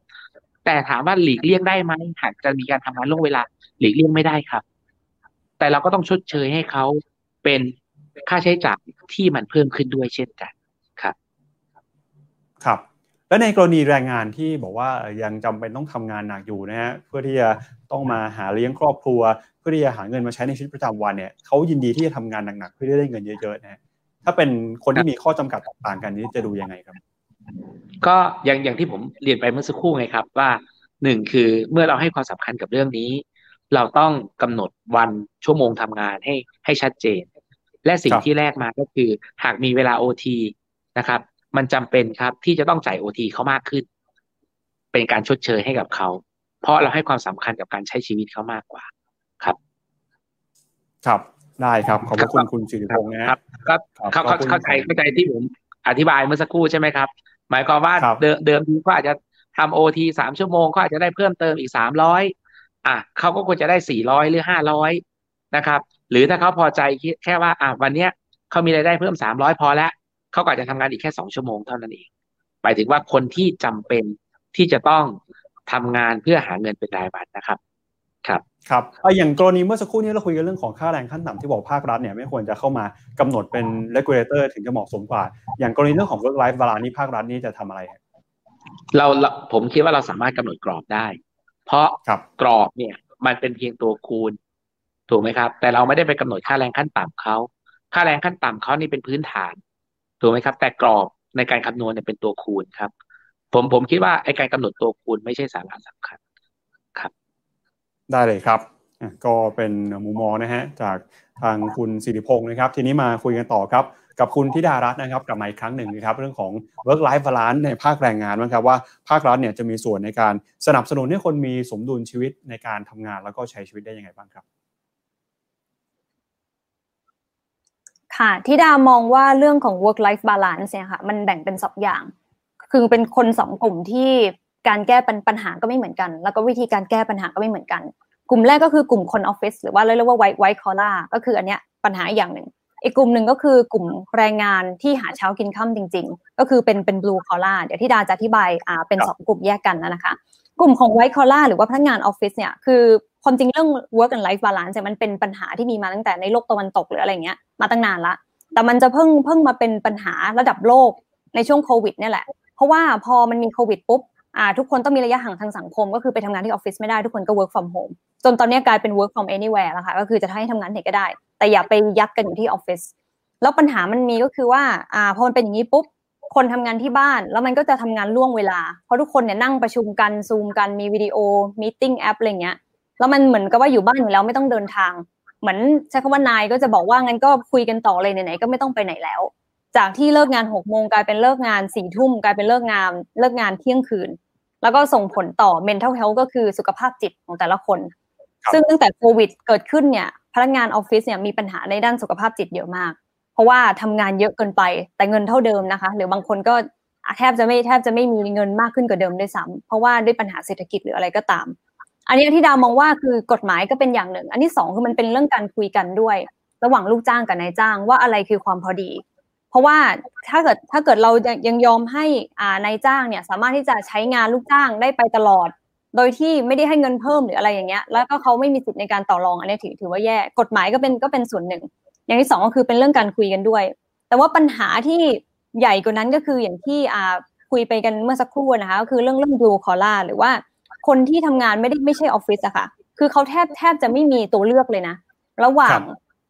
S4: แต่ถามว่าหลีกเลี่ยงได้ไหมหากจะมีการทำงานล่วงเวลา หลีกเลี่ยงไม่ได้ครับ แต่เราก็ต้องชดเชยให้เขาเป็นค่าใช้จ่ายที่มันเพิ่มขึ้นด้วยเช่นกันครับ
S1: ครับ แล้วในกรณีแรงงานที่บอกว่ายังจำเป็นต้องทำงานหนักอยู่นะฮะเพื่อที่จะต้องมาหาเลี้ยงครอบครัว เพื่อที่จะหาเงินมาใช้ในชีวิตประจำวันเนี่ยเขายินดีที่จะทำงานหนักๆเพื่อที่ได้เงินเยอะๆนะฮะถ้าเป็นคนที่มีข้อจำกัดต่างกันนี้จะดูยังไงครับ
S4: ก็อย่างอย่างที่ผมเรียนไปเมื่อสักครู่ไงครับ ว่าหนึ่งคือเมื่อเราให้ความสำคัญกับเรื่องนี้ เราต้องกำหนดวันชั่วโมงทำงานให้ให้ชัดเจน และสิ่งที่แรกมาก็คือ หากมีเวลาโอทีนะครับ มันจำเป็นครับที่จะต้องจ่ายโอทีเขามากขึ้น เป็นการชดเชยให้กับเขา เพราะเราให้ความสำคัญกับการใช้ชีวิตเขามากกว่าครับ
S1: ครับได้ครับขอบพระคุณคุณสิริพงษ์นะ
S4: ครับก็เขาเขาเข้าใจเข้าใจที่ผมอธิบายเมื่อสักครู่ใช่ไหมครับ หมายความว่าเดิมเดิมทีก็อาจจะทำโอทีสามชั่วโมงก็อาจจะได้เพิ่มเติมอีกสามร้อยอะเขาก็ควรจะได้สี่ร้อยหรือห้าร้อยนะครับ หรือถ้าเขาพอใจแค่ว่าอะวันเนี้ยเขามีรายได้เพิ่มสามร้อยพอแล้ว เขาก็อาจจะทำงานอีกแค่สองชั่วโมงเท่านั้นเองหมายถึงว่าคนที่จำเป็นที่จะต้องทำงานเพื่อหาเงินเป็นรายวันนะครับ ครับ
S1: ครับอย่างกรณีเมื่อสักครู่นี้เราคุยกันเรื่องของค่าแรงขั้นต่ำที่บอกภาครัฐเนี่ยไม่ควรจะเข้ามากำหนดเป็น regulator ถึงจะเหมาะสมกว่า อย่างกรณีเรื่องของ work life balance นี่ภาครัฐนี่จะทำอะไร
S4: เราผมคิดว่าเราสามารถกำหนดกรอบได้ เพราะกรอบเนี่ยมันเป็นเพียงตัวคูณ ถูกไหมครับ แต่เราไม่ได้ไปกำหนดค่าแรงขั้นต่ำเขาค่าแรงขั้นต่ำเขานี่เป็นพื้นฐาน ถูกไหมครับ แต่กรอบในการคำนวณเนี่ยเป็นตัวคูณครับ ผมผมคิดว่าไอ้การกำหนดตัวคูณไม่ใช่สาระสำคัญครับ
S1: ได้เลยครับ ก็เป็นมุมมองนะฮะจากทางคุณสิริพงศ์นะครับ ทีนี้มาคุยกันต่อครับกับคุณธิดารัตน์นะครับกลับมาอีกครั้งหนึ่งนะครับเรื่องของ work life balance ในภาคแรงงานนะครับว่าภาครัฐเนี่ยจะมีส่วนในการสนับสนุนให้คนมีสมดุลชีวิตในการทำงานแล้วก็ใช้ชีวิตได้ยังไงบ้างครับ
S2: ค่ะที่ดามองว่าเรื่องของ work life balance เนี่ยค่ะ มันแบ่งเป็นสองอย่าง คือเป็นคนสองกลุ่มที่การแก้ปัญหาก็ไม่เหมือนกัน แล้วก็วิธีการแก้ปัญหาก็ไม่เหมือนกัน กลุ่มแรกก็คือกลุ่มคนออฟฟิศหรือว่าเรียกว่า white white collar ก็คืออันเนี้ยปัญหาอย่างหนึ่งอีกกลุ่มหนึ่งก็คือกลุ่มแรงงานที่หาเช้ากินค่ำจริง ๆ ก็คือเป็นเป็น blue collar เดี๋ยวที่ดาจะอธิบายอ่าเป็นสองกลุ่มแยกกันนะคะ กลุ่มของ white collar หรือว่าพนักงานออฟฟิศเนี่ยคือ ความจริงเรื่อง work and life balance มันเป็นปัญหาที่มีมาตั้งแต่ในโลกตะวันตกหรืออะไรเงี้ยมาตั้งนานละ แต่มันจะเพิ่งเพิ่งมาเป็นปัญหาระดับโลกในช่วงโควิดเนี่ยแหละ เพราะว่าพอมันมีโควิดปุ๊บอ่าทุกคนต้องมีระยะห่างทางสังคม ก็คือไปทำงานที่ออฟฟิศไม่ได้ทุกคนก็ work from home จนตอนนี้กลายเป็น work from anywhere แล้วค่ะก็คือจะให้ทำงานไหนก็ได้ แต่อย่าไปยัดกันอยู่ที่ออฟฟิศแล้วปัญหามันมีก็คือว่าอ่าพอมันเป็นอย่างนี้ปุ๊บคนทำงานที่บ้าน แล้วมันก็จะทำงานล่วงเวลา เพราะทุกคนเนี่ยนั่งประชุมกันซูมกันมีวิดีโอมีติ้งแอปอะไรเงี้ย แล้วมันเหมือนกับว่าอยู่บ้านอยู่แล้วไม่ต้องเดินทาง เหมือนใช้คำว่านายก็จะบอกว่างั้นก็คุยกันต่อเลยไหนๆก็ไม่ต้องไปไหนแล้ว จากที่เลิกงานหกโมงกลายเป็นเลิกงานสี่ทุ่มกลายเป็นเลิกงานเลิกงานเที่ยงคืน แล้วก็ส่งผลต่อ mental health ก็คือสุขภาพจิตของแต่ละคน ซึ่งตั้งแต่โควิดเกิดขึ้นเนี่ยพนักงานออฟฟิศเนี่ยมีปัญหาในด้านสุขภาพจิตเยอะมาก เพราะว่าทำงานเยอะเกินไปแต่เงินเท่าเดิมนะคะ หรือบางคนก็แทบจะไม่แทบจะไม่มีเงินมากขึ้นกว่าเดิมด้วยซ้ำเพราะว่าด้วยปัญหาเศรษฐกิจหรืออะไรก็ตาม อันนี้ที่ดาวมองว่าคือกฎหมายก็เป็นอย่างหนึ่ง อันที่สองคือมันเป็นเรื่องการคุยกันด้วย ระหว่างลูกจ้างกับนายจ้างว่าอะไรคือความพอดี เพราะว่าถ้าเกิดถ้าเกิดเรายังยอมให้อ่านายจ้างเนี่ย สามารถที่จะใช้งานลูกจ้างได้ไปตลอด โดยที่ไม่ได้ให้เงินเพิ่มหรืออะไรอย่างเงี้ย แล้วก็เขาไม่มีสิทธิ์ในการต่อรองอันนี้ถือถือว่าแย่กฎหมายก็เป็นก็เป็นส่วนหนึ่ง อย่างที่สองก็คือเป็นเรื่องการคุยกันด้วย แต่ว่าปัญหาที่ใหญ่กว่านั้นก็คืออย่างที่อ่าคุยไปกันเมื่อสักครู่นะคะก็คือเรื่องเรื่อง blue collar หรือว่า คนที่ทำงานไม่ได้ไม่ใช่ออฟฟิศอะค่ะ คือเขาแทบแทบจะไม่มีตัวเลือกเลยนะ ระหว่าง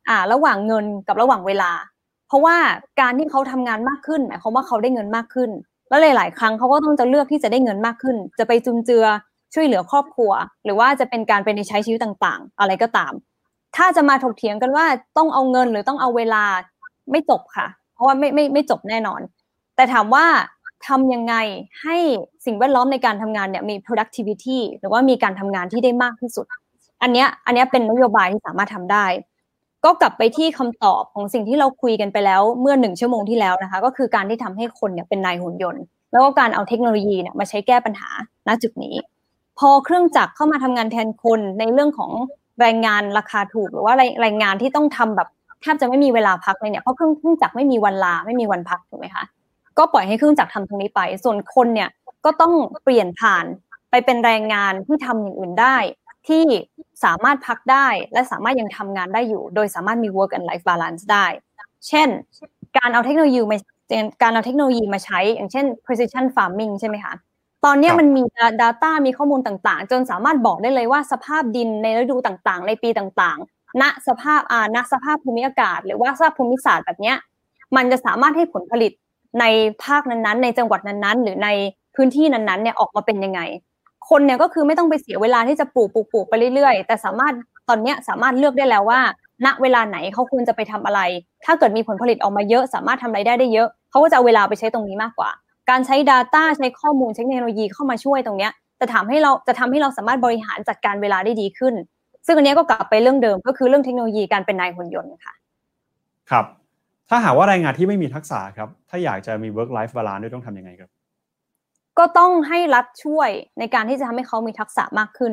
S2: อ่า ระหว่างเงินกับระหว่างเวลา เพราะว่าการที่เขาทำงานมากขึ้นหมายความว่าเขาได้เงินมากขึ้น แล้วหลาย ๆ ครั้งเขาก็ต้องจะเลือกที่จะได้เงินมากขึ้น จะไปจุนเจือช่วยเหลือครอบครัว หรือว่าจะเป็นการเป็นในใช้ชีวิตต่าง ๆ อะไรก็ตาม ถ้าจะมาถกเถียงกันว่าต้องเอาเงินหรือต้องเอาเวลาไม่จบค่ะ เพราะว่าไม่ไม่ไม่จบแน่นอน แต่ถามว่าทำยังไงให้ สิ่งแวดล้อมในการทำงานเนี่ยมี productivity หรือว่ามีการทำงานที่ได้มากที่สุด อันเนี้ยอันเนี้ยเป็นนโยบายที่สามารถทำได้ ก็กลับไปที่คำตอบของสิ่งที่เราคุยกันไปแล้วเมื่อหนึ่งชั่วโมงที่แล้วนะคะ ก็คือการที่ทำให้คนเนี่ยเป็นนายหุ่นยนต์ แล้วก็การเอาเทคโนโลยีเนี่ยมาใช้แก้ปัญหาณจุดนี้ พอเครื่องจักรเข้ามาทำงานแทนคนในเรื่องของแรงงานราคาถูกหรือว่าแรงงานที่ต้องทำแบบแทบจะไม่มีเวลาพักเลยเนี่ยเพราะเครื่องเครื่องจักรไม่มีวันลาไม่มีวันพักถูกไหมคะก็ปล่อยให้เครื่องจักรทำตรงนี้ไป ส่วนคนเนี่ย ก็ต้องเปลี่ยนผ่านไปเป็นแรงงานที่ทำอย่างอื่นได้ ที่สามารถพักได้และสามารถยังทำงานได้อยู่ โดยสามารถมี work and life balance ได้ เช่น การเอาเทคโนโลยีมาการเอาเทคโนโลยีมาใช้ อย่างเช่น precision farming ใช่ไหมคะตอนนี้มันมี Data มีข้อมูลต่างๆ จนสามารถบอกได้เลยว่าสภาพดินในฤดูต่างๆ ในปีต่างๆ ณสภาพอ่าณสภาพภูมิอากาศ หรือว่าสภาพภูมิศาสตร์แบบนี้มันจะสามารถให้ผลผลิตในภาคนั้นๆ ในจังหวัดนั้นๆ หรือใน พื้นที่นั้นๆเนี่ยออกมาเป็นยังไง คนเนี่ยก็คือไม่ต้องไปเสียเวลาที่จะปลูกปลูกปลูกไปเรื่อยๆ แต่สามารถตอนเนี้ยสามารถเลือกได้แล้วว่า ณเวลาไหนเขาควรจะไปทำอะไร ถ้าเกิดมีผลผลิตออกมาเยอะ สามารถทำไรายได้ได้เยอะเขาก็จะเอาเวลาไปใช้ตรงนี้มากกว่า การใช้ Data ใช้ข้อมูลใช้เทคโนโลยีเข้ามาช่วยตรงเนี้ยจะทำให้เราจะทำให้เราสามารถบริหารจัดการเวลาได้ดีขึ้น ซึ่งอันนี้ก็กลับไปเรื่องเดิมก็คือเรื่องเทคโนโลยีการเป็นนายหุ่นยนต์ค่ะ
S1: ครับ ถ้าหากว่าแรงงานที่ไม่มีทักษะครับ ถ้าอยากจะมี work life balance ด้วยต้องทำยังไงครับ
S2: ก็ต้องให้รัฐช่วยในการที่จะทำให้เขามีทักษะมากขึ้น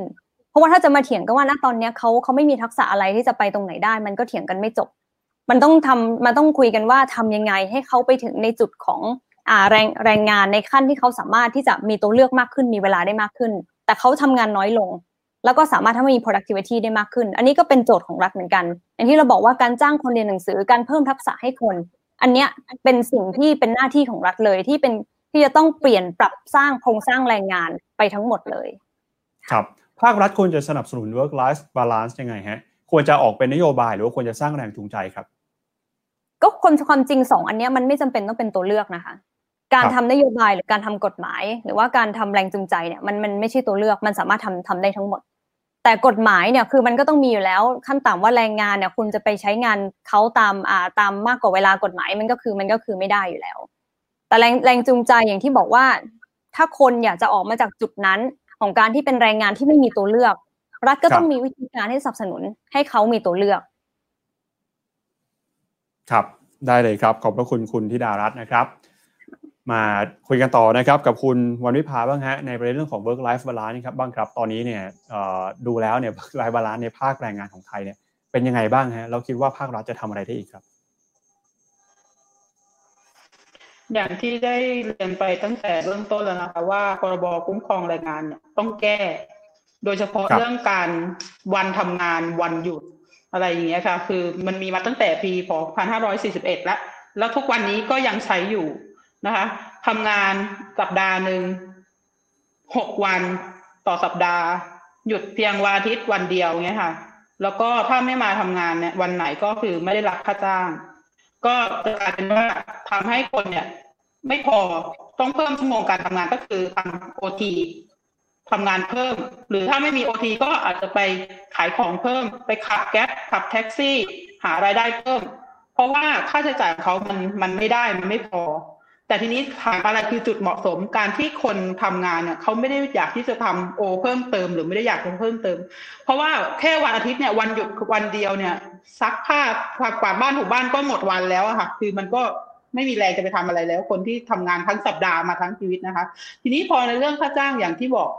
S2: เพราะว่าถ้าจะมาเถียงกันว่าณตอนนี้เขาเขาไม่มีทักษะอะไรที่จะไปตรงไหนได้ มันก็เถียงกันไม่จบ มันต้องทำมันต้องคุยกันว่าทำยังไงให้เขาไปถึงในจุดของอ่าแรงแรงงานในขั้นที่เขาสามารถที่จะมีตัวเลือกมากขึ้นมีเวลาได้มากขึ้น แต่เขาทำงานน้อยลง แล้วก็สามารถทำให้มี productivity ได้มากขึ้น อันนี้ก็เป็นโจทย์ของรัฐเหมือนกัน อย่างที่เราบอกว่าการจ้างคนเรียนหนังสือการเพิ่มทักษะให้คน อันเนี้ยเป็นสิ่งที่เป็นหน้าที่ของรัฐเลยที่เป็น ที่จะต้องเปลี่ยนปรับสร้างโครงสร้างแรงงานไปทั้งหมดเลย
S1: ครับ ภาครัฐควรจะสนับสนุน work life balance ยังไงฮะ ควรจะออกเป็นนโยบายหรือว่าควรจะสร้างแรงจูงใจครับ
S2: ก็คนความจริงสองอันเนี้ยมันไม่จำเป็นต้องเป็นตัวเลือกนะคะ การ
S1: ครับ
S2: ทำนโยบายหรือการทำกฎหมาย หรือว่าการทำแรงจูงใจเนี่ยมันมันไม่ใช่ตัวเลือกมันสามารถทำทำได้ทั้งหมด แต่กฎหมายเนี่ยคือมันก็ต้องมีอยู่แล้วขั้นต่ำว่าแรงงานเนี่ยคุณจะไปใช้งานเขาตามอ่าตามมากกว่าเวลากฎหมายมันก็คือมันก็คือไม่ได้อยู่แล้ว แต่แรงแรงจูงใจอย่างที่บอกว่า ถ้าคนอยากจะออกมาจากจุดนั้นของการที่เป็นแรงงานที่ไม่มีตัวเลือก รัฐก็ต้องมีวิธีการที่สนับสนุนให้เขามีตัวเลือก
S1: ครับได้เลยครับ ขอบพระคุณคุณธิดารัตน์นะครับ มาคุยกันต่อนะครับ กับคุณวันวิภาบ้างฮะในประเด็นเรื่องของ work life balance ครับบ้างครับ ตอนนี้เนี่ยดูแล้วเนี่ย work life balance ในภาคแรงงานของไทยเนี่ยเป็นยังไงบ้างฮะเราคิดว่าภาครัฐจะทำอะไรได้อีกครับ
S3: อย่างที่ได้เรียนไปตั้งแต่เริ่มต้นแล้วนะคะว่าพรบคุ้มครองแรงงานเนี่ยต้องแก้ โดยเฉพาะ
S1: ครับ
S3: เรื่องการวันทำงานวันหยุดอะไรอย่างเงี้ยค่ะ คือมันมีมาตั้งแต่ปีพ2541แล้วแล้วทุกวันนี้ก็ยังใช้อยู่นะคะทำงานสัปดาห์หนึ่งหกวันต่อสัปดาห์ หยุดเพียงวันอาทิตย์วันเดียวเงี้ยค่ะ แล้วก็ถ้าไม่มาทำงานเนี่ยวันไหนก็คือไม่ได้รับค่าจ้าง ก็จะกลายเป็นว่าทำให้คนเนี่ย ไม่พอต้องเพิ่มชั่วโมงการทำงานก็คือทำโอทีทำงานเพิ่ม หรือถ้าไม่มีโอทีก็อาจจะไปขายของเพิ่ม ไปขับแก๊ปขับแท็กซี่ หารายได้เพิ่ม เพราะว่าค่าใช้จ่ายของเขามันมันไม่ได้มันไม่พอ แต่ทีนี้ถามอะไรคือจุดเหมาะสมการที่คนทำงานเนี่ยเขาไม่ได้อยากที่จะทำโอ เพิ่มเติม หรือไม่ได้อยากจะเพิ่มเติม เพราะว่าแค่วันอาทิตย์เนี่ยวันหยุดวันเดียวเนี่ยซักผ้าผักกวาดบ้านถูบ้านก็หมดวันแล้วค่ะ คือมันก็ไม่มีแรงจะไปทำอะไรแล้ว คนที่ทำงานทั้งสัปดาห์มาทั้งชีวิตนะคะ ทีนี้พอในเรื่องค่าจ้างอย่างที่บอก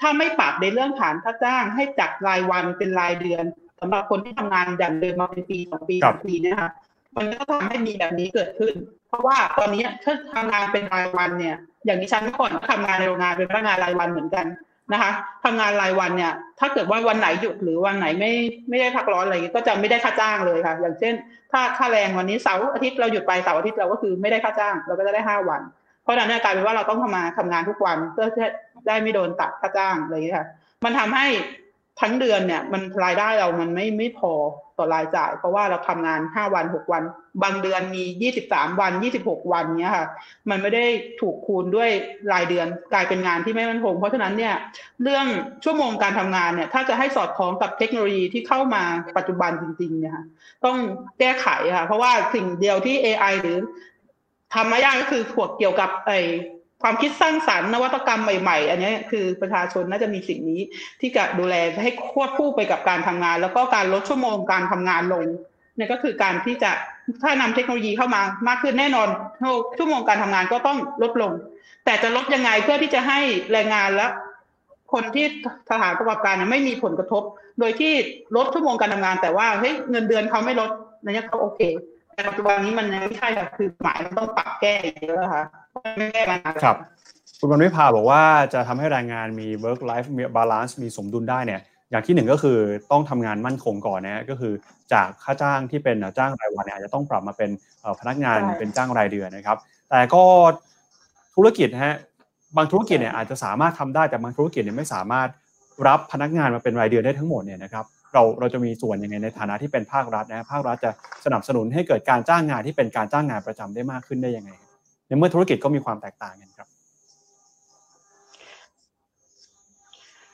S3: ถ้าไม่ปรับในเรื่องฐานค่าจ้าง ให้จากรายวันเป็นรายเดือนสำหรับคนที่ทำงานอย่างเดิมมาเป็นปีสองปีสามปีนะคะมันก็ทำให้มีแบบนี้เกิดขึ้น เพราะว่าตอนนี้ถ้าทำงานเป็นรายวันเนี่ย อย่างดิฉันเมื่อก่อนก็ทำงานในโรงงานเป็นพนักงานรายวันเหมือนกันนะคะทำงานรายวันเนี่ย ถ้าเกิดว่าวันไหนหยุดหรือวันไหนไม่ไม่ได้พักร้อนอะไรก็จะไม่ได้ค่าจ้างเลยค่ะ อย่างเช่น ถ้าค่าแรงวันนี้เสาร์อาทิตย์เราหยุดไปเสาร์อาทิตย์เราก็คือไม่ได้ค่าจ้าง เราก็จะได้ห้าวัน เพราะนั้นเนี่ยกลายเป็นว่าเราต้องทำมาทำงานทุกวันเพื่อที่ได้ไม่โดนตัดค่าจ้างอะไรอย่างเงี้ยค่ะ มันทำให้ทั้งเดือนเนี่ย มันรายได้เรามันไม่ไม่พอ ต่อรายจ่าย เพราะว่าเราทำงานห้าวันหกวัน บางเดือนมียี่สิบสามวันยี่สิบหกวันเนี้ยค่ะ มันไม่ได้ถูกคูณด้วยรายเดือนกลายเป็นงานที่ไม่มั่นคง เพราะฉะนั้นเนี่ยเรื่องชั่วโมงการทำงานเนี่ยถ้าจะให้สอดคล้องกับเทคโนโลยีที่เข้ามาปัจจุบันจริงๆเนี่ยค่ะต้องแก้ไขค่ะเพราะว่าสิ่งเดียวที่ AI หรือทำไม่ยากก็คือขวดเกี่ยวกับไอ ความคิดสร้างสรรค์นวัตกรรมใหม่ ๆ อันนี้คือประชาชนน่าจะมีสิ่งนี้ที่จะดูแลให้ควบคู่ไปกับการทำงาน แล้วก็การลดชั่วโมงการทำงานลงนี่ก็คือการที่จะถ้านำเทคโนโลยีเข้ามามากขึ้นแน่นอนชั่วโมงการทำงานก็ต้องลดลง แต่จะลดยังไงเพื่อที่จะให้แรงงานและคนที่สถานประกอบการไม่มีผลกระทบ โดยที่ลดชั่วโมงการทำงาน แต่ว่าเฮ้ยเงินเดือนเขาไม่ลดนั่นเนี่ยเขาโอเค ปัจจุบันนี้มันยังไม่ใช่ค่ะคือหมายมันต้องปรับแก้อีกเยอะค่ะไม่แก้มานานแล้ว
S1: ครับ คุณวันวิภาบอกว่าจะทำให้แรงงานมี work life balance มีสมดุลได้เนี่ยอย่างที่หนึ่งก็คือต้องทำงานมั่นคงก่อนนะฮะก็คือจากค่าจ้างที่เป็นจ้างรายวันเนี่ยอาจจะต้องปรับมาเป็นเอ่อพนักงาน
S3: ใช่
S1: เป็นจ้างรายเดือนนะครับ แต่ก็ธุรกิจนะฮะบางธุรกิจเนี่ยอาจจะสามารถทำได้แต่บางธุรกิจเนี่ยไม่สามารถรับพนักงานมาเป็นรายเดือนได้ทั้งหมดเนี่ยนะครับ เราเราจะมีส่วนยังไงในฐานะที่เป็นภาครัฐนะฮะภาครัฐจะสนับสนุนให้เกิดการจ้างงานที่เป็นการจ้างงานประจำได้มากขึ้นได้ยังไงครับในเมื่อธุรกิจก็มีความแตกต่างกันครับ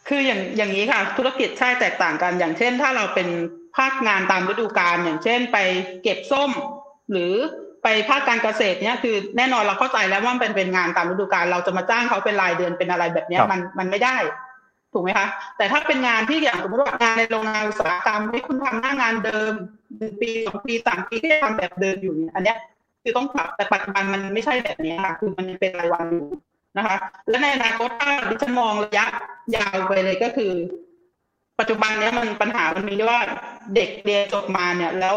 S3: คืออย่างอย่างนี้ค่ะ ธุรกิจใช่แตกต่างกัน อย่างเช่น ถ้าเราเป็นภาคงานตามฤดูกาลอย่างเช่น ไปเก็บส้ม หรือไปภาคการเกษตรเนี่ยคือแน่นอนเราเข้าใจแล้วว่ามันเป็นเป็นงานตามฤดูกาลเราจะมาจ้างเขาเป็นรายเดือนเป็นอะไรแบบเนี้ย
S1: ครับ
S3: มันมันไม่ได้ ถูกไหมคะแต่ถ้าเป็นงานที่อย่างสมมติว่างานในโรงงานอุตสาหกรรมให้คุณทำหน้างานเดิมหนึ่งปีสองปีสามปีที่ทำแบบเดิมอยู่เนี่ยอันเนี้ยคือต้องปรับแต่ปัจจุบันมันไม่ใช่แบบนี้ค่ะคือมันเป็นรายวันอยู่นะคะ และในอนาคตถ้าดิฉันมองระยะยาวไปเลยก็คือ ปัจจุบันเนี้ยมันปัญหามันมีว่าเด็กเรียนจบมาเนี่ย แล้ว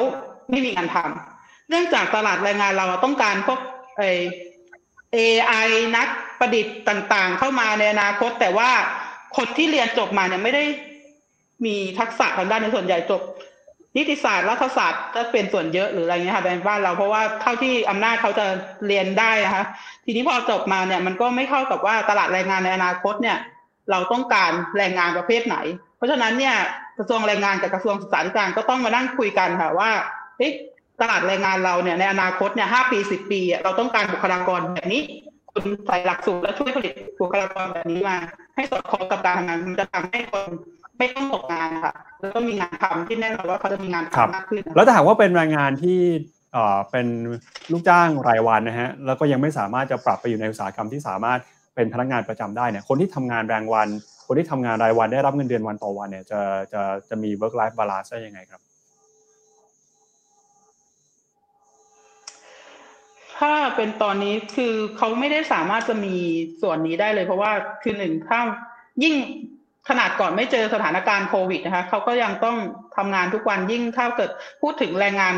S3: ไม่มีงานทำเนื่องจากตลาดแรงงานเราต้องการพวกไอ AI นักประดิษฐ์ต่างๆ เข้ามาในอนาคตแต่ว่า คนที่เรียนจบมาเนี่ยไม่ได้มีทักษะทางด้านในส่วนใหญ่จบนิติศาสตร์รัฐศาสตร์ก็เป็นส่วนเยอะหรืออะไรเงี้ยค่ะในบ้านเราเพราะว่าเท่าที่อำนาจเขาจะเรียนได้นะคะทีนี้พอจบมาเนี่ยมันก็ไม่เข้ากับว่าตลาดแรงงานในอนาคตเนี่ย เราต้องการแรงงานประเภทไหน เพราะฉะนั้นเนี่ยกระทรวงแรงงานกับกระทรวงศึกษาธิการก็ต้องมานั่งคุยกันค่ะว่าตลาดแรงงานเราเนี่ยในอนาคตเนี่ยห้าปีสิบปี เราต้องการบุคลากรแบบนี้ คุณใส่หลักสูตรและช่วยผลิตบุคลากรแบบนี้มา ให้สอดคล้องกับการทำงานมันจะทำให้คนไม่ต้องตกงานค่ะ แล้วก็มีงานทำที่แน่นอนว่าเขาจะมีงานทำมากขึ้น
S1: แล้วถ้าหากว่าเป็นแรงงานที่เอ่อเป็นลูกจ้างรายวันนะฮะแล้วก็ยังไม่สามารถจะปรับไปอยู่ในอุตสาหกรรมที่สามารถเป็นพนักงานประจำได้เนี่ยคนที่ทำงานแรงวัน คนที่ทำงานรายวันได้รับเงินเดือนวันต่อวันเนี่ยจะจะจะมี work life balance ได้ยังไงครับ
S3: ถ้าเป็นตอนนี้คือเขาไม่ได้สามารถจะมีส่วนนี้ได้เลย เพราะว่าคือหนึ่งถ้ายิ่งขนาดก่อนไม่เจอสถานการณ์โควิดนะคะเขาก็ยังต้องทำงานทุกวันยิ่งถ้าเกิดพูดถึงแรงงาน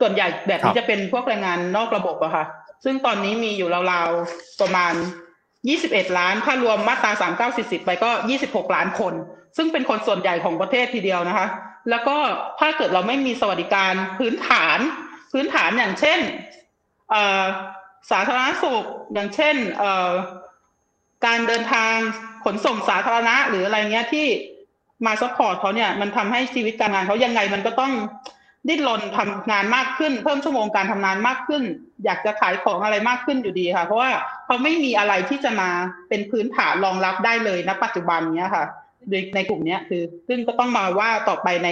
S3: ส่วนใหญ่แบบนี้จะเป็นพวกแรงงานนอกระบบอะค่ะ ซึ่งตอนนี้มีอยู่ราวๆประมาณ 21 ล้าน ถ้ารวมมาตรา 3940 ไปก็ 26 ล้านคน ซึ่งเป็นคนส่วนใหญ่ของประเทศทีเดียวนะคะ แล้วก็ถ้าเกิดเราไม่มีสวัสดิการพื้นฐาน พื้นฐานอย่างเช่น สาธารณสุขอย่างเช่นการเดินทางขนส่งสาธารณะหรืออะไรเงี้ยที่มา support เขาเนี่ยมันทำให้ชีวิตการงานเขายังไงมันก็ต้องดิ้นรนทำงานมากขึ้น เพิ่มชั่วโมงการทำงานมากขึ้น อยากจะขายของอะไรมากขึ้นอยู่ดีค่ะ เพราะว่าเขาไม่มีอะไรที่จะมาเป็นพื้นฐานรองรับได้เลยณปัจจุบันเนี้ยค่ะในในกลุ่มเนี้ยคือ ซึ่งก็ต้องมาว่าต่อไปใน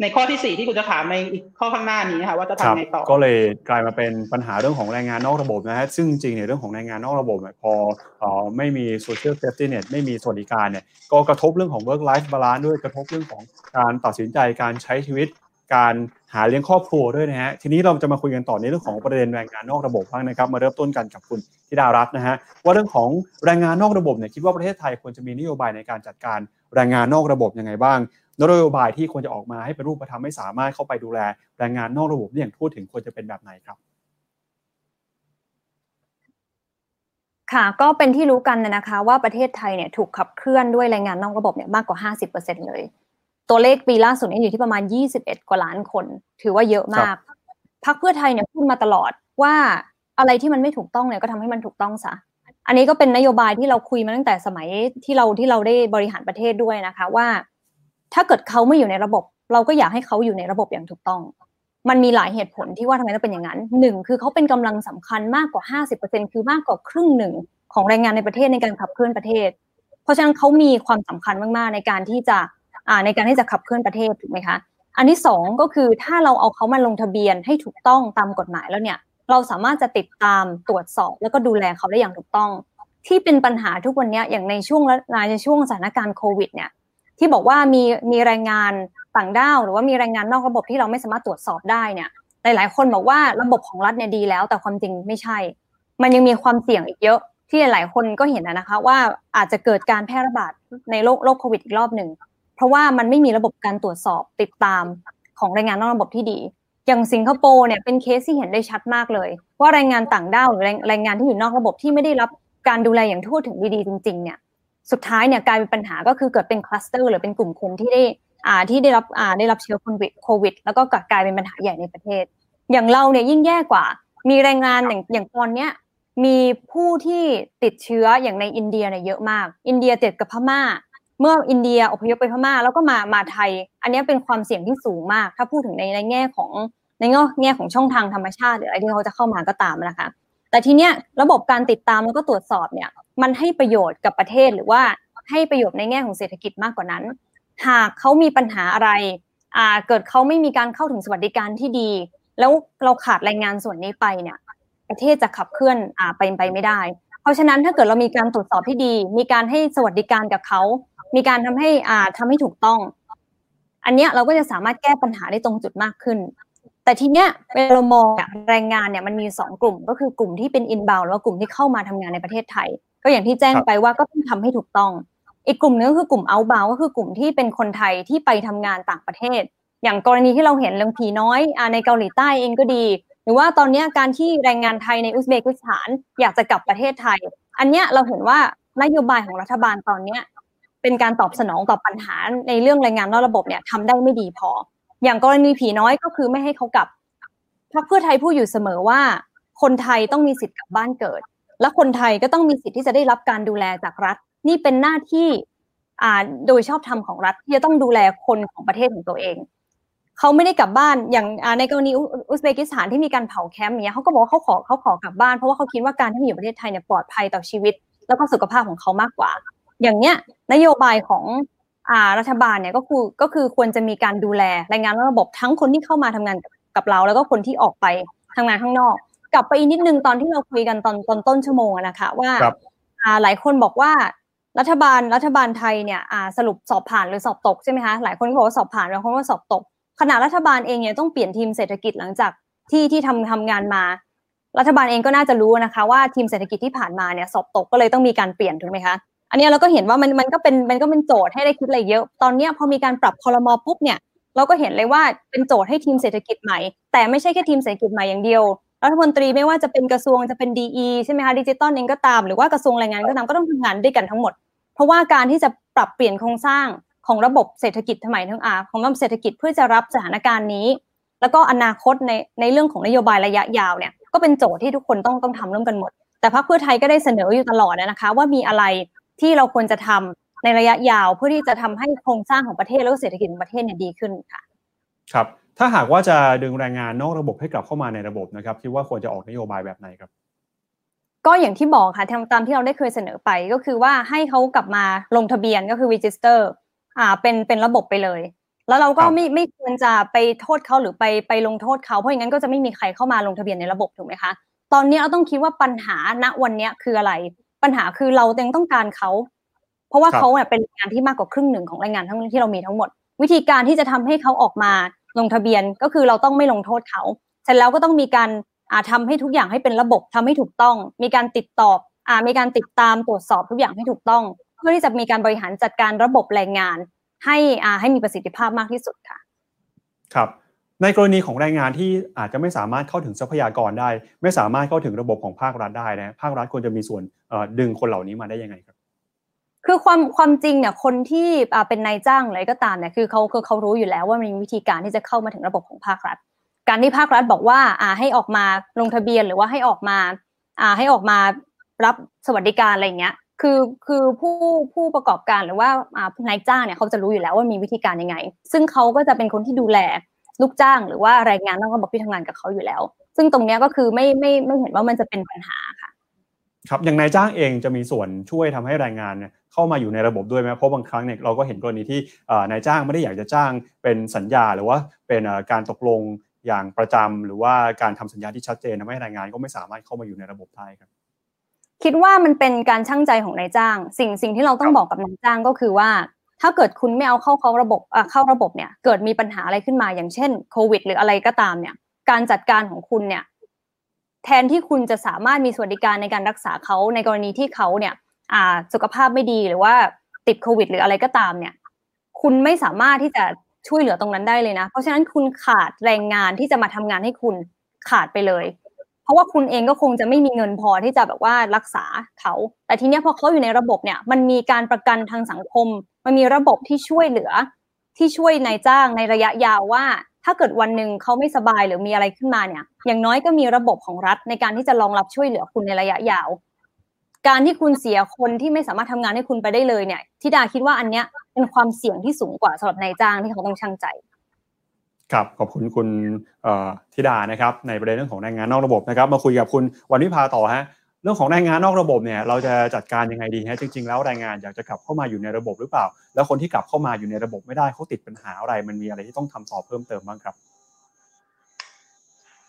S3: ในข้อที่สี่ที่คุณจะถามในอีกข้อข้างหน้านี้ค่ะว่าจะ
S1: ครับ
S3: ทำไงต่อ
S1: ก็เลยกลายมาเป็นปัญหาเรื่องของแรงงานนอกระบบนะฮะซึ่งจริงๆเนี่ยเรื่องของแรงงานนอกระบบเนี่ยพอเอ่อไม่มี social safety net ไม่มีสวัสดิการเนี่ยก็กระทบเรื่องของ work life balance ด้วยกระทบเรื่องของการตัดสินใจการใช้ชีวิต การหาเลี้ยงครอบครัวด้วยนะฮะทีนี้เราจะมาคุยกันต่อในเรื่องของประเด็นแรงงานนอกระบบบ้างนะครับ มาเริ่มต้นกันกับคุณธิดารัตน์นะฮะว่าเรื่องของแรงงานนอกระบบเนี่ยคิดว่าประเทศไทยควรจะมีนโยบายในการจัดการแรงงานนอกระบบยังไงบ้าง นโยบายที่ควรจะออกมาให้เป็นรูปธรรมให้สามารถเข้าไปดูแลแรงงานนอกระบบได้อย่างทั่วถึงควรจะเป็นแบบไหนครับ
S2: ค่ะก็เป็นที่รู้กันนะคะ ว่าประเทศไทยเนี่ยถูกขับเคลื่อนด้วยแรงงานนอกระบบเนี่ยมากกว่า 50%เลย ตัวเลขปีล่าสุดเนี่ยอยู่ที่ประมาณ 21 กว่าล้านคน ถือว่าเยอะมากพรรคเพื่อไทยเนี่ยพูดมาตลอดว่าอะไรที่มันไม่ถูกต้องเนี่ยก็ทำให้มันถูกต้องซะอันนี้ก็เป็นนโยบายที่เราคุยมาตั้งแต่สมัยที่เราที่เราได้บริหารประเทศด้วยนะคะ ว่า ถ้าเกิดเขาไม่อยู่ในระบบ เราก็อยากให้เขาอยู่ในระบบอย่างถูกต้อง มันมีหลายเหตุผลที่ว่าทำไมต้องเป็นอย่างนั้นหนึ่งคือเขาเป็นกำลังสำคัญมากกว่า 50%คือมากกว่าครึ่งหนึ่งของแรงงานในประเทศในการขับเคลื่อนประเทศ เพราะฉะนั้นเขามีความสำคัญมากๆในการที่จะในการที่จะขับเคลื่อนประเทศถูกไหมคะอันที่สองก็คือถ้าเราเอาเขามาลงทะเบียนให้ถูกต้องตามกฎหมายแล้วเนี่ย เราสามารถจะติดตามตรวจสอบ แล้วก็ดูแลเขาได้อย่างถูกต้อง ที่เป็นปัญหาทุกวันนี้อย่างในช่วงในช่วงสถานการณ์โควิดเนี่ย ที่บอกว่ามีมีแรงงานต่างด้าวหรือว่ามีแรงงานนอกระบบที่เราไม่สามารถตรวจสอบได้เนี่ยหลายๆคนบอกว่าระบบของรัฐเนี่ยดีแล้ว แต่ความจริงไม่ใช่ มันยังมีความเสี่ยงอีกเยอะที่หลายๆคนก็เห็นนะคะว่าอาจจะเกิดการแพร่ระบาดในโรคโรคโควิดอีกรอบหนึ่งเพราะว่ามันไม่มีระบบการตรวจสอบติดตามของแรงงานนอกระบบที่ดี อย่างสิงคโปร์เนี่ยเป็นเคสที่เห็นได้ชัดมากเลย ว่าแรงงานต่างด้าวหรือแรงแรงงานที่อยู่นอกระบบที่ไม่ได้รับการดูแลอย่างทั่วถึงดีๆจริง ๆ เนี่ย สุดท้ายเนี่ยกลายเป็นปัญหาก็คือเกิดเป็นคลัสเตอร์หรือเป็นกลุ่มคนที่ได้อ่าที่ได้รับอ่าได้รับเชื้อโควิดโควิด แล้วก็กลายเป็นปัญหาใหญ่ในประเทศ อย่างเราเนี่ยยิ่งแย่กว่า มีแรงงานอย่างอย่างตอนเนี้ยมีผู้ที่ติดเชื้ออย่างในอินเดียเนี่ยเยอะมาก อินเดียติดกับพม่า เมื่ออินเดียอพยพไปพม่า แล้วก็มามาไทย อันนี้เป็นความเสี่ยงที่สูงมาก ถ้าพูดถึงในในแง่ของในแง่แง่ของช่องทางธรรมชาติหรืออะไรที่เขาจะเข้ามาก็ตามนะคะ แต่ทีเนี้ยระบบการติดตามแล้วก็ตรวจสอบเนี่ย มันให้ประโยชน์กับประเทศหรือว่าให้ประโยชน์ในแง่ของเศรษฐกิจมากกว่านั้น หากเขามีปัญหาอะไรอ่าเกิดเขาไม่มีการเข้าถึงสวัสดิการที่ดี แล้วเราขาดแรงงานส่วนนี้ไปเนี่ย ประเทศจะขับเคลื่อนอ่าไปไปไม่ได้ เพราะฉะนั้นถ้าเกิดเรามีการตรวจสอบที่ดี มีการให้สวัสดิการกับเขา มีการทำให้อ่าทำให้ถูกต้อง อันเนี้ยเราก็จะสามารถแก้ปัญหาได้ตรงจุดมากขึ้น แต่ทีเนี้ยเวลาเรามองแรงงานเนี่ยมันมีสองกลุ่ม ก็คือกลุ่มที่เป็น inbound แล้วกลุ่มที่เข้ามาทำงานในประเทศไทย ก็อย่างที่แจ้งไปว่าก็ต้องทำให้ถูกต้อง อีกกลุ่มนึงก็คือกลุ่ม outbound ก็คือกลุ่มที่เป็นคนไทยที่ไปทำงานต่างประเทศ อย่างกรณีที่เราเห็นเรื่องผีน้อยอในเกาหลีใต้เองก็ดี หรือว่าตอนนี้การที่แรงงานไทยในอุซเบกิสถาน อยากจะกลับประเทศไทย อันเนี้ยเราเห็นว่านโยบายของรัฐบาลตอนเนี้ยเป็นการตอบสนองต่อปัญหาในเรื่องแรงงานนอกระบบเนี่ยทำได้ไม่ดีพอ อย่างกรณีผีน้อยก็คือไม่ให้เขากลับพรรคเพื่อไทยพูดอยู่เสมอว่า คนไทยต้องมีสิทธิ์กลับบ้านเกิด และคนไทยก็ต้องมีสิทธิ์ที่จะได้รับการดูแลจากรัฐ นี่เป็นหน้าที่อ่าโดยชอบธรรมของรัฐที่จะต้องดูแลคนของประเทศของตัวเองเขาไม่ได้กลับบ้านอย่างในกรณีอุซเบกิสถานที่มีการเผาแคมป์เนี้ยเขาก็บอกว่าเขาขอเขาขอกลับบ้านเพราะว่าเขาคิดว่าการที่มาอยู่ประเทศไทยเนี่ยปลอดภัยต่อชีวิต แล้วก็สุขภาพของเขามากกว่า อย่างเนี้ยนโยบายของ รัฐบาลเนี่ยก็คือก็คือควรจะมีการดูแลแรงงานระบบทั้งคนที่เข้ามาทำงานกับเรา แล้วก็คนที่ออกไปทำงานข้างนอก กลับไปอีกนิดนึงตอนที่เราคุยกันตอนตอนต้นชั่วโมงอะนะคะว่าอ่าหลายคนบอกว่ารัฐบาลรัฐบาลไทยเนี่ยอ่าสรุปสอบผ่านหรือสอบตกใช่ไหมคะหลายคนก็บอกว่าสอบผ่านบางคนก็สอบตกขณะรัฐบาลเองเนี่ยต้องเปลี่ยนทีมเศรษฐกิจหลังจากที่ที่ทำทำงานมา รัฐบาลเองก็น่าจะรู้นะคะ ว่าทีมเศรษฐกิจที่ผ่านมาเนี่ยสอบตกก็เลยต้องมีการเปลี่ยนถูกไหมคะ อันนี้เราก็เห็นว่ามันมันก็เป็นมันก็เป็นโจทย์ให้ได้คิดอะไรเยอะ ตอนนี้พอมีการปรับคอรมอปุ๊บเนี่ยเราก็เห็นเลยว่าเป็นโจทย์ให้ทีมเศรษฐกิจใหม่ แต่ไม่ใช่แค่ทีมเศรษฐกิจใหม่อย่างเดียวรัฐมนตรีไม่ว่าจะเป็นกระทรวงจะเป็นดีใช่ไหมคะดิจิตอลเองก็ตามหรือว่ากระทรวงแรงงานก็ตามก็ต้องทำงานด้วยกันทั้งหมด เพราะว่าการที่จะปรับเปลี่ยนโครงสร้างของระบบเศรษฐกิจสมัยทั้งอาของระบบเศรษฐกิจเพื่อจะรับสถานการณ์นี้ แล้วก็อนาคตในในเรื่องของนโยบายระยะยาวเนี่ยก็เป็นโจทย์ที่ทุกคนต้องต้องทำร่วมกันหมด แต่พรรคเพื่อไทยก็ได้เสนออยู่ตลอดนะคะ ว่ามีอะไร ที่เราควรจะทำในระยะยาวเพื่อที่จะทำให้โครงสร้างของประเทศแล้วก็เศรษฐกิจของประเทศเนี่ยดีขึ้นค่ะ
S1: ครับถ้าหากว่าจะดึงแรงงานนอกระบบให้กลับเข้ามาในระบบนะครับคิดว่าควรจะออกนโยบายแบบไหนครับ
S2: ก็อย่างที่บอกค่ะตามตามที่เราได้เคยเสนอไปก็คือว่าให้เขากลับมาลงทะเบียนก็คือ register อ่าเป็นเป็นระบบไปเลย แล้วเราก็
S1: ครับ
S2: ไม่ไม่ควรจะไปโทษเขาหรือไปไปลงโทษเขาเพราะอย่างนั้นก็จะไม่มีใครเข้ามาลงทะเบียนในระบบถูกไหมคะ ตอนนี้เราต้องคิดว่าปัญหาณวันเนี้ยคืออะไร ปัญหาคือเรายังต้องการเขา เพราะว่า
S1: ครับ
S2: เขาเนี่ยเป็นแรงงานที่มากกว่าครึ่งหนึ่งของแรงงานทั้งที่เรามีทั้งหมด วิธีการที่จะทำให้เขาออกมาลงทะเบียนก็คือเราต้องไม่ลงโทษเขาเสร็จแล้วก็ต้องมีการอ่าทำให้ทุกอย่างให้เป็นระบบทำให้ถูกต้อง มีการติดต่ออ่ามีการติดตามตรวจสอบทุกอย่างให้ถูกต้อง เพื่อที่จะมีการบริหารจัดการระบบแรงงาน ให้อ่าให้มีประสิทธิภาพมากที่สุดค่ะ
S1: ครับ ในกรณีของแรงงานที่อาจจะไม่สามารถเข้าถึงทรัพยากรได้ ไม่สามารถเข้าถึงระบบของภาครัฐได้นะภาครัฐควรจะมีส่วนดึงคนเหล่านี้มาได้ยังไงครับ
S2: คือความความจริงเนี่ยคนที่เป็นนายจ้างอะไรก็ตามเนี่ยคือเขาคือเขารู้อยู่แล้วว่ามันมีวิธีการที่จะเข้ามาถึงระบบของภาครัฐ การที่ภาครัฐบอกว่าอ่าให้ออกมาลงทะเบียนหรือว่าให้ออกมาอ่าให้ออกมารับสวัสดิการอะไรเงี้ยคือคือผู้ผู้ประกอบการหรือว่านายจ้างเนี่ยเขาจะรู้อยู่แล้วว่ามีวิธีการยังไง ซึ่งเขาก็จะเป็นคนที่ดูแล ลูกจ้างหรือว่าแรงงานนอกระบบที่ทำงานกับเขาอยู่แล้ว ซึ่งตรงเนี้ยก็คือไม่ไม่ไม่เห็นว่ามันจะเป็นปัญหาค่ะ
S1: ครับอย่างนายจ้างเองจะมีส่วนช่วยทำให้แรงงานเนี่ยเข้ามาอยู่ในระบบด้วยไหมเพราะบางครั้งเนี่ยเราก็เห็นกรณีที่เอ่อนายจ้างไม่ได้อยากจะจ้างเป็นสัญญา หรือว่าเป็นเอ่อการตกลงอย่างประจำหรือว่าการทำสัญญาที่ชัดเจนทำให้แรงงานก็ไม่สามารถเข้ามาอยู่ในระบบได้ครับ
S2: คิดว่ามันเป็นการช่างใจของนายจ้าง สิ่งสิ่งที่เราต้องบอกกับนายจ้างก็คือว่า ถ้าเกิดคุณไม่เอาเข้าเข้าระบบเข้าระบบเนี่ย เกิดมีปัญหาอะไรขึ้นมาอย่างเช่นโควิด หรืออะไรก็ตามเนี่ย การจัดการของคุณเนี่ย แทนที่คุณจะสามารถมีสวัสดิการในการรักษาเขาในกรณีที่เขาเนี่ย อ่า สุขภาพไม่ดีหรือว่าติดโควิด หรืออะไรก็ตามเนี่ย คุณไม่สามารถที่จะช่วยเหลือตรงนั้นได้เลยนะ เพราะฉะนั้นคุณขาดแรงงานที่จะมาทำงานให้คุณขาดไปเลย เพราะว่าคุณเองก็คงจะไม่มีเงินพอที่จะแบบว่ารักษาเขา แต่ทีเนี้ยพอเขาอยู่ในระบบเนี่ย มันมีการประกันทางสังคม มันมีระบบที่ช่วยเหลือ ที่ช่วยนายจ้างในระยะยาวว่า ถ้าเกิดวันหนึ่งเขาไม่สบายหรือมีอะไรขึ้นมาเนี่ย อย่างน้อยก็มีระบบของรัฐในการที่จะรองรับช่วยเหลือคุณในระยะยาว การที่คุณเสียคนที่ไม่สามารถทำงานให้คุณไปได้เลยเนี่ยทิดาคิดว่าอันเนี้ยเป็นความเสี่ยงที่สูงกว่าสำหรับนายจ้างที่เขาต้องชั่งใจ
S1: ครับขอบคุณคุณเอ่อธิดานะครับในประเด็นเรื่องของแรงงานนอกระบบนะครับมาคุยกับคุณวันวิภาต่อฮะเรื่องของแรงงานนอกระบบเนี่ยเราจะจัดการยังไงดีฮะจริง ๆ แล้วแรงงานอยากจะกลับเข้ามาอยู่ในระบบหรือเปล่า แล้วคนที่กลับเข้ามาอยู่ในระบบไม่ได้เขาติดปัญหาอะไร มันมีอะไรที่ต้องทำต่อเพิ่มเติมบ้างครับ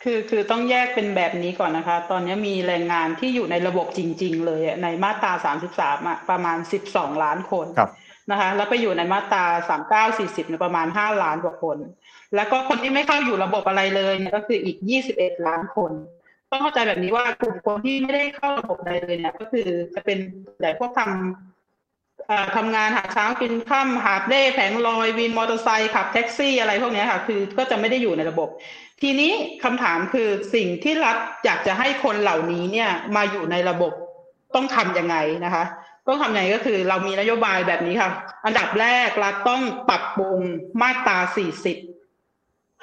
S3: คือคือต้องแยกเป็นแบบนี้ก่อนนะคะ ตอนนี้มีแรงงานที่อยู่ในระบบจริง ๆ เลยอะในมาตรา33อะประมาณ 12 ล้านคน
S1: ครับ
S3: นะคะแล้วไปอยู่ในมาตราสามเก้าสี่สิบประมาณห้าล้านกว่าคน แล้วก็คนที่ไม่เข้าอยู่ระบบอะไรเลยเนี่ยก็คืออีกยี่สิบเอ็ดล้านคน ต้องเข้าใจแบบนี้ว่ากลุ่มคนที่ไม่ได้เข้าระบบใดเลยเนี่ย ก็คือจะเป็นแต่พวกทำทำงานหาเช้ากินข้ามหาเล่แผงลอยวินมอเตอร์ไซค์ขับแท็กซี่อะไรพวกนี้ค่ะ คือก็จะไม่ได้อยู่ในระบบ ทีนี้คำถามคือสิ่งที่รัฐอยากจะให้คนเหล่านี้เนี่ยมาอยู่ในระบบต้องทำยังไงนะคะต้องทำยังไงก็คือเรามีนโยบายแบบนี้ค่ะ อันดับแรกรัฐต้องปรับปรุงมาตรา 40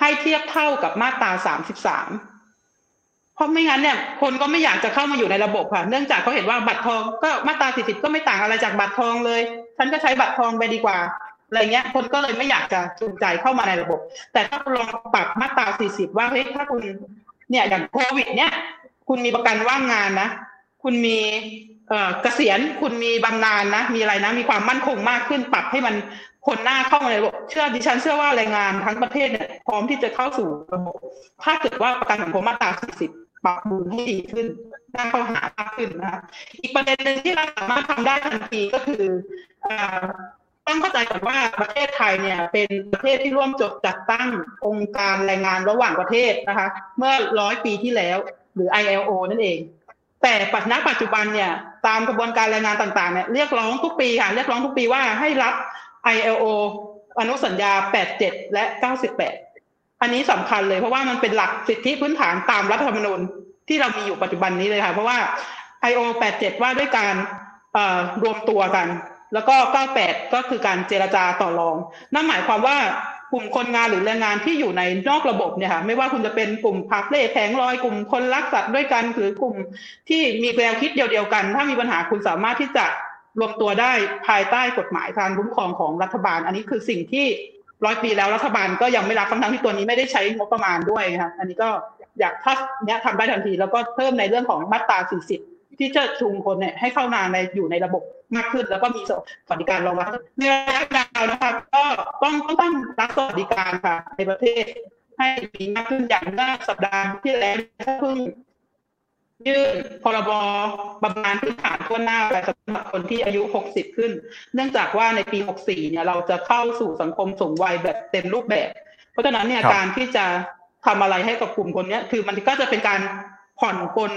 S3: ให้เทียบเท่ากับมาตรา33เพราะไม่งั้นเนี่ย คนก็ไม่อยากจะเข้ามาอยู่ในระบบค่ะ เนื่องจากเขาเห็นว่าบัตรทองก็มาตรา40ก็ไม่ต่างอะไรจากบัตรทองเลย ฉันก็ใช้บัตรทองไปดีกว่าอะไรเงี้ย คนก็เลยไม่อยากจะจูงใจเข้ามาในระบบ แต่ถ้าลองปรับมาตรา40ว่าเฮ้ยถ้าคุณเนี่ยอย่างโควิด เนี่ย คุณมีประกันว่างงานนะ คุณมีเกษียณคุณมีบำนาญนะ มีอะไรนะ มีความมั่นคงมากขึ้นปรับให้มัน คนหน้าเข้ามาในระบบเชื่อดิฉันเชื่อว่าแรงงานทั้งประเทศเนี่ยพร้อมที่จะเข้าสู่ระบบถ้าเกิดว่าประกันสังคมมาตรา 40 ปรับปรุงให้ดีขึ้นน่าเข้าหามากขึ้นนะคะอีกประเด็นหนึ่งที่เราสามารถทำได้ทันทีก็คือต้องเข้าใจก่อนว่าประเทศไทยเนี่ยเป็นประเทศที่ร่วมจดจัดตั้งองค์การแรงงานระหว่างประเทศนะคะ เมื่อร้อยปีที่แล้ว หรือ ILO นั่นเอง แต่ปัจณปัจจุบันเนี่ยตามกระบวนการแรงงานต่างๆเนี่ยเรียกร้องทุกปีค่ะเรียกร้องทุกปีว่าให้รับ ILO อนุสัญญา 87 และ 98 อันนี้สำคัญเลยเพราะว่ามันเป็นหลักสิทธิพื้นฐานตามรัฐธรรมนูญที่เรามีอยู่ปัจจุบันนี้เลยค่ะ เพราะว่า IO 87 ว่าด้วยการรวมตัวกัน แล้วก็ 98 ก็คือการเจรจาต่อรอง นั่นหมายความว่ากลุ่มคนงานหรือแรงงานที่อยู่ในนอกระบบเนี่ยค่ะไม่ว่าคุณจะเป็นกลุ่มพักเล่แผงลอยกลุ่มคนรักสัตว์ด้วยกันหรือกลุ่มที่มีแนวคิดเดียวๆกัน ถ้ามีปัญหาคุณสามารถที่จะ รวมตัวได้ภายใต้กฎหมายการคุ้มครองของรัฐบาล อันนี้คือสิ่งที่ร้อยปีแล้วรัฐบาลก็ยังไม่รับทั้งที่ตัวนี้ไม่ได้ใช้งบประมาณด้วยค่ะอันนี้ก็อยากถ้าเนี้ยทำได้ทันทีแล้วก็เพิ่มในเรื่องของมาตรา 40 ที่จะชูงคนเนี่ยให้เข้ามาในอยู่ในระบบมากขึ้น แล้วก็มีสวัสดิการรองรับในระยะยาวนะคะก็ต้องต้องตั้งรัฐสวัสดิการค่ะในประเทศให้มีมากขึ้นอย่างเมื่อสัปดาห์ที่แล้วเพิ่ง ยื่นพรบบำนาญพื้นฐานทั่วหน้าไปสำหรับคนที่อายุ 60 ขึ้น เนื่องจากว่าในปี 64 เนี่ยเราจะเข้าสู่สังคมสูงวัยแบบเต็มรูปแบบ เพราะฉะนั้นเนี่ยการที่จะทำอะไรให้กับกลุ่มคนนี้คือมันก็จะเป็นการผ่อนปลน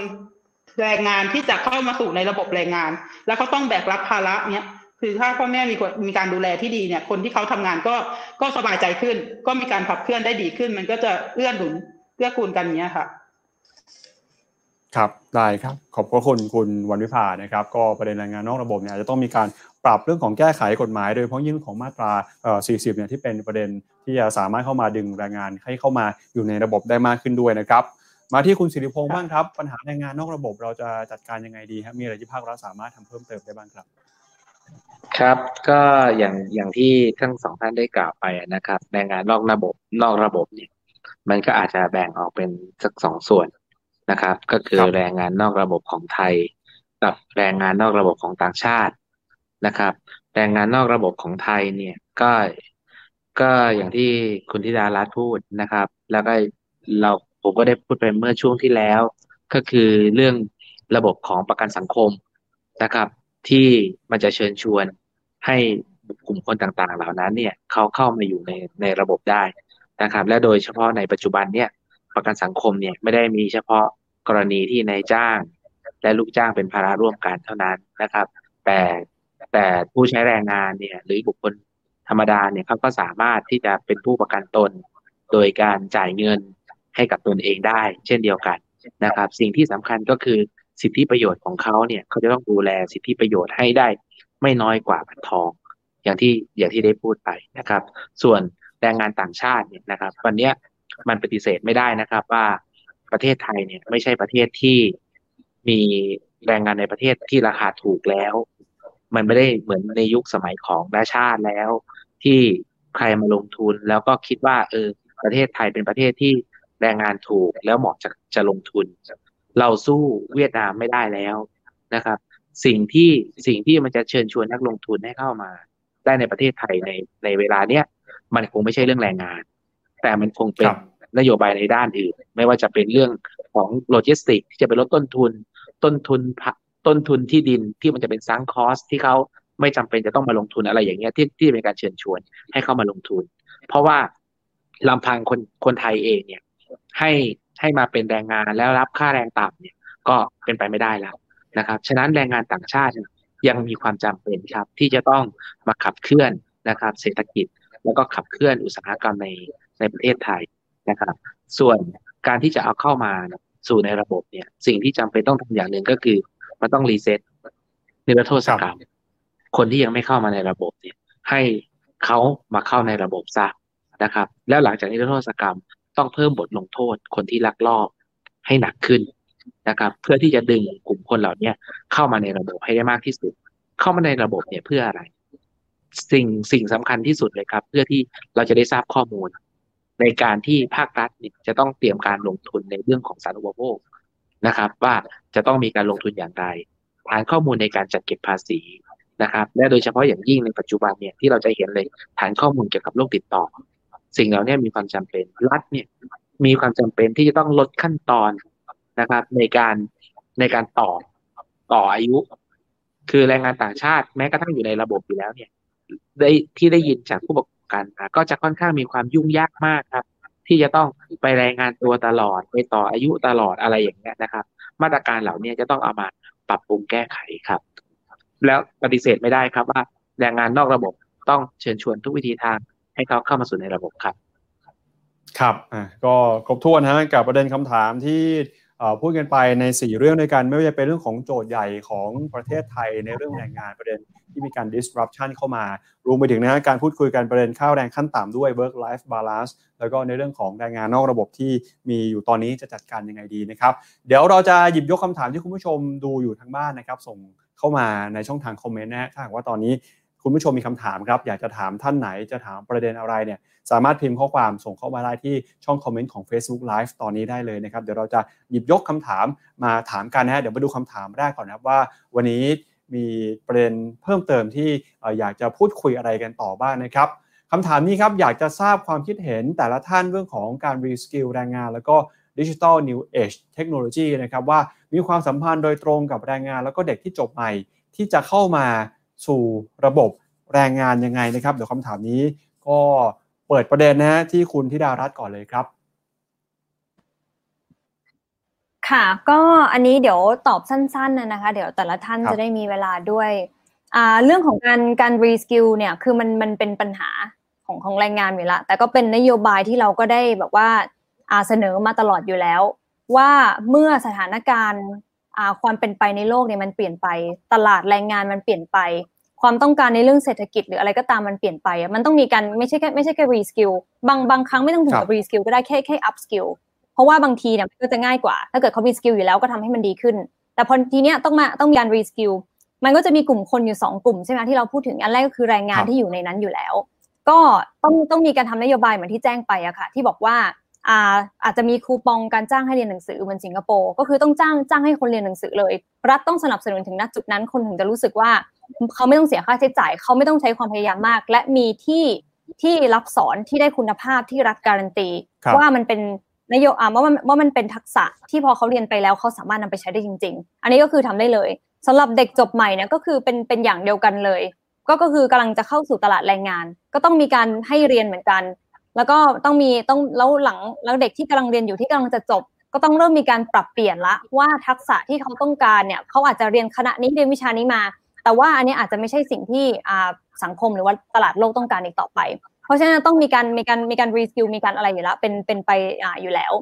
S3: แรงงานที่จะเข้ามาสู่ในระบบแรงงาน แล้วเขาต้องแบกรับภาระเนี่ยคือถ้าพ่อแม่มีมีการดูแลที่ดีเนี่ย คนที่เขาทำงานก็ก็สบายใจขึ้น ก็มีการขับเคลื่อนได้ดีขึ้น มันก็จะเอื้อหนุนเกื้อกูลกันเนี้ยค่ะ
S1: ครับได้ครับ ขอบพระคุณคุณวันวิภานะครับ ก็ประเด็นแรงงานนอกระบบเนี่ยจะต้องมีการปรับเรื่องของแก้ไขกฎหมาย โดยเฉพาะยิ่งของมาตรา 40 เนี่ยที่เป็นประเด็นที่จะสามารถเข้ามาดึงแรงงานให้เข้ามาอยู่ในระบบได้มากขึ้นด้วยนะครับ มาที่คุณสิริพงศ์บ้างครับ ปัญหาแรงงานนอกระบบเราจะจัดการยังไงดีครับมีอะไรที่ภาครัฐสามารถทำเพิ่มเติมได้บ้างครับ
S4: ครับก็อย่างอย่างที่ทั้งสองท่านได้กล่าวไปนะครับ แรงงานนอกระบบนอกระบบเนี่ยมันก็อาจจะแบ่งออกเป็นสักสองส่วน นะครับ ก็คือแรงงานนอกระบบของไทย กับแรงงานนอกระบบของต่างชาตินะครับ แรงงานนอกระบบของไทยเนี่ยก็ก็อย่างที่คุณธิดารัตพูดนะครับ แล้วก็เราผมก็ได้พูดไปเมื่อช่วงที่แล้ว ก็คือเรื่องระบบของประกันสังคมนะครับ ที่มันจะเชิญชวนให้กลุ่มคนต่างๆ เหล่านั้นเนี่ยเขาเข้ามาอยู่ในในระบบได้นะครับ และโดยเฉพาะในปัจจุบันเนี่ย ประกันสังคมเนี่ยไม่ได้มีเฉพาะกรณีที่นายจ้าง และลูกจ้างเป็นภาระร่วมกันเท่านั้นนะครับ แต่แต่ผู้ใช้แรงงานเนี่ยหรือบุคคลธรรมดาเนี่ยเขาก็สามารถที่จะเป็นผู้ประกันตน โดยการจ่ายเงินให้กับตนเองได้ เช่นเดียวกันนะครับ สิ่งที่สำคัญก็คือสิทธิประโยชน์ของเขาเนี่ยเขาจะต้องดูแลสิทธิประโยชน์ให้ได้ไม่น้อยกว่าบัตรทอง อย่างที่อย่างที่ได้พูดไปนะครับ ส่วนแรงงานต่างชาติเนี่ยนะครับ วันนี้ มันปฏิเสธไม่ได้นะครับ ว่าประเทศไทยเนี่ย ไม่ใช่ประเทศที่มีแรงงานในประเทศที่ราคาถูกแล้ว มันไม่ได้เหมือนในยุคสมัยของราชาติแล้ว ที่ใครมาลงทุนแล้วก็คิดว่า เออ ประเทศไทยเป็นประเทศที่แรงงานถูกแล้วเหมาะจะจะลงทุน เราสู้เวียดนามไม่ได้แล้วนะครับ สิ่งที่สิ่งที่มันจะเชิญชวนนักลงทุนให้เข้ามา ได้ในประเทศไทยในในเวลาเนี้ยมันคงไม่ใช่เรื่องแรงงาน แต่มันคงเป็นนโยบายในด้านอื่น ไม่ว่าจะเป็นเรื่องของโลจิสติกที่จะไปลดต้นทุน ต้นทุนต้นทุนที่ดินที่มันจะเป็น sunk cost ที่เขาไม่จำเป็นจะต้องมาลงทุนอะไรอย่างเงี้ยที่ที่เป็นการเชิญชวนให้เข้ามาลงทุน เพราะว่าลำพังคนคนไทยเองเนี่ย ให้ให้มาเป็นแรงงานแล้วรับค่าแรงต่ำเนี่ย ก็เป็นไปไม่ได้แล้วนะครับฉะนั้นแรงงานต่างชาติยังมีความจำเป็นครับ ที่จะต้องมาขับเคลื่อนนะครับ เศรษฐกิจแล้วก็ขับเคลื่อนอุตสาหกรรมใน ในประเทศไทยนะครับ ส่วนการที่จะเอาเข้ามาสู่ในระบบเนี่ย สิ่งที่จำเป็นต้องทำอย่างหนึ่งก็คือมันต้องรีเซ็ตนิรโทษกรรมคนที่ยังไม่เข้ามาในระบบเนี่ย ให้เขามาเข้าในระบบซะนะครับ แล้วหลังจากนิรโทษกรรมต้องเพิ่มบทลงโทษคนที่ลักลอบให้หนักขึ้นนะครับ เพื่อที่จะดึงกลุ่มคนเหล่านี้เข้ามาในระบบให้ได้มากที่สุด เข้ามาในระบบเนี่ยเพื่ออะไร สิ่งสิ่งสำคัญที่สุดเลยครับ เพื่อที่เราจะได้ทราบข้อมูล ในการที่ภาครัฐจะต้องเตรียมการลงทุนในเรื่องของสารุปโภคนะครับ ว่าจะต้องมีการลงทุนอย่างไรฐานข้อมูลในการจัดเก็บภาษีนะครับ และโดยเฉพาะอย่างยิ่งในปัจจุบันเนี่ยที่เราจะเห็นเลยฐานข้อมูลเกี่ยวกับโรคติดต่อ สิ่งเหล่านี้มีความจำเป็นรัฐเนี่ยมีความจำเป็นที่จะต้องลดขั้นตอนนะครับ ในการในการต่อต่ออายุ คือแรงงานต่างชาติแม้กระทั่งอยู่ในระบบอยู่แล้วเนี่ย ได้ที่ได้ยินจากผู้ประ กอบการก็จะค่อนข้างมีความยุ่งยากมากครับ ที่จะต้องไปรายงานตัวตลอดไปต่ออายุตลอดอะไรอย่างเงี้ยนะครับ มาตรการเหล่านี้จะต้องเอามาปรับปรุงแก้ไขครับ แล้วปฏิเสธไม่ได้ครับว่าแรงงานนอกระบบต้องเชิญชวนทุกวิธีทางให้เขาเข้ามาสู่ในระบบครับ
S1: ครับอ่าก็ครบถ้วนฮะกับประเด็นคำถามที่ พูดกันไปใน 4 เรื่องด้วยกันไม่ว่าจะเป็นเรื่องของโจทย์ใหญ่ของประเทศไทยในเรื่องแรงงานประเด็นที่มีการ disruption เข้ามารวมไปถึงนะการพูดคุยกันประเด็นข้าวแรงขั้นต่ำด้วย work life balance แล้วก็ในเรื่องของแรงงานนอกระบบที่มีอยู่ตอนนี้จะจัดการยังไงดีนะครับ เดี๋ยวเราจะหยิบยกคำถามที่คุณผู้ชมดูอยู่ทางบ้านนะครับ ส่งเข้ามาในช่องทางคอมเมนต์นะถ้าหากว่าตอนนี้ คุณผู้ชมมีคำถามครับ อยากจะถามท่านไหนจะถามประเด็นอะไรเนี่ยสามารถพิมพ์ข้อความส่งเข้ามาได้ที่ช่องคอมเมนต์ของ Facebook Live ตอนนี้ได้เลยนะครับ เดี๋ยวเราจะหยิบยกคำถามมาถามกันนะฮะเดี๋ยวมาดูคำถามแรกก่อนนะครับว่า วันนี้มีประเด็นเพิ่มเติมที่อยากจะพูดคุยอะไรกันต่อบ้างนะครับคำถามนี้ครับอยากจะทราบความคิดเห็นแต่ละท่านเรื่องของการ reskill แรงงาน แล้วก็ digital new age technology นะครับว่ามีความสัมพันธ์โดยตรงกับแรงงาน แล้วก็เด็กที่จบใหม่ที่จะเข้ามา สู่ระบบแรงงานยังไงนะครับ เดี๋ยวคำถามนี้ก็เปิดประเด็นนะฮะที่คุณธิดารัตน์ก่อนเลยครับ
S2: ค่ะ ก็อันนี้เดี๋ยวตอบสั้นๆนะคะ เดี๋ยวแต่ละท่านจะได้มีเวลาด้วยอ่าเรื่องของการการ reskill เนี่ยคือมันมันเป็นปัญหาของของแรงงานอยู่ละแต่ก็เป็นนโยบายที่เราก็ได้แบบว่าอ่าเสนอมาตลอดอยู่แล้ว ว่าเมื่อสถานการณ์อ่า ความเป็นไปในโลกเนี่ยมันเปลี่ยนไป ตลาดแรงงานมันเปลี่ยนไป ความต้องการในเรื่องเศรษฐกิจหรืออะไรก็ตามมันเปลี่ยนไปมันต้องมีการไม่ใช่แค่ไม่ใช่แค่ reskillบางบางครั้งไม่ต้องถึงกับ reskill ก็ได้แค่แค่ upskill เพราะว่าบางทีเนี่ยมันก็จะง่ายกว่า ถ้าเกิดเขามี skill อยู่แล้วก็ทำให้มันดีขึ้น แต่พอทีเนี้ยต้องมาต้องมีการ reskill มันก็จะมีกลุ่มคนอยู่ 2 กลุ่มใช่ไหมที่เราพูดถึงอันแรกก็คือแรงงานที่อยู่ในนั้นอยู่แล้ว ก็ต้องต้องมีการทำนโยบายเหมือนที่แจ้งไปอะค่ะ ที่บอกว่า อาอาจจะมีคูปองการจ้างให้เรียนหนังสือเหมือนสิงคโปร์ก็คือต้องจ้างจ้างให้คนเรียนหนังสือเลย รัฐต้องสนับสนุนถึงณจุดนั้นคนถึงจะรู้สึกว่า เขาไม่ต้องเสียค่าใช้จ่าย เขาไม่ต้องใช้ความพยายามมาก และมีที่ที่รับสอนที่ได้คุณภาพที่รัฐการันตีว่ามันเป็นนโยบายว่ามันว่ามันเป็นทักษะที่พอเขาเรียนไปแล้วเขาสามารถนำไปใช้ได้จริง ๆ อันนี้ก็คือทำได้เลยสำหรับเด็กจบใหม่เนี่ยก็คือเป็นเป็นอย่างเดียวกันเลย ก็ก็คือกำลังจะเข้าสู่ตลาดแรงงาน ก็ต้องมีการให้เรียนเหมือนกัน แล้วก็ต้องมีต้องแล้วหลังแล้วเด็กที่กำลังเรียนอยู่ที่กำลังจะจบ ก็ต้องเริ่มมีการปรับเปลี่ยนละว่าทักษะที่เขาต้องการเนี่ยเขาอาจจะเรียนคณะนี้เรียนวิชานี้มา แต่ว่าอันนี้อาจจะไม่ใช่สิ่งที่สังคมหรือว่าตลาดโลกต้องการอีกต่อไป เพราะฉะนั้นต้องมีการมีการมีการ reskill มีการอะไรอยู่แล้วเป็นเป็นไปออยู่แล้ว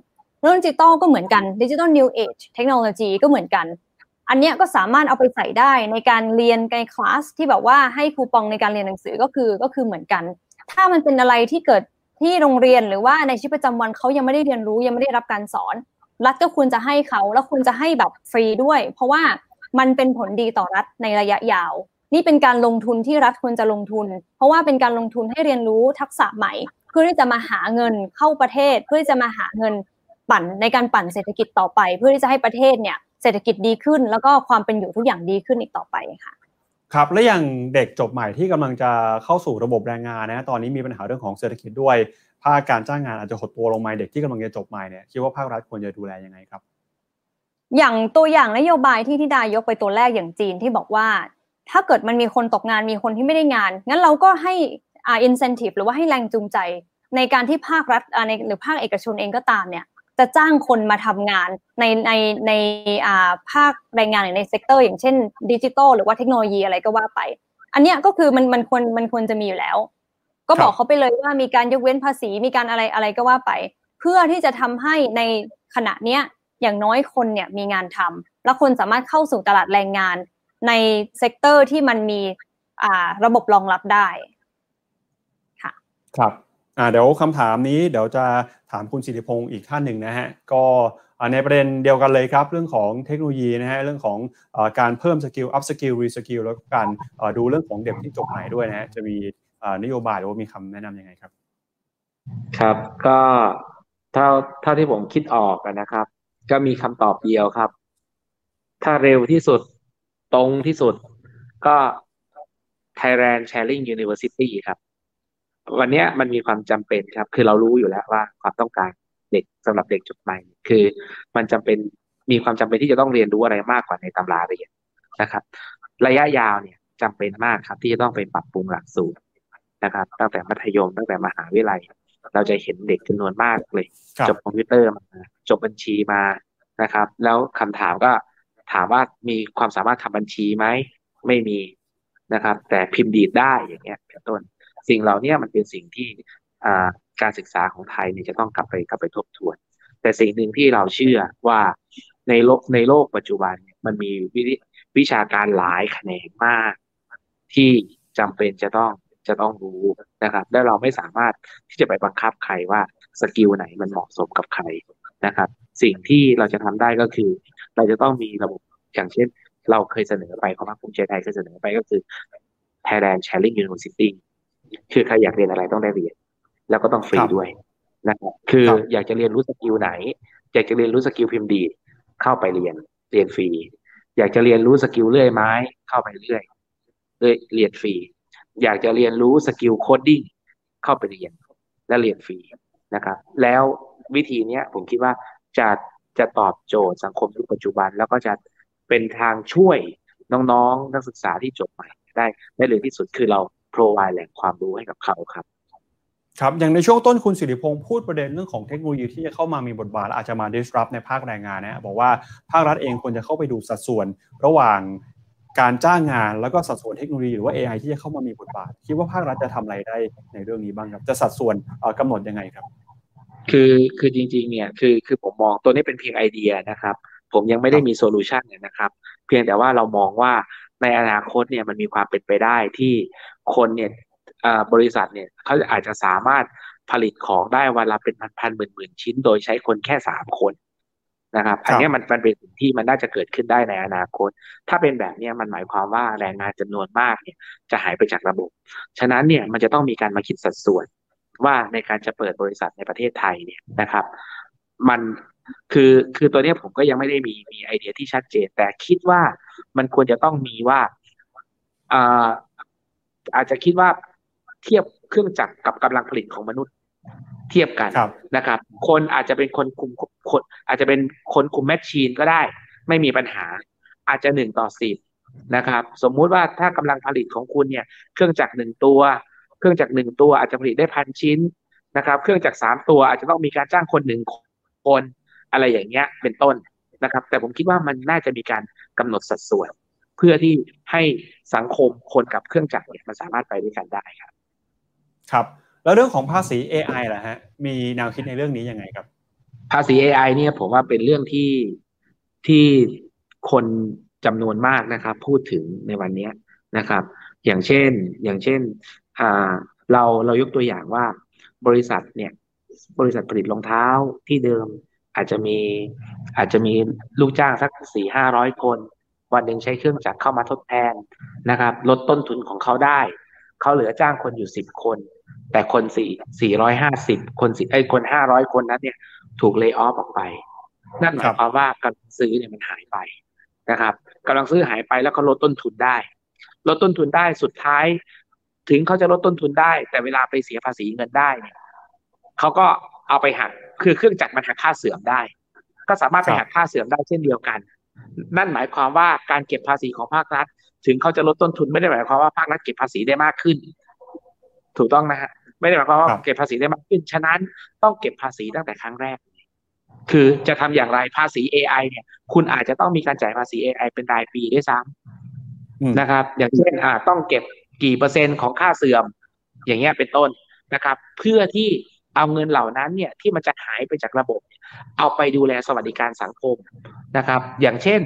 S2: เรื่องดิจิตอลก็เหมือนกัน digital new age technology ก็เหมือนกัน อันนี้ก็สามารถเอาไปใส่ได้ในการเรียนในคลาสที่แบบว่าให้คูปองในการเรียนหนังสือก็คือก็คือเหมือนกัน ถ้ามันเป็นอะไรที่เกิด ที่โรงเรียนหรือว่าในชีวิตประจำวันเขายังไม่ได้เรียนรู้ยังไม่ได้รับการสอน รัฐก็ควรจะให้เขาแล้วควรจะให้แบบฟรีด้วย เพราะว่ามันเป็นผลดีต่อรัฐในระยะยาว นี่เป็นการลงทุนที่รัฐควรจะลงทุน เพราะว่าเป็นการลงทุนให้เรียนรู้ทักษะใหม่ เพื่อที่จะมาหาเงินเข้าประเทศ เพื่อที่จะมาหาเงินปั่นในการปั่นเศรษฐกิจต่อไป เพื่อที่จะให้ประเทศเนี่ยเศรษฐกิจดีขึ้น แล้วก็ความเป็นอยู่ทุกอย่างดีขึ้นอีกต่อไปค่ะ
S1: ครับและอย่างเด็กจบใหม่ที่กำลังจะเข้าสู่ระบบแรงงานนะตอนนี้มีปัญหาเรื่องของเศรษฐกิจด้วยภาคการจ้างงานอาจจะหดตัวลงมาเด็กที่กำลังจะจบใหม่เนี่ยคิดว่าภาครัฐควรจะดูแลยังไงครับ
S2: อย่างตัวอย่างนโยบายที่ทิดายกไปตัวแรกอย่างจีนที่บอกว่า ถ้าเกิดมันมีคนตกงานมีคนที่ไม่ได้งาน งั้นเราก็ให้อ่า incentive หรือว่าให้แรงจูงใจ ในการที่ภาครัฐในหรือภาคเอกชนเองก็ตามเนี่ย จะจ้างคนมาทำงานในในในอ่าภาคแรงงานหรือใน sector อย่างเช่นดิจิตอลหรือว่าเทคโนโลยีอะไรก็ว่าไป อันเนี้ยก็คือมันมันควรมันควรจะมีอยู่แล้ว ก็บอกเขาไปเลยว่ามีการยกเว้นภาษีมีการอะไรอะไรก็ว่าไป เพื่อที่จะทำให้ในขณะเนี้ยอย่างน้อยคนเนี่ยมีงานทำแล้วคนสามารถเข้าสู่ตลาดแรงงาน ใน sector ที่มันมีอ่าระบบรองรับได้ค่ะ
S1: ครับ อ่าเดี๋ยวคำถามนี้เดี๋ยวจะถามคุณสิริพงศ์อีกท่านหนึ่งนะฮะก็ในประเด็นเดียวกันเลยครับเรื่องของเทคโนโลยีนะฮะเรื่องของอการเพิ่ม skill upskill reskill แล้วก็การดูเรื่องของเด็กที่จบใหม่ด้วยนะฮะจะมีนโยบายหรือว่ามีคำแนะนํำยังไงครับ
S4: ครับก็เท่าเท่าที่ผมคิดออกนะครับ ก็มีคำตอบเดียวครับ ถ้าเร็วที่สุดตรงที่สุดก็ Thailand Sharing University ครับ วันนี้มันมีความจำเป็นครับ คือเรารู้อยู่แล้วว่าความต้องการเด็กสำหรับเด็กจบใหม่ คือมันจำเป็นมีความจำเป็นที่จะต้องเรียนรู้อะไรมากกว่าในตำราเรียนนะครับ ระยะยาวเนี่ยจำเป็นมากครับ ที่จะต้องไปปรับปรุงหลักสูตรนะครับ ตั้งแต่มัธยมตั้งแต่มหาวิทยาลัย เราจะเห็นเด็กจำนวนมากเลย จบคอมพิวเตอร์มาจบบัญชีมานะครับ แล้วคำถามก็ถามว่ามีความสามารถทำบัญชีไหมไม่มีนะครับ แต่พิมพ์ดีดได้อย่างเงี้ยเป็นต้น สิ่งเหล่านี้มันเป็นสิ่งที่การศึกษาของไทยเนี่ยจะต้องกลับไปกลับไปทบทวน แต่สิ่งหนึ่งที่เราเชื่อว่าในโลกในโลกปัจจุบันเนี่ยมันมีวิวิชาการหลายแขนงมาก ที่จำเป็นจะต้องจะต้องรู้นะครับและเราไม่สามารถที่จะไปบังคับใครว่าสกิลไหนมันเหมาะสมกับใครนะครับ สิ่งที่เราจะทำได้ก็คือ เราจะต้องมีระบบอย่างเช่น เราเคยเสนอไปของพรรคภูมิใจไทยเคยเสนอไปก็คือ Thailand Sharing University คือใครอยากเรียนอะไรต้องได้เรียน แล้วก็ต้องฟรีด้วยนะครับคืออยากจะเรียนรู้ skill ไหน อยากจะเรียนรู้ skill พิมพ์ดีดเข้าไปเรียนเรียนฟรี อยากจะเรียนรู้ skill เลื่อยไม้เข้าไปเรื่อยเรื่อยเรียนฟรี อยากจะเรียนรู้ skill coding เข้าไปเรียนและเรียนฟรีนะครับ แล้ววิธีเนี้ยผมคิดว่าจะจะตอบโจทย์สังคมยุคปัจจุบัน แล้วก็จะเป็นทางช่วยน้องๆ นักศึกษาที่จบใหม่ได้ได้เลยที่สุดคือเรา โปรไวแหล่งความรู้ให้กับเขาครับ
S1: ครับ อย่างในช่วงต้นคุณสิริพงศ์พูดประเด็นเรื่องของเทคโนโลยีที่จะเข้ามามีบทบาทอาจจะมา disrupt ในภาคแรงงานนะบอกว่าภาครัฐเองควรจะเข้าไปดูสัดส่วน ระหว่างการจ้างงานแล้วก็สัดส่วนเทคโนโลยีหรือว่า AI ที่จะเข้ามามีบทบาท คิดว่าภาครัฐจะทำอะไรได้ในเรื่องนี้บ้างครับ จะสัดส่วนกำหนดยังไงครับ
S4: คือคือจริงๆเนี่ยคือคือผมมองตัวนี้เป็นเพียงไอเดียนะครับ ผมยังไม่ได้มีโซลูชันนะครับ เพียงแต่ว่าเรามองว่า ในอนาคตเนี่ยมันมีความเป็นไปได้ที่คนเนี่ยบริษัทเนี่ยเขาอาจจะสามารถผลิตของได้วันละเป็นพันๆหมื่นๆชิ้น โดยใช้คนแค่สามคนนะครับ อันนี้มันมันเป็นสิ่งที่มันน่าจะเกิดขึ้นได้ในอนาคต ถ้าเป็นแบบนี้มันหมายความว่าแรงงานจำนวนมากเนี่ยจะหายไปจากระบบ ฉะนั้นเนี่ยมันจะต้องมีการมาคิดสัดส่วนว่าในการจะเปิดบริษัทในประเทศไทยเนี่ยนะครับ มัน คือคือตัวนี้ผมก็ยังไม่ได้มีมีไอเดียที่ชัดเจน แต่คิดว่ามันควรจะต้องมีว่าอ่าอาจจะคิดว่าเทียบเครื่องจักรกับกำลังผลิตของมนุษย์เทียบกันนะครับ คนอาจจะเป็นคนคุมคนอาจจะเป็นคนคุมแมชชีนก็ได้ ไม่มีปัญหา อาจจะหนึ่งต่อสิบนะครับ สมมุติว่าถ้ากำลังผลิตของคุณเนี่ย เครื่องจักรหนึ่งตัว เครื่องจักรหนึ่งตัวอาจจะผลิตได้พันชิ้นนะครับ เครื่องจักรสามตัวอาจจะต้องมีการจ้างคนหนึ่งคน อะไรอย่างเงี้ยเป็นต้นนะครับ แต่ผมคิดว่ามันน่าจะมีการกำหนดสัดส่วน เพื่อที่ให้สังคมคนกับเครื่องจักรเนี่ยมันสามารถไปด้วยกันได้ครับ
S1: ครับ แล้วเรื่องของภาษี AI ล่ะฮะ มีแนวคิดในเรื่องนี้ยังไงครับ
S4: ภาษี AI เนี่ยผมว่าเป็นเรื่องที่ที่คนจำนวนมากนะครับ พูดถึงในวันนี้นะครับ อย่างเช่นอย่างเช่นอ่าเราเรายกตัวอย่างว่าบริษัทเนี่ย บริษัทผลิตรองเท้าที่เดิม อาจจะมีอาจจะมีลูกจ้างสักสี่ห้าร้อยคน วันหนึ่งใช้เครื่องจักรเข้ามาทดแทนนะครับ ลดต้นทุนของเขาได้ เขาเหลือจ้างคนอยู่สิบคน แต่คนสี่สี่ร้อยห้าสิบคนสี่ไอ้คนห้าร้อยคนนั้นเนี่ยถูกเลิกออฟออกไป นั่นหมายความว่ากำลังซื้อเนี่ยมันหายไปนะครับกำลังซื้อหายไปแล้วเขาลดต้นทุนได้ ลดต้นทุนได้สุดท้าย ถึงเขาจะลดต้นทุนได้ แต่เวลาไปเสียภาษีเงินได้เนี่ยเขาก็เอาไปหัก คือเครื่องจักรมันหักค่าเสื่อมได้ ก็สามารถไปหักค่าเสื่อมได้เช่นเดียวกัน นั่นหมายความว่าการเก็บภาษีของภาครัฐ ถึงเขาจะลดต้นทุนไม่ได้หมายความว่าภาครัฐเก็บภาษีได้มากขึ้น ถูกต้องนะฮะไม่ได้หมายความว่าเก็บภาษีได้มากขึ้น ฉะนั้นต้องเก็บภาษีตั้งแต่ครั้งแรก คือจะทำอย่างไรภาษี AI เนี่ย คุณอาจจะต้องมีการจ่ายภาษี AI เป็นรายปีด้วยซ้ำนะครับ อย่างเช่นอ่าต้องเก็บกี่เปอร์เซ็นต์ของค่าเสื่อม อย่างเงี้ยเป็นต้นนะครับ เพื่อที่ เอาเงินเหล่านั้นเนี่ยที่มันจะหายไปจากระบบ เอาไปดูแลสวัสดิการสังคมนะครับ อย่างเช่น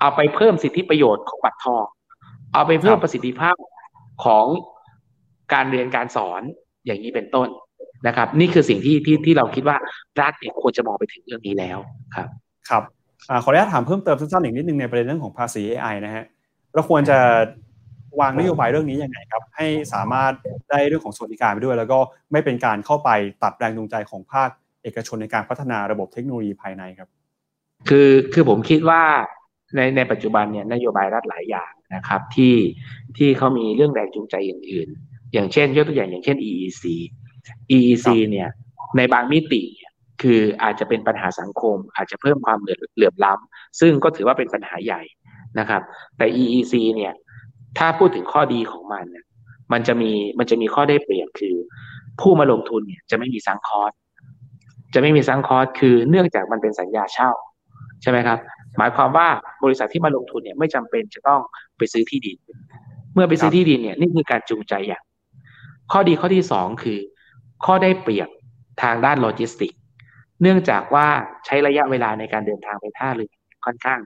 S4: เอาไปเพิ่มสิทธิประโยชน์ของบัตรทองเอาไปเพิ่มประสิทธิภาพของการเรียนการสอนอย่างนี้เป็นต้นนะครับ นี่คือสิ่งที่ที่ที่เราคิดว่ารัฐเนี่ยควรจะมองไปถึงเรื่องนี้แล้วครับ
S1: ครับอขออนุญาตถามเพิ่มเติมสั้นๆอีกนิดนึงในประเด็นเรื่องของภาษี AI นะฮะเราควรจะ วางนโยบายเรื่องนี้ยังไงครับ ให้สามารถได้เรื่องของสวัสดิการไปด้วย แล้วก็ไม่เป็นการเข้าไปตัดแรงจูงใจของภาคเอกชนในการพัฒนาระบบเทคโนโลยีภายในครับ
S4: คือคือผมคิดว่าในในปัจจุบันเนี่ยนโยบายรัฐหลายอย่างนะครับที่ที่เขามีเรื่องแรงจูงใจอื่น ๆ อย่างเช่นยกตัวอย่างอย่างเช่น EEC EEC เนี่ยในบางมิติเนี่ยคืออาจจะเป็นปัญหาสังคม อาจจะเพิ่มความเหลื่อมล้ำซึ่งก็ถือว่าเป็นปัญหาใหญ่นะครับ แต่ EEC เนี่ย ถ้าพูดถึงข้อดีของมันเนี่ยมันจะมีมันจะมีข้อได้เปรียบคือ ผู้มาลงทุนเนี่ยจะไม่มี sunk cost จะไม่มี sunk cost คือเนื่องจากมันเป็นสัญญาเช่า ใช่ไหมครับ หมายความว่าบริษัทที่มาลงทุนเนี่ยไม่จำเป็นจะต้องไปซื้อที่ดิน เมื่อไปซื้อที่ดินเนี่ยนี่คือการจูงใจอย่าง ข้อดีข้อที่สองคือ ข้อได้เปรียบทางด้านโลจิสติก เนื่องจากว่าใช้ระยะเวลาในการเดินทางไปท่าเรือ ค่อนข้าง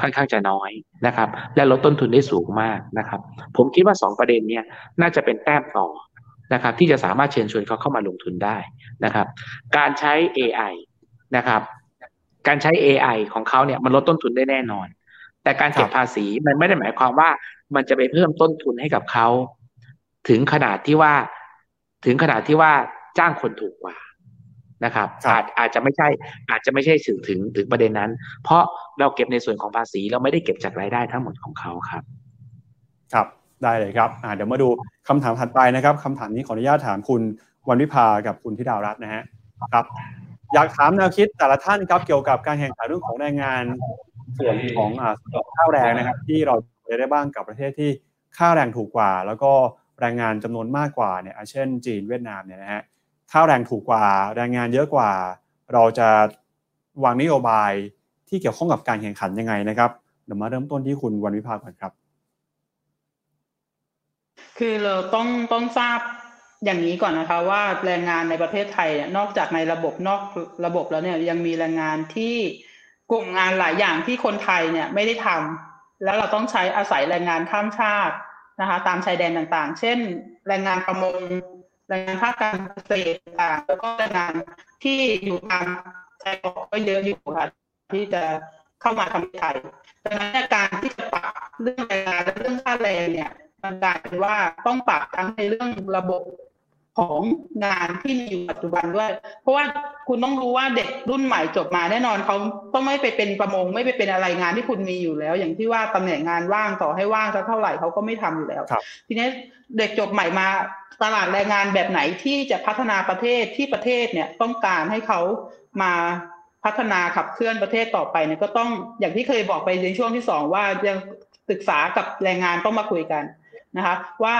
S4: ค่อนข้างจะน้อยนะครับ และลดต้นทุนได้สูงมากนะครับ ผมคิดว่า 2 ประเด็นเนี้ยน่าจะเป็นแต้มต่อนะครับ ที่จะสามารถเชิญชวนเขาเข้ามาลงทุนได้นะครับ การใช้ AI นะครับ การใช้ AI ของเขาเนี่ยมันลดต้นทุนได้แน่นอน แต่การเก็บภาษีมันไม่ได้หมายความว่ามันจะไปเพิ่มต้นทุนให้กับเขาถึงขนาดที่ว่า ถึงขนาดที่ว่าจ้างคนถูกกว่า นะครับอาจอาจจะไม่ใช่อาจจะไม่ใช่ถึงถึงถึงประเด็นนั้น เพราะเราเก็บในส่วนของภาษีเราไม่ได้เก็บจากรายได้ทั้งหมดของเขาครับ
S1: ครับได้เลยครับเดี๋ยวมาดูคำถามถัดไปนะครับคำถามนี้ขออนุญาตถามคุณวันวิภากับคุณธิดารัตน์นะฮะครับ อยากถามแนวคิดแต่ละท่านครับเกี่ยวกับการแข่งขันเรื่องของแรงงานส่วนของข้าวแรงนะครับ ที่เราได้บ้างกับประเทศที่ค่าแรงถูกกว่า แล้วก็แรงงานจำนวนมากกว่าเนี่ยเช่นจีนเวียดนามเนี่ยนะฮะ ค่าแรงถูกกว่าแรงงานเยอะกว่า เราจะวางนโยบายที่เกี่ยวข้องกับการแข่งขันยังไงนะครับเดี๋ยวมาเริ่มต้นที่คุณวันวิภาก่อนครับ
S3: คือเราต้องต้องทราบอย่างนี้ก่อนนะคะว่าแรงงานในประเทศไทยนอกจากในระบบนอกระบบแล้วเนี่ยยังมีแรงงานที่กลุ่มงานหลายอย่างที่คนไทยเนี่ยไม่ได้ทำแล้วเราต้องใช้อาศัยแรงงานข้ามชาตินะคะ ตามชายแดนต่างๆ เช่น แรงงานประมง แรงงานภาคการเกษตรต่างแล้วก็แรงงานที่อยู่ตามชายขอบก็เยอะอยู่ค่ะที่จะเข้ามาทำไทยดังนั้นการที่จะปรับเรื่องแรงงานและเรื่องค่าแรงเนี่ยมันกลายเป็นว่าต้องปรับทั้งในเรื่องระบบ ของงานที่มีอยู่ปัจจุบันด้วย เพราะว่าคุณต้องรู้ว่าเด็กรุ่นใหม่จบมาแน่นอนเขาต้องไม่ไปเป็นประมงไม่ไปเป็นอะไรงานที่คุณมีอยู่แล้ว อย่างที่ว่าตำแหน่งงานว่างต่อให้ว่างสักเท่าไหร่เขาก็ไม่ทำอยู่แล้ว ทีนี้เด็กจบใหม่มาตลาดแรงงานแบบไหนที่จะพัฒนาประเทศที่ประเทศเนี่ยต้องการให้เขามาพัฒนาขับเคลื่อนประเทศต่อไปเนี่ยก็ต้องอย่างที่เคยบอกไปในช่วงที่สองว่ายังศึกษากับแรงงานต้องมาคุยกันนะคะ ว่า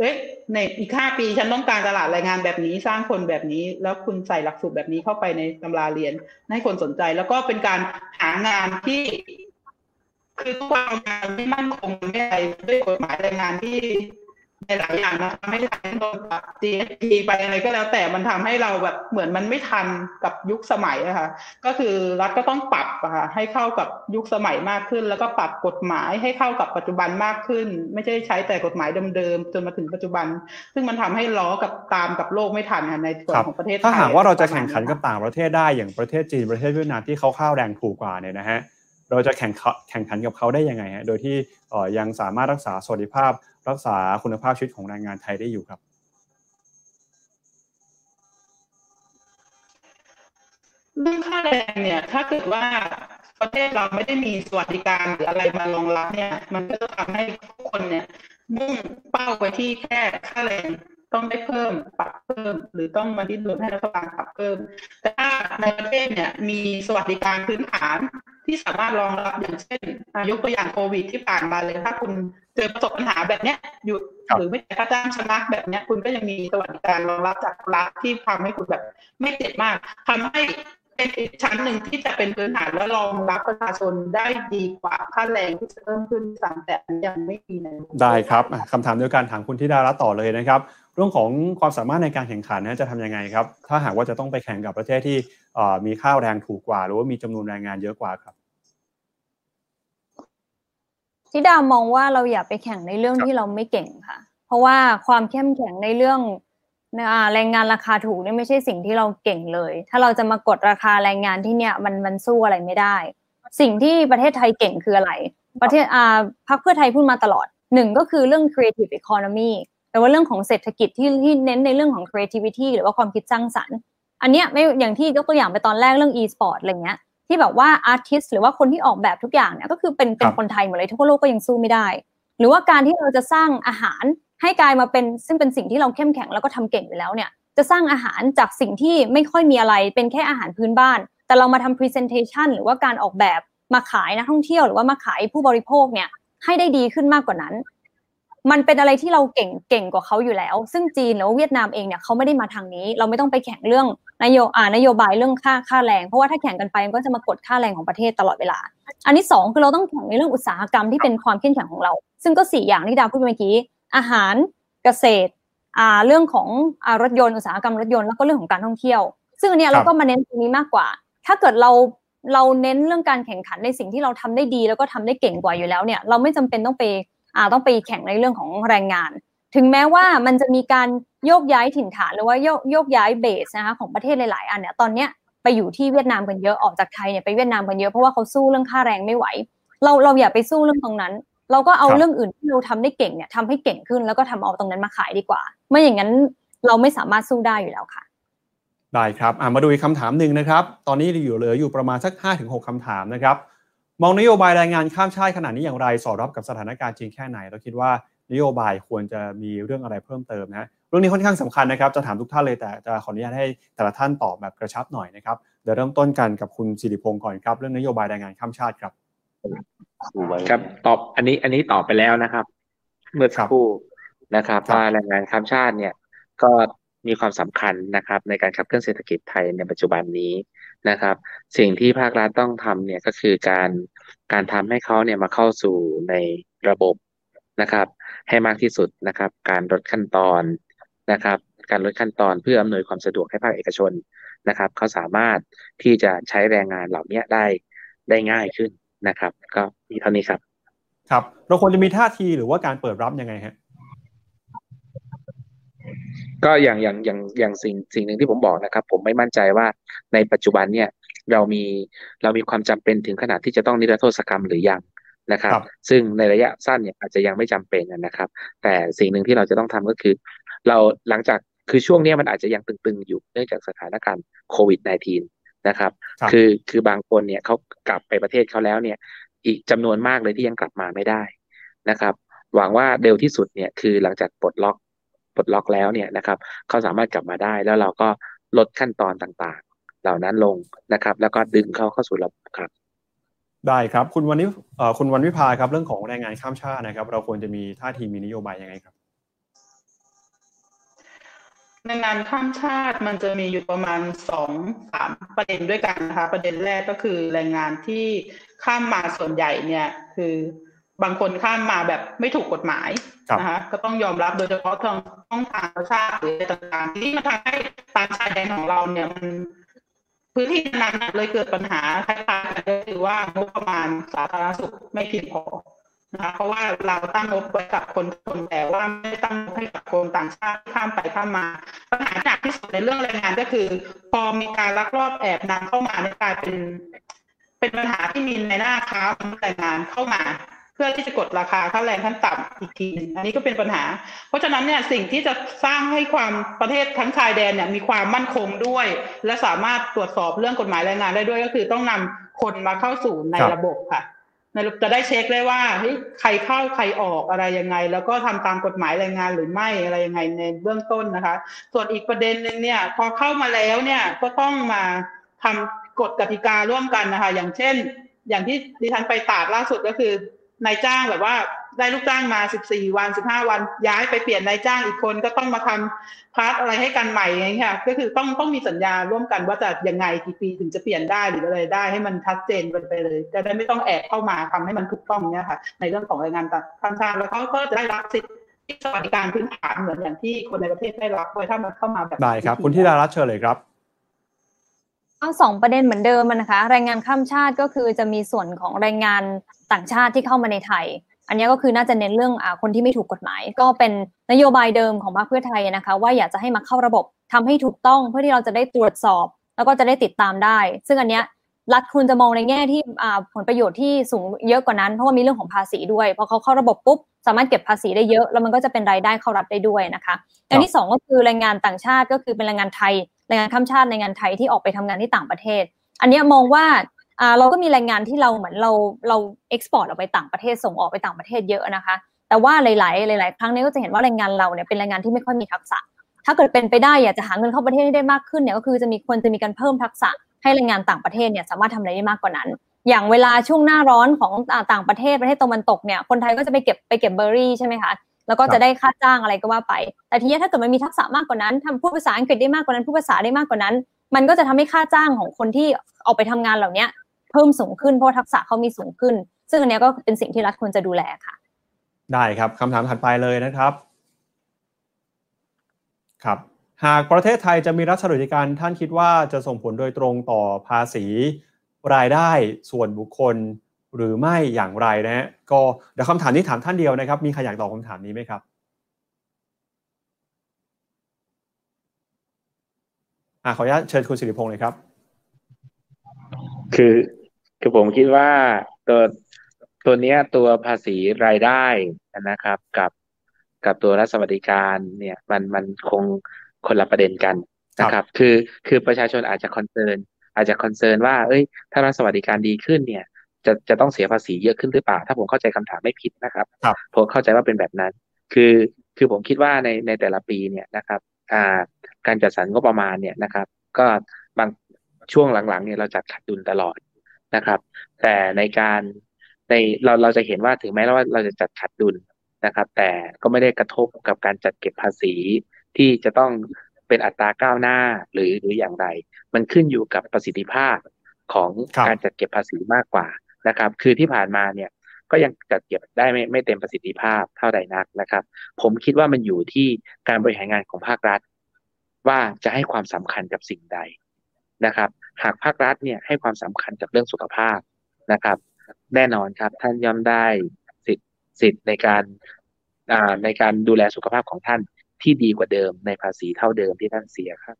S3: เอ๊ะในอีกห้าปีฉันต้องการตลาดแรงงานแบบนี้สร้างคนแบบนี้ แล้วคุณใส่หลักสูตรแบบนี้เข้าไปในตำราเรียน ให้คนสนใจ แล้วก็เป็นการหางานที่ คือทุกวันงานไม่มั่นคงไม่อะไรด้วยกฎหมายแรงงานที่ ในหลายอย่างนะไม่ทันโดนปรับ GST ไปอะไรก็แล้วแต่มันทำให้เราแบบเหมือนมันไม่ทันกับยุคสมัยอะค่ะก็คือรัฐก็ต้องปรับอะค่ะให้เข้ากับยุคสมัยมากขึ้น แล้วก็ปรับกฎหมายให้เข้ากับปัจจุบันมากขึ้น ไม่ใช่ใช้แต่กฎหมายเดิมๆจนมาถึงปัจจุบัน ซึ่งมันทำให้ล้อกับตามกับโลกไม่ทันในส่วนของประเทศไทย
S1: ถ้าหากว่าเราจะแข่งขันกับต่างประเทศได้อย่างประเทศจีนประเทศเวียดนามที่เขาข้าวแรงถูกกว่าเนี่ยนะฮะ เราจะแข่งแข่งขันกับเขาได้ยังไงฮะโดยที่ยังสามารถรักษาสวัสดิภาพ รักษาคุณภาพชีวิตของแรงงานไทยได้อยู่ครับ
S3: เรื่องค่าแรงเนี่ยถ้าเกิดว่าประเทศเราไม่ได้มีสวัสดิการหรืออะไรมารองรับเนี่ย มันก็จะทำให้ทุกคนเนี่ยมุ่งเป้าไปที่แค่ค่าแรง ต้องได้เพิ่มปรับเพิ่ม หรือต้องมาดิ้นรนให้รัฐบาลปรับเพิ่ม แต่ถ้าในประเทศเนี่ยมีสวัสดิการพื้นฐานที่สามารถรองรับอย่างเช่นยกตัวอย่างโควิดที่ผ่านมาเลย ถ้าคุณเจอประสบปัญหาแบบเนี้ยหยุดหรือไม่จ่ายค่าจ้างชนะแบบเนี้ย คุณก็ยังมีสวัสดิการรองรับจากรัฐที่ทำให้คุณแบบไม่เจ็บมากทำให้เป็นอีกชั้นหนึ่งที่จะเป็นพื้นฐานและรองรับประชาชนได้ดีกว่าค่าแรงที่จะเพิ่มขึ้นสามแต่ยังไม่มีใน
S1: ได้ครับอะคำถามเดียวกันถามคุณธิดารัตน์ต่อเลยนะครับเรื่องของความสามารถในการแข่งขันนะจะทำยังไงครับ ถ้าหากว่าจะต้องไปแข่งกับประเทศที่เอ่อมีค่าแรงถูกกว่า หรือว่ามีจำนวนแรงงานเยอะกว่าครับ
S2: ทิดามองว่าเราอย่าไปแข่งในเรื่อง
S1: ครับ
S2: ที่เราไม่เก่งค่ะ เพราะว่าความเข้มแข็งในเรื่องอ่าแรงงานราคาถูกนี่ไม่ใช่สิ่งที่เราเก่งเลย ถ้าเราจะมากดราคาแรงงานที่เนี่ยมันมันสู้อะไรไม่ได้ สิ่งที่ประเทศไทยเก่งคืออะไร ประเทศอ่าพรรคเพื่อไทยพูดมาตลอดหนึ่งก็คือเรื่อง creative economy แต่ว่าเรื่องของเศรษฐกิจที่ที่เน้นในเรื่องของ creativity หรือว่าความคิดสร้างสรรค์ อันเนี้ยไม่อย่างที่ยกตัวอย่างไปตอนแรกเรื่อง e-sport อะไรเงี้ยที่แบบว่าอาร์ติสหรือว่าคนที่ออกแบบทุกอย่างเนี่ยก็คือเป็นเป็
S1: คนรับ
S2: คนไทยหมดเลยทั่วโลกก็ยังสู้ไม่ได้ หรือว่าการที่เราจะสร้างอาหารให้กลายมาเป็นซึ่งเป็นสิ่งที่เราเข้มแข็งแล้วก็ทำเก่งอยู่แล้วเนี่ยจะสร้างอาหารจากสิ่งที่ไม่ค่อยมีอะไรเป็นแค่อาหารพื้นบ้าน แต่เรามาทำ presentation หรือว่าการออกแบบมาขายนักท่องเที่ยวหรือว่ามาขายผู้บริโภคเนี่ยให้ได้ดีขึ้นมากกว่านั้น มันเป็นอะไรที่เราเก่งเก่งกว่าเขาอยู่แล้ว ซึ่งจีนหรือว่าเวียดนามเองเนี่ยเขาไม่ได้มาทางนี้ เราไม่ต้องไปแข่งเรื่องนโยอ่านโยบายเรื่องค่าค่าแรง เพราะว่าถ้าแข่งกันไปมันก็จะมากดค่าแรงของประเทศตลอดเวลา อันที่สองคือเราต้องแข่งในเรื่องอุตสาหกรรมที่เป็นความเข้มแข็งของเรา ซึ่งก็สี่อย่างที่ดาวพูดไปเมื่อกี้ อาหารเกษตรอ่าเรื่องของอ่ารถยนต์อุตสาหกรรมรถยนต์แล้วก็เรื่องของการท่องเที่ยว ซึ่งอันเนี้ย
S1: ครับ
S2: เราก็มาเน้นตรงนี้มากกว่า ถ้าเกิดเราเราเน้นเรื่องการแข่งขันในสิ่งที่เราทำได้ดี แล้วก็ทำได้เก่งกว่าอยู่แล้วเนี่ย เราไม่จำเป็นต้องไปอ่า ต้องไปแข่งในเรื่องของแรงงาน ถึงแม้ว่ามันจะมีการโยกย้ายถิ่นฐานหรือว่าโยกโยกย้ายเบสนะคะของประเทศหลายๆ อันเนี่ยตอนเนี้ยไปอยู่ที่เวียดนามกันเยอะออกจากไทยเนี่ยไปเวียดนามกันเยอะเพราะว่าเขาสู้เรื่องค่าแรงไม่ไหว เราเราอย่าไปสู้เรื่องตรงนั้น เราก็เอา
S1: ร
S2: เรื่องอื่นที่เราทำได้เก่งเนี่ยทำให้เก่งขึ้นแล้วก็ทำเอาตรงนั้นมาขายดีกว่าไม่อย่างนั้นเราไม่สามารถสู้ได้อยู่แล้วค่ะ
S1: ได้ครับอะมาดูอีกคำถามหนึ่งนะครับ ตอนนี้อยู่เหลืออยู่ประมาณสัก 5-6คำถามนะครับ มองนโยบายแรงงานข้ามชาติขนาดนี้อย่างไร สอดรับกับสถานการณ์จริงแค่ไหน เราคิดว่านโยบายควรจะมีเรื่องอะไรเพิ่มเติมนะเรื่องนี้ค่อนข้างสำคัญนะครับ จะถามทุกท่านเลยแต่จะขออนุญาตให้แต่ละท่านตอบแบบกระชับหน่อยนะครับเดี๋ยวเริ่มต้นกันกับคุณสิริพงศ์ก่อนครับ เรื่องนโยบายแรงงานข้ามชาติครับ
S4: ครับตอบอันนี้อันนี้ตอบไปแล้วนะครับ เมื่อสักครู่นะครับ
S1: ครับ
S4: ว่าแรงงานข้ามชาติเนี่ย ก็มีความสำคัญนะครับ ในการขับเคลื่อนเศรษฐกิจไทยในปัจจุบันนี้ นะครับ สิ่งที่ภาครัฐต้องทำเนี่ยก็คือการการทำให้เขาเนี่ยมาเข้าสู่ในระบบนะครับ ให้มากที่สุดนะครับ การลดขั้นตอนนะครับ การลดขั้นตอนเพื่ออำนวยความสะดวกให้ภาคเอกชนนะครับเขาสามารถที่จะใช้แรงงานเหล่านี้ได้ได้ง่ายขึ้นนะครับ ก็มีเท่านี้ครับ
S1: ครับ เราควรจะมีท่าทีหรือว่าการเปิดรับยังไงฮะ
S4: ก็อย่างอย่างอย่างอย่างสิ่งสิ่งหนึ่งที่ผมบอกนะครับ ผมไม่มั่นใจว่าในปัจจุบันเนี่ยเรามีเรามีความจำเป็นถึงขนาดที่จะต้องนิรโทษกรรมหรือยังนะครับ
S1: ครับ
S4: ซึ่งในระยะสั้นเนี่ยอาจจะยังไม่จำเป็นนะครับ แต่สิ่งหนึ่งที่เราจะต้องทำก็คือ เราหลังจากคือช่วงเนี้ยมันอาจจะยังตึงๆ อยู่เนื่องจากสถานการณ์โควิด -19 นะครับ
S1: ครับ
S4: คือคือบางคนเนี่ยเขากลับไปประเทศเขาแล้วเนี่ย อีกจำนวนมากเลยที่ยังกลับมาไม่ได้นะครับ หวังว่าเร็วที่สุดเนี่ยคือหลังจากปลดล็อกป ลดล็อกแล้วเนี่ยนะครับเขาสามารถกลับมาได้แล้วเราก็ลดขั้นตอนต่างๆ เหล่านั้นลงนะครับ แล้วก็ดึงเขาเข้าสู่ระบบครับ
S1: ได้ครับ คุณวันนี้เอ่อคุณวันวิภาครับเรื่องของแรงงานข้ามชาตินะครับ เราควรจะมีท่าทีมีนโยบายยังไงครับ
S3: ในงานข้ามชาติมันจะมีอยู่ประมาณสองสามประเด็นด้วยกันนะคะ ประเด็นแรกก็คือแรงงานที่ข้ามมาส่วนใหญ่เนี่ยคือ บางคนข้ามมาแบบไม่ถูกกฎหมาย
S1: ครับ
S3: นะคะก็ต้องยอมรับโดยเฉพาะทางช่องทางประชาติหรืออะไรต่างๆที่มันทำให้ตามชายแดนของเราเนี่ยมันพื้นที่นั้นน่ะเลยเกิดปัญหาคล้ายๆกันก็คือว่างบประมาณสาธารณสุขไม่เพียงพอนะคะเพราะว่าเราตั้งงบไว้กับคนคนแต่ว่าไม่ได้ตั้งงบให้กับคนต่างชาติที่ข้ามไปข้ามมาปัญหาหนักที่สุดในเรื่องแรงงานก็คือ พอมีการลักลอบแอบนำเข้ามาเนี่ยกลายเป็น เป็นปัญหาที่มีในหน้าค้ามนุษย์แรงงานเข้ามาเพื่อที่จะกดราคาค่าแรงขั้นต่ำอีกทีหนึงอันนี้ก็เป็นปัญหา เพราะฉะนั้นเนี่ยสิ่งที่จะสร้างให้ความประเทศทั้งชายแดนเนี่ยมีความมั่นคงด้วย และสามารถตรวจสอบเรื่องกฎหมายแรงงานได้ด้วยก็คือต้องนำคนมาเข้าสู่ใน
S1: ระ
S3: บบค่ะในระบบจะได้เช็คได้ว่าเฮ้ยใครเข้าใครออกอะไรยังไง แล้วก็ทำตามกฎหมายแรงงานหรือไม่อะไรยังไงในเบื้องต้นนะคะ ส่วนอีกประเด็นหนึ่งเนี่ย พอเข้ามาแล้วเนี่ยก็ต้องมาทำกฎกติการ่วมกันนะคะ อย่างเช่น อย่างที่ดิฉันไปตากล่าสุดก็คือ นายจ้างแบบว่าได้ลูกจ้างมา14วัน15วัน ย้ายไปเปลี่ยนนายจ้างอีกคนก็ต้องมาทำพาร์ทอะไรให้กันใหม่อย่างเงี้ยก็คือต้องต้องมีสัญญาร่วมกันว่าจะยังไงกี่ปีถึงจะเปลี่ยนได้หรืออะไรได้ให้มันชัดเจนไปเลย จะได้ไม่ต้องแอบเข้ามาทำให้มันถูกต้องเนี่ยค่ะ ในเรื่องของแรงงานต่างชาติแล้วเขาก็จะได้รับสิทธิสวัสดิการพื้นฐานเหมือนอย่างที่คนในประเทศได้รับโดยถ้ามันเข้ามาแบบ
S1: ได้ครับ คุณธิดารัตเชิญเลยครับ
S2: เอสองประเด็นเหมือนเดิมนะคะ แรงงานข้ามชาติก็คือจะมีส่วนของแรงงานต่างชาติที่เข้ามาในไทย อันนี้ก็คือน่าจะเน้นเรื่องอคนที่ไม่ถูกกฎหมาย ก็เป็นนโยบายเดิมของพรรคเพื่อไทยนะคะ ว่าอยากจะให้มาเข้าระบบทำให้ถูกต้องเพื่อที่เราจะได้ตรวจสอบ แล้วก็จะได้ติดตามได้ ซึ่งอันเนี้ยรัฐคุณจะมองในแง่ที่ผลประโยชน์ที่สูงเยอะกว่านั้น เพราะว่ามีเรื่องของภาษีด้วยพอเขาเข้าระบบปุ๊บสามารถเก็บภาษีได้เยอะ แล้วมันก็จะเป็นรายได้เข้ารัฐได้ด้วยนะคะอันที่สองก็คือแรงงานต่างชาติก็คือเป็นแรงงานไทย แรงงานข้ามชาติในงานไทยที่ออกไปทำงานที่ต่างประเทศ อันนี้มองว่าเราก็มีแรงงานที่เราเหมือนเราเราเอ็กซ์พอร์ตออกไปต่างประเทศส่งออกไปต่างประเทศเยอะนะคะ แต่ว่าหลาย ๆ หลาย ๆ ครั้งนี้ก็จะเห็นว่าแรงงานเราเนี่ยเป็นแรงงานที่ไม่ค่อยมีทักษะ ถ้าเกิดเป็นไปได้อยากจะหาเงินเข้าประเทศให้ได้มากขึ้นเนี่ยก็คือจะมีควรจะมีการเพิ่มทักษะให้แรงงานต่างประเทศเนี่ยสามารถทำอะไรได้มากกว่านั้น อย่างเวลาช่วงหน้าร้อนของต่างประเทศประเทศตะวันตกเนี่ยคนไทยก็จะไปเก็บไปเก็บเบอร์รี่ใช่ไหมคะ แล้วก็จะได้ค่าจ้างอะไรก็ว่าไป แต่ทีนี้ถ้าเกิดมันมีทักษะมากกว่านั้นทำพูดภาษาอังกฤษได้มากกว่านั้นพูดภาษาได้มากกว่านั้น มันก็จะทำให้ค่าจ้างของคนที่ออกไปทำงานเหล่านี้เพิ่มสูงขึ้นเพราะทักษะเขามีสูงขึ้น ซึ่งอันนี้ก็เป็นสิ่งที่รัฐควรจะดูแลค่ะ
S1: ได้ครับคำถามถัดไปเลยนะครับครับหากประเทศไทยจะมีรัฐสวัสดิการท่านคิดว่าจะส่งผลโดยตรงต่อภาษีรายได้ส่วนบุคคล หรือไม่อย่างไรนะฮะก็เดี๋ยวคำถามนี้ถามท่านเดียวนะครับ มีใครอยากตอบคำถามนี้ไหมครับอ่าขออนุญาตเชิญคุณสิริพงศ์เลยครับ
S4: คือคือผมคิดว่าตัวตัวเนี้ยตัวภาษีรายได้นะครับ กับกับตัวรัฐสวัสดิการเนี่ยมันมันคงคนละประเด็นกันนะครับ คือคือประชาชนอาจจะ concern อาจจะ concern ว่า เอ้ย ถ้ารัฐสวัสดิการดีขึ้นเนี่ย จะจะต้องเสียภาษีเยอะขึ้นหรือเปล่า ถ้าผมเข้าใจคำถามไม่ผิดนะครับ
S1: ครับ
S4: ผมเข้าใจว่าเป็นแบบนั้น คือคือผมคิดว่าในในแต่ละปีเนี่ยนะครับอ่าการจัดสรรงบประมาณเนี่ยนะครับ ก็บางช่วงหลังๆเนี่ยเราจัดขาดดุลตลอดนะครับ แต่ในการในเราเราจะเห็นว่าถึงแม้ว่าเราจะจัดขาดดุลนะครับ แต่ก็ไม่ได้กระทบกับการจัดเก็บภาษีที่จะต้องเป็นอัตราก้าวหน้าหรือหรืออย่างไร มันขึ้นอยู่กับประสิทธิภาพของการจัดเก็บภาษีมากกว่า นะครับ คือที่ผ่านมาเนี่ยก็ยังจัดเก็บได้ไม่ไม่เต็มประสิทธิภาพเท่าใดนักนะครับ ผมคิดว่ามันอยู่ที่การบริหารงานของภาครัฐ ว่าจะให้ความสำคัญกับสิ่งใดนะครับ หากภาครัฐเนี่ยให้ความสำคัญกับเรื่องสุขภาพนะครับ แน่นอนครับท่านย่อมได้สิทธิ์สิทธิ์ในการในการดูแลสุขภาพของท่านที่ดีกว่าเดิมในภาษีเท่าเดิมที่ท่านเสียครับ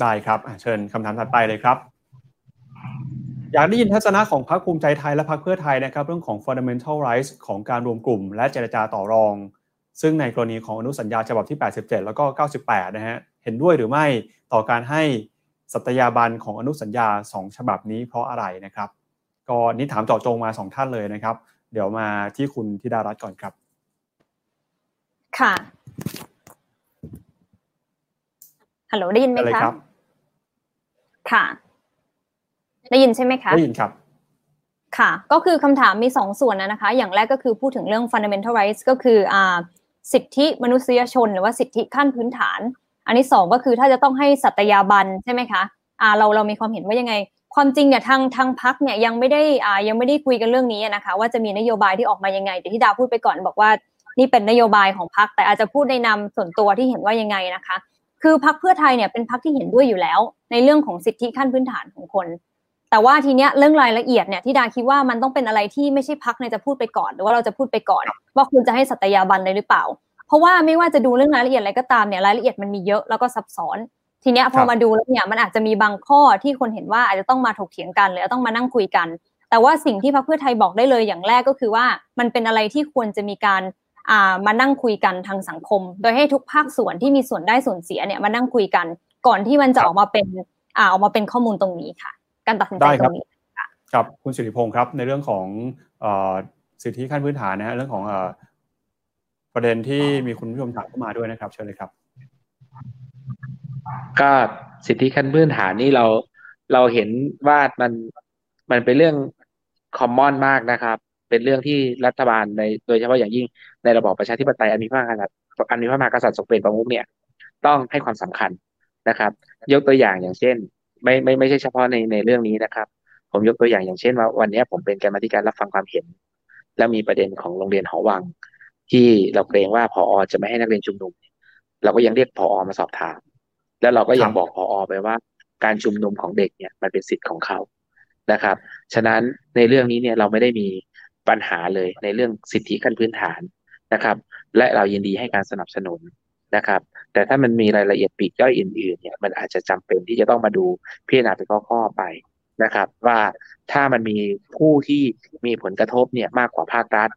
S1: ได้ครับเชิญคำถามถัดไปเลยครับ อยากได้ยินทัศนะของพรรคภูมิใจไทยและพรรคเพื่อไทยนะครับ เรื่องของ fundamental rights ของการรวมกลุ่ม และเจรจาต่อรอง ซึ่งในกรณีของอนุสัญญาฉบับที่ 87 แล้วก็ 98 นะฮะเห็นด้วยหรือไม่ต่อการให้สัตยาบันของอนุสัญญา 2 ฉบับนี้เพราะอะไรนะครับ ก็นี่ถามเจาะจงมา 2 ท่านเลยนะครับ เดี๋ยวมาที่คุณธิดารัตน์ก่อนครับ
S2: ค่ะฮัลโหลได้ยินไหมคะค่ะ ได้ยินใช่ไหมคะ
S1: ได้ยินครับ
S2: ค่ะ ก็คือคำถามมีสองส่วนนะคะ อย่างแรกก็คือพูดถึงเรื่อง fundamental rights ก็คืออ่าสิทธิมนุษยชน หรือว่าสิทธิขั้นพื้นฐาน อันที่สองก็คือถ้าจะต้องให้สัตยาบันใช่ไหมคะอ่าเราเรามีความเห็นว่ายังไง ความจริงเนี่ยทางทางพักเนี่ยยังไม่ได้อ่ายังไม่ได้คุยกันเรื่องนี้นะคะ ว่าจะมีนโยบายที่ออกมายังไงแต่ที่ดาวพูดไปก่อนบอกว่านี่เป็นนโยบายของพักแต่อาจจะพูดในนามส่วนตัวที่เห็นว่ายังไงนะคะ คือพักเพื่อไทยเนี่ยเป็นพักที่เห็นด้วยอยู่แล้ว ในเรื่องของสิทธิขั้นพื้นฐานของคน แต่ว่าทีเนี้ยเรื่องรายละเอียดเนี่ยที่ดาคิดว่ามันต้องเป็นอะไรที่ไม่ใช่พักในจะพูดไปก่อน หรือว่าเราจะพูดไปก่อน ว่าคุณจะให้สัตยาบันเลยหรือเปล่า เพราะว่าไม่ว่าจะดูเรื่องรายละเอียดอะไรก็ตามเนี่ยรายละเอียดมันมีเยอะแล้วก็ซับซ้อน ทีเนี้ยพอมาดูแล้วเนี่ยมันอาจจะมีบางข้อที่คนเห็นว่าอาจจะต้องมาถกเถียงกันหรือต้องมานั่งคุยกัน แต่ว่าสิ่งที่พรรคเพื่อไทยบอกได้เลยอย่างแรกก็คือว่ามันเป็นอะไรที่ควรจะมีการมานั่งคุยกันทางสังคม โดยให้ทุกภาคส่วนที่มีส่วนได้ส่วนเสียเนี่ยมานั่งคุยกัน ก่อนที่มันจะออกมาเป็นอ่าออกมาเป็นข้อมูลตรงนี้ค่ะ การตัดสินใจตรงนี้
S1: ครับคุณสิริพงศ์ครับในเรื่องของสิทธิขั้นพื้นฐานนะฮะเรื่องของประเด็นที่มีคุณผู้ชมถามเข้ามาด้วยนะครับ เชิญเลยครับ
S4: ก็สิทธิขั้นพื้นฐานนี่เราเราเห็นว่ามันมันเป็นเรื่องคอมมอนมากนะครับ เป็นเรื่องที่รัฐบาลในโดยเฉพาะอย่างยิ่งในระบอบประชาธิปไตยอันมีพระมหากษัตริย์อันมีพระมหากษัตริย์ทรงเป็นประมุขเนี่ย ต้องให้ความสำคัญนะครับ ยกตัวอย่างอย่างเช่น ไม่ไม่ไม่ใช่เฉพาะในในเรื่องนี้นะครับ ผมยกตัวอย่างอย่างเช่นว่าวันนี้ผมเป็นกรรมธิการรับฟังความเห็น แล้วมีประเด็นของโรงเรียนหอวัง ที่เราเกรงว่าพอจะไม่ให้นักเรียนชุมนุม เราก็ยังเรียกพอมาสอบถาม แล้วเราก็ยังบอกพอไปว่า การชุมนุมของเด็กเนี่ยมันเป็นสิทธิ์ของเขานะครับ ฉะนั้นในเรื่องนี้เนี่ยเราไม่ได้มีปัญหาเลยในเรื่องสิทธิขั้นพื้นฐานนะครับ และเรายินดีให้การสนับสนุน นะครับ แต่ถ้ามันมีรายละเอียดปีกย่อยอื่นๆเนี่ยมันอาจจะจำเป็นที่จะต้องมาดูพิจารณาเป็นข้อๆไปนะครับ ว่าถ้ามันมีผู้ที่มีผลกระทบเนี่ยมากกว่าภาครัฐ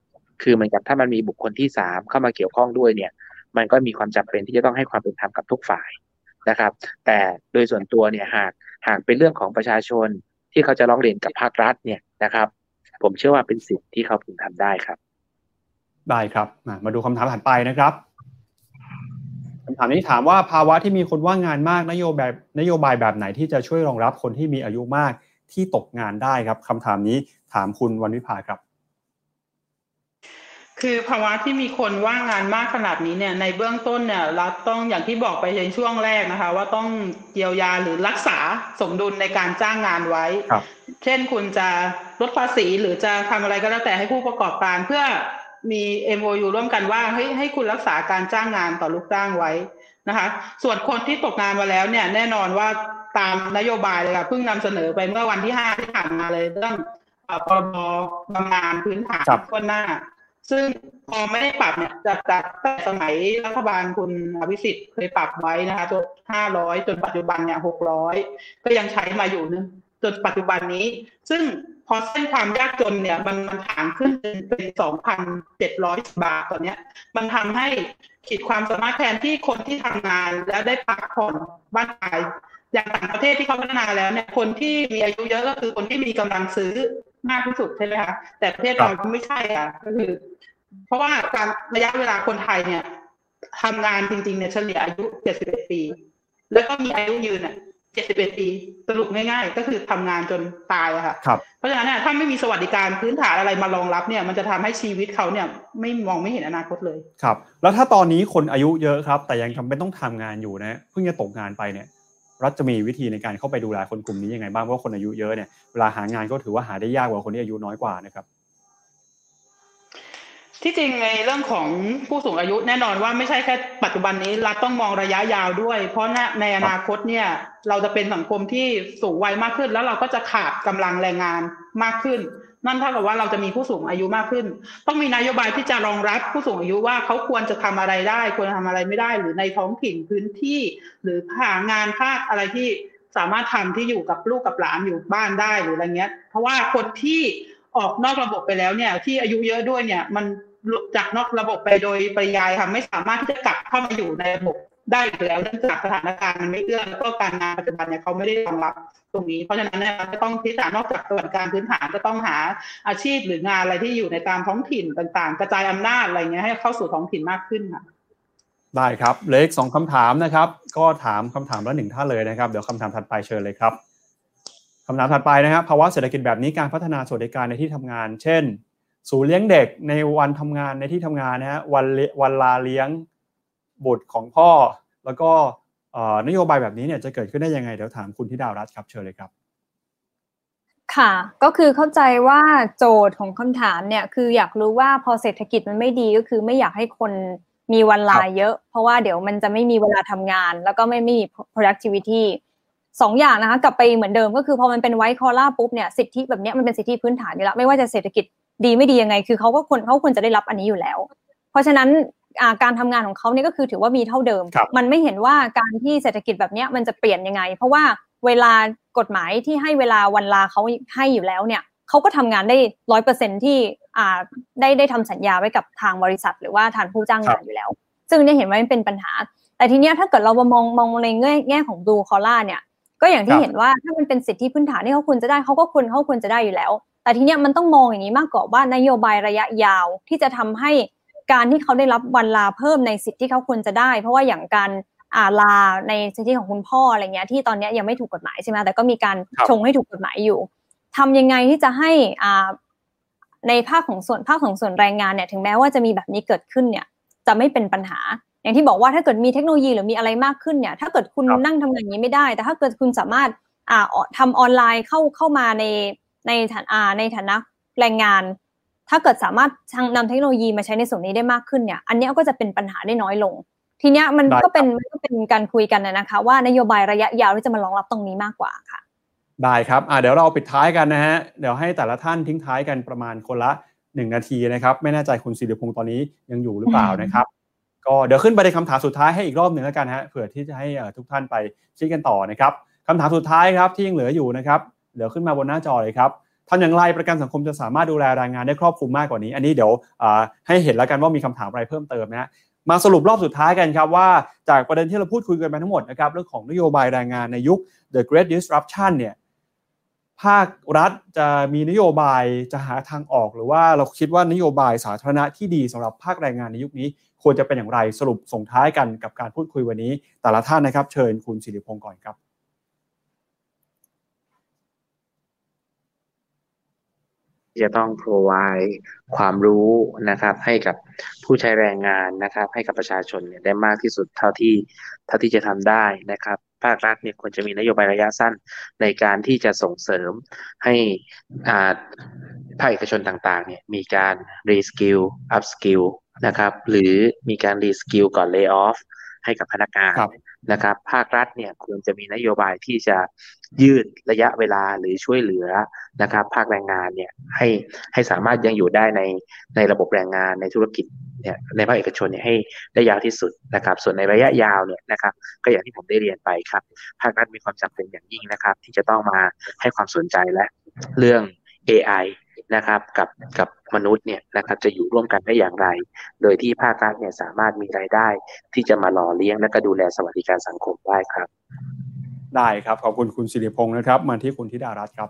S4: คือเหมือนกับถ้ามันมีบุคคลที่สามเข้ามาเกี่ยวข้องด้วยเนี่ย มันก็มีความจำเป็นที่จะต้องให้ความเป็นธรรมกับทุกฝ่ายนะครับ แต่โดยส่วนตัวเนี่ยหากหากเป็นเรื่องของประชาชนที่เขาจะร้องเรียนกับภาครัฐเนี่ยนะครับ ผมเชื่อว่าเป็นสิทธิ์ที่เขาพึงทำได้ครับ
S1: ได้ครับ มาดูคำถามถัดไปนะครับ คำถามนี้ถามว่าภาวะที่มีคนว่างงานมากนโยบายนโยบายแบบไหนที่จะช่วยรองรับคนที่มีอายุมากที่ตกงานได้ครับคำถามนี้ถามคุณวันวิภาครับ
S3: คือภาวะที่มีคนว่างงานมากขนาดนี้เนี่ย ในเบื้องต้นเนี่ยรัฐต้องอย่างที่บอกไปในช่วงแรกนะคะ ว่าต้องเยียวยาหรือรักษาสมดุลในการจ้างงานไว้ เช่นคุณจะลดภาษีหรือจะทำอะไรก็แล้วแต่ให้ผู้ประกอบการเพื่อ มี MOU ร่วมกันว่าให้ให้คุณรักษาการจ้างงานต่อลูกจ้างไว้นะคะ ส่วนคนที่ตกงานมาแล้วเนี่ยแน่นอนว่าตามนโยบายเลยค่ะเพิ่งนำเสนอไปเมื่อวันที่ห้าที่ผ่านมาเลยเรื่องพรบบำนาญพื้นฐานทั่วหน้า ซึ่งพอไม่ได้ปรับเนี่ยจากจากแต่สมัยรัฐบาลคุณอภิสิทธิ์เคยปรับไว้นะคะจนห้าร้อยจนปัจจุบันเนี่ยหกร้อยก็ยังใช้มาอยู่นึง จนปัจจุบันนี้ ซึ่งพอเส้นความยากจนเนี่ย มันมันถางขึ้นเป็นสองพันเจ็ดร้อยบาทตอนนี้มันทำให้ขีดความสามารถแทนที่คนที่ทำงานแล้วได้พักผ่อนบ้านปลายอย่างต่างประเทศที่เขาพัฒนาแล้วเนี่ยคนที่มีอายุเยอะก็คือคนที่มีกำลังซื้อมากที่สุดใช่ไหมคะแต่ประเทศเราไม่ใช่อะก็คือ เพราะว่าการระยะเวลาคนไทยเนี่ยทำงานจริงๆเนี่ยเฉลี่ยอายุเจ็ดสิบเอ็ดปี แล้วก็มีอายุยืนอะ เจ็ดสิบเอ็ดปีสรุปง่ายๆ ก็คือทำงานจนตายอะค่ะเพราะฉะนั้นเนี่ยถ้าไม่มีสวัสดิการพื้นฐานอะไรมารองรับเนี่ย มันจะทำให้ชีวิตเขาเนี่ยไม่มองไม่เห็นอนาคตเลย
S1: ครับ แล้วถ้าตอนนี้คนอายุเยอะครับ แต่ยังจำเป็นต้องทำงานอยู่นะเพิ่งจะตกงานไปเนี่ย รัฐจะมีวิธีในการเข้าไปดูแลคนกลุ่มนี้ยังไงบ้างเพราะคนอายุเยอะเนี่ยเวลาหางานก็ถือว่าหาได้ยากกว่าคนที่อายุน้อยกว่านะครับ
S3: ที่จริงในเรื่องของผู้สูงอายุแน่นอนว่าไม่ใช่แค่ปัจจุบันนี้รัฐต้องมองระยะยาวด้วย เพราะในอนาคตเนี่ย เราจะเป็นสังคมที่สูงวัยมากขึ้น แล้วเราก็จะขาดกำลังแรงงานมากขึ้น นั่นเท่ากับว่าเราจะมีผู้สูงอายุมากขึ้น ต้องมีนโยบายที่จะรองรับผู้สูงอายุว่าเขาควรจะทำอะไรได้ ควรทำอะไรไม่ได้ หรือในท้องถิ่นพื้นที่ หรือหางานภาคอะไรที่สามารถทำที่อยู่กับลูกกับหลานอยู่บ้านได้หรืออะไรเงี้ย เพราะว่าคนที่ออกนอกระบบไปแล้วเนี่ย ที่อายุเยอะด้วยเนี่ยมัน หลุดจากนอกระบบไปโดยปริยายค่ะไม่สามารถที่จะกลับเข้ามาอยู่ในระบบได้อีกแล้วเนื่องจากสถานการณ์มันไม่เอื้อแล้วก็การงานปัจจุบันเนี่ยเขาไม่ได้รองรับตรงนี้ เพราะฉะนั้นเนี่ยจะต้องพิจารณานอกจากสวัสดิการพื้นฐานก็ต้องหาอาชีพหรืองานอะไรที่อยู่ในตามท้องถิ่นต่างๆ กระจายอำนาจอะไรเงี้ยให้เข้าสู่ท้องถิ่นมากขึ้นค่ะ
S1: ได้ครับเล็กสองคำถามนะครับ ก็ถามคำถามละหนึ่งท่านเลยนะครับ เดี๋ยวคำถามถัดไปเชิญเลยครับคำถามถัดไปนะครับภาวะเศรษฐกิจแบบนี้การพัฒนาสวัสดิการในที่ทำงาน เช่น ศูนย์เลี้ยงเด็กในวันทำงานในที่ทำงานนะฮะวันวันลาเลี้ยงบุตรของพ่อ แล้วก็นโยบายแบบนี้เนี่ยจะเกิดขึ้นได้ยังไงเดี๋ยวถามคุณธิดาวรัตครับเชิญเลยครับ
S2: ค่ะ ก็คือเข้าใจว่าโจทย์ของคำถามเนี่ยคืออยากรู้ว่าพอเศรษฐกิจมันไม่ดีก็คือไม่อยากให้คนมีวันลาเยอะ เพราะว่าเดี๋ยวมันจะไม่มีเวลาทำงาน แล้วก็ไม่มี productivity สองอย่างนะคะกลับไปเหมือนเดิมก็คือพอมันเป็นไวท์คอล่าปุ๊บเนี่ยสิทธิแบบนี้มันเป็นสิทธิพื้นฐานอยู่แล้วไม่ว่าจะเศรษฐกิจ ดีไม่ดียังไง คือเขาก็ควรเขาควรจะได้รับอันนี้อยู่แล้ว เพราะฉะนั้นการทำงานของเขาเนี่ยก็คือถือว่ามีเท่าเดิม มันไม่เห็นว่าการที่เศรษฐกิจแบบนี้มันจะเปลี่ยนยังไง เพราะว่าเวลากฎหมายที่ให้เวลาวันลาเขาให้อยู่แล้วเนี่ยเขาก็ทำงานได้ร้อยเปอร์เซ็นที่อ่าได้ได้ทำสัญญาไว้กับทางบริษัท หรือว่าทางผู้จ้างงานอยู่แล้ว ซึ่งเนี่ยเห็นว่ามันเป็นปัญหา แต่ทีเนี้ยถ้าเกิดเรามองมองในแง่แง่ของดูคอล่าเนี่ย ก็อย่างที่เห็นว่าถ้ามันเป็นสิทธิพื้นฐานที่เขาควรจะได้เขาก็ควรเขาควรจะได้อยู่แล้ว แต่ทีเนี้ยมันต้องมองอย่างนี้มากกว่าว่านโยบายระยะยาวที่จะทำให้การที่เขาได้รับวันลาเพิ่มในสิทธิ์ที่เขาควรจะได้ เพราะว่าอย่างการอาลาในสิทธิของคุณพ่ออะไรเงี้ยที่ตอนนี้ยังไม่ถูกกฎหมายใช่ไหมแต่ก็มีการชงให้ถูกกฎหมายอยู่ทำยังไงที่จะให้อ่าในภาคของส่วนภาคของส่วนแรงงานเนี่ยถึงแม้ว่าจะมีแบบนี้เกิดขึ้นเนี่ยจะไม่เป็นปัญหา อย่างที่บอกว่าถ้าเกิดมีเทคโนโลยีหรือมีอะไรมากขึ้นเนี่ยถ้าเกิดคุณนั่งทำงานอย่างนี้ไม่ได้ แต่ถ้าเกิดคุณสามารถอ่าทำออนไลน์เข้าเข้ามาใน ในฐานอ่าในฐานะแรงงาน ถ้าเกิดสามารถนำเทคโนโลยีมาใช้ในส่วนนี้ได้มากขึ้นเนี่ย อันนี้ก็จะเป็นปัญหาได้น้อยลง ทีเนี้ยมันก็เป็นมันก็เป็นการคุยกันนะคะ ว่านโยบายระยะยาวที่จะมารองรับตรงนี้มากกว่าค่ะ
S1: ได้ครับอ่าเดี๋ยวเราปิดท้ายกันนะฮะเดี๋ยวให้แต่ละท่านทิ้งท้ายกันประมาณคนละหนึ่งนาทีนะครับไม่แน่ใจคุณสิริพงศ์ตอนนี้ยังอยู่หรือเปล่านะครับ ก็เดี๋ยวขึ้นประเด็นคำถามสุดท้ายให้อีกรอบหนึ่งแล้วกันฮะเผื่อที่จะให้ทุกท่านไปคิดกันต่อนะครับคำถามสุดท้ายครับที่ยังเหลืออยู่นะครับ เดี๋ยวขึ้นมาบนหน้าจอเลยครับทำอย่างไรประกันสังคมจะสามารถดูแลแรงงานได้ครอบคลุมมากกว่านี้ อันนี้เดี๋ยวให้เห็นแล้วกันว่ามีคำถามอะไรเพิ่มเติมนะมาสรุปรอบสุดท้ายกันครับว่าจากประเด็นที่เราพูดคุยกันมาทั้งหมดนะครับเรื่องของนโยบายแรงงานในยุค the great disruption เนี่ยภาครัฐจะมีนโยบายจะหาทางออก หรือว่าเราคิดว่านโยบายสาธารณะที่ดีสำหรับภาคแรงงานในยุคนี้ ควรจะเป็นอย่างไรสรุปส่งท้ายกันกับการพูดคุยวันนี้ แต่ละท่านนะครับ เชิญคุณสิริพงศ์ก่อนครับ
S4: จะต้อง provide ความรู้นะครับ ให้กับผู้ใช้แรงงานนะครับ ให้กับประชาชนเนี่ยได้มากที่สุดเท่าที่เท่าที่จะทำได้นะครับ ภาครัฐเนี่ยควรจะมีนโยบายระยะสั้นในการที่จะส่งเสริมให้อ่าภาคเอกชนต่างๆเนี่ยมีการ reskill upskill นะครับ หรือมีการ reskill ก่อน lay off ให้กับพนักงาน นะครับภาครัฐเนี่ยควรจะมีนโยบายที่จะยืดระยะเวลาหรือช่วยเหลือนะครับภาคแรงงานเนี่ยให้ให้สามารถยังอยู่ได้ในในระบบแรงงานในธุรกิจเนี่ยในภาคเอกชนเนี่ยให้ได้ยาวที่สุดนะครับ ส่วนในระยะยาวเนี่ยนะครับก็อย่างที่ผมได้เรียนไปครับภาครัฐมีความจำเป็นอย่างยิ่งนะครับ ที่จะต้องมาให้ความสนใจและเรื่อง AI นะครับกับกับมนุษย์เนี่ยนะครับจะอยู่ร่วมกันได้อย่างไร โดยที่ภาครัฐเนี่ยสามารถมีรายได้ ที่จะมาหล่อเลี้ยงและก็ดูแลสวัสดิการสังคมได้ครับ
S1: ได้ครับขอบคุณคุณสิริพงศ์นะครับ มาที่คุณธิดารัตน์ครับ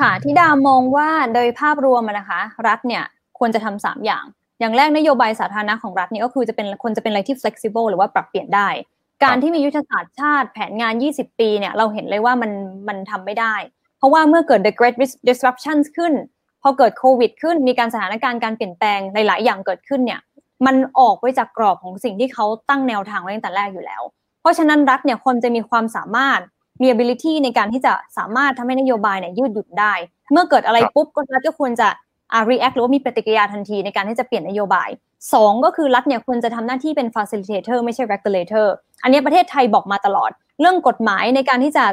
S2: ค่ะธิดามองว่าโดยภาพรวมนะคะ รัฐเนี่ยควรจะทำสามอย่าง อย่างแรกนโยบายสาธารณะของรัฐเนี่ยก็คือจะเป็นควรจะเป็นอะไรที่ flexible หรือว่าปรับเปลี่ยนได้การที่มียุทธศาสตร์ชาติแผนงาน 20 ปีเนี่ยเราเห็นเลยว่ามันมันทำไม่ได้เพ ราะว่าเมื่อเกิด the great disruption ขึ้น พอเกิดโควิดขึ้น มีการสถานการณ์การเปลี่ยนแปลงหลาย ๆ อย่างเกิดขึ้นเนี่ย มันออกไปจากกรอบของสิ่งที่เขาตั้งแนวทางไว้ตั้งแต่แรกอยู่แล้ว เพราะฉะนั้นรัฐเนี่ยควรจะมีความสามารถมี ability ในการที่จะสามารถทำให้นโยบายเนี่ยยืดหยุ่นได้ เมื่อเกิดอะไรปุ๊บก็รัฐก็ควรจะ react หรือว่ามีปฏิกิริยาทันทีในการที่จะเปลี่ยนนโยบาย 2 ก็คือรัฐเนี่ยควรจะทำหน้าที่เป็น facilitator ไม่ใช่ regulator อันนี้ประเทศไทยบอกมาตลอด เรื่องกฎหมายในการที่จะ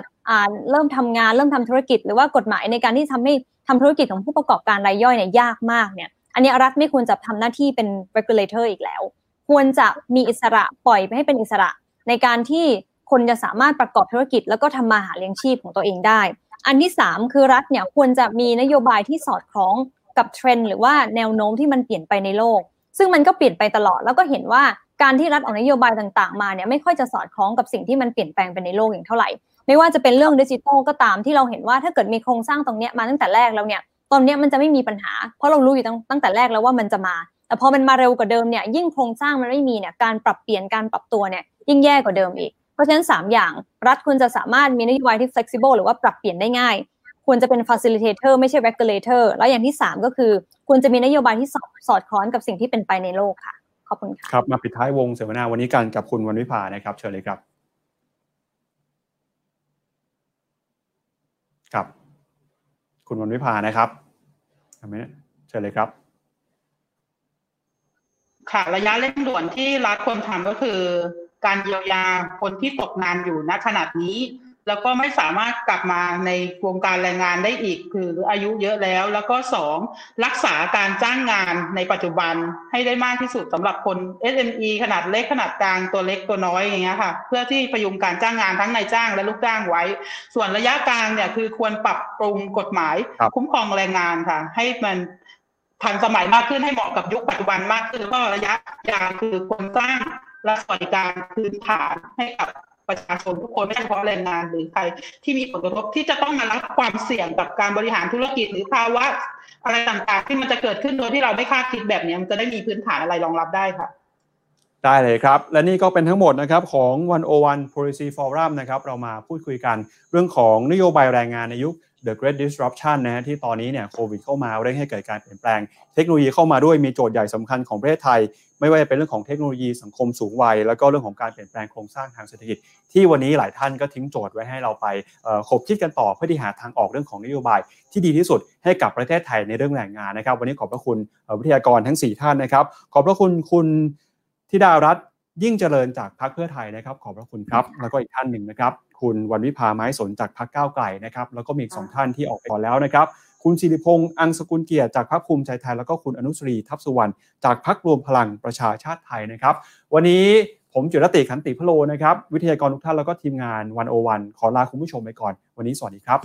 S2: เริ่มทำงานเริ่มทำธุรกิจ หรือว่ากฎหมายในการที่ทำให้ทำธุรกิจของผู้ประกอบการรายย่อยเนี่ยยากมากเนี่ย อันนี้รัฐไม่ควรจะทำหน้าที่เป็น regulator อีกแล้ว ควรจะมีอิสระปล่อยไปให้เป็นอิสระ ในการที่คนจะสามารถประกอบธุรกิจ แล้วก็ทำมาหาเลี้ยงชีพของตัวเองได้ อันที่ 3 คือรัฐเนี่ยควรจะมีนโยบายที่สอดคล้องกับเทรนด์หรือว่าแนวโน้มที่มันเปลี่ยนไปในโลก ซึ่งมันก็เปลี่ยนไปตลอดแล้วก็เห็นว่า การที่รัฐออกนโยบายต่างๆมาเนี่ยไม่ค่อยจะสอดคล้องกับสิ่งที่มันเปลี่ยนแปลงไปในโลกอย่างเท่าไหร่ ไม่ว่าจะเป็นเรื่องดิจิทัลก็ตามที่เราเห็นว่าถ้าเกิดมีโครงสร้างตรงนี้มาตั้งแต่แรกแล้วเนี่ยตอนนี้มันจะไม่มีปัญหา เพราะเรารู้อยู่ตั้งตั้งแต่แรกแล้วว่ามันจะมา แต่พอมันมาเร็วกว่าเดิมเนี่ยยิ่งโครงสร้างมันไม่มีเนี่ยการปรับเปลี่ยนการปรับตัวเนี่ยยิ่งแย่กว่าเดิมอีก เพราะฉะนั้น 3 อย่างรัฐควรจะสามารถมีนโยบายที่ flexible หรือว่าปรับเปลี่ยนได้ง่าย ควรจะเป็น facilitator ไม่ใช่ regulator แล้วอย่างที่ 3 ก็คือ ควรจะมีนโยบายที่สอดคล้องกับสิ่งที่เป็นไปในโลกค่ะ ขอบคุณค่ะ
S1: ครับมาปิดท้ายวงเสวนาวันนี้กันกับคุณวันวิภานะครับ เชิญเลยครับ ครับ คุณวันวิภานะครับทำไมเชิญเลยครับ
S3: ค่ะระยะเร่งด่วนที่รัฐควรทำก็คือ การเยียวยาคนที่ตกงานอยู่ณขนาดนี้ แล้วก็ไม่สามารถกลับมาในวงการแรงงานได้อีก คืออายุเยอะแล้ว แล้วก็สองรักษาการจ้างงานในปัจจุบันให้ได้มากที่สุดสำหรับคน SME ขนาดเล็กขนาดกลางตัวเล็กตัวน้อยอย่างเงี้ยค่ะ เพื่อที่ประยุงการจ้างงานทั้งนายจ้างและลูกจ้างไว้ ส่วนระยะกลางเนี่ยคือควรปรับปรุงกฎหมายคุ้มครองแรงงานค่ะ ให้มันทันสมัยมากขึ้นให้เหมาะกับยุคปัจจุบันมากขึ้นแล้วก็ระยะยาวคือควรสร้างรัฐสวัสดิการพื้นฐานให้กับ ประชาชนทุกคนไม่ใช่เฉพาะแรงงานหรือใครที่มีผลกระทบที่จะต้องมารับความเสี่ยงกับการบริหารธุรกิจหรือภาวะอะไรต่างๆ ที่มันจะเกิดขึ้นโดยที่เราไม่คาดคิดแบบนี้มันจะได้มีพื้นฐานอะไรรองรับได้ค่ะ
S1: ได้เลยครับ และนี่ก็เป็นทั้งหมดนะครับของ 101 Policy Forum นะครับเรามาพูดคุยกันเรื่องของนโยบายแรงงานในยุค the great disruption นะฮะที่ตอนนี้เนี่ยโควิดเข้ามาเร่งให้เกิดการเปลี่ยนแปลง เทคโนโลยีเข้ามาด้วยมีโจทย์ใหญ่สำคัญของประเทศไทย ไม่ว่าจะเป็นเรื่องของเทคโนโลยีสังคมสูงวัย แล้วก็เรื่องของการเปลี่ยนแปลงโครงสร้างทางเศรษฐกิจ ที่วันนี้หลายท่านก็ทิ้งโจทย์ไว้ให้เราไปขบคิดกันต่อเพื่อที่หาทางออกเรื่องของนโยบาย ที่ดีที่สุดให้กับประเทศไทยในเรื่องแรงงานนะครับ วันนี้ขอบพระคุณวิทยากรทั้ง 4 ท่านนะครับ ขอบพระคุณคุณธิดารัตน์ยิ่งเจริญจากพรรคเพื่อไทยนะครับ ขอบพระคุณครับ แล้วก็อีกท่านหนึ่งนะครับ คุณวันวิพาไม้สนจากพรรคก้าวไกลนะครับแล้วก็มีอีกสองท่านที่ออกไปก่อนแล้วนะครับ คุณสิริพงษ์อังสกุลเกียรติจากพรรคภูมิใจไทยแล้วก็คุณอนุสรีทัพสุวรรณจากพรรครวมพลังประชาชาติไทยนะครับ วันนี้ผมจุรติขันติพโลนะครับ วิทยากรทุกท่านแล้วก็ทีมงานวันโอวันขอลาคุณผู้ชมไปก่อน วันนี้สวัสดีครับ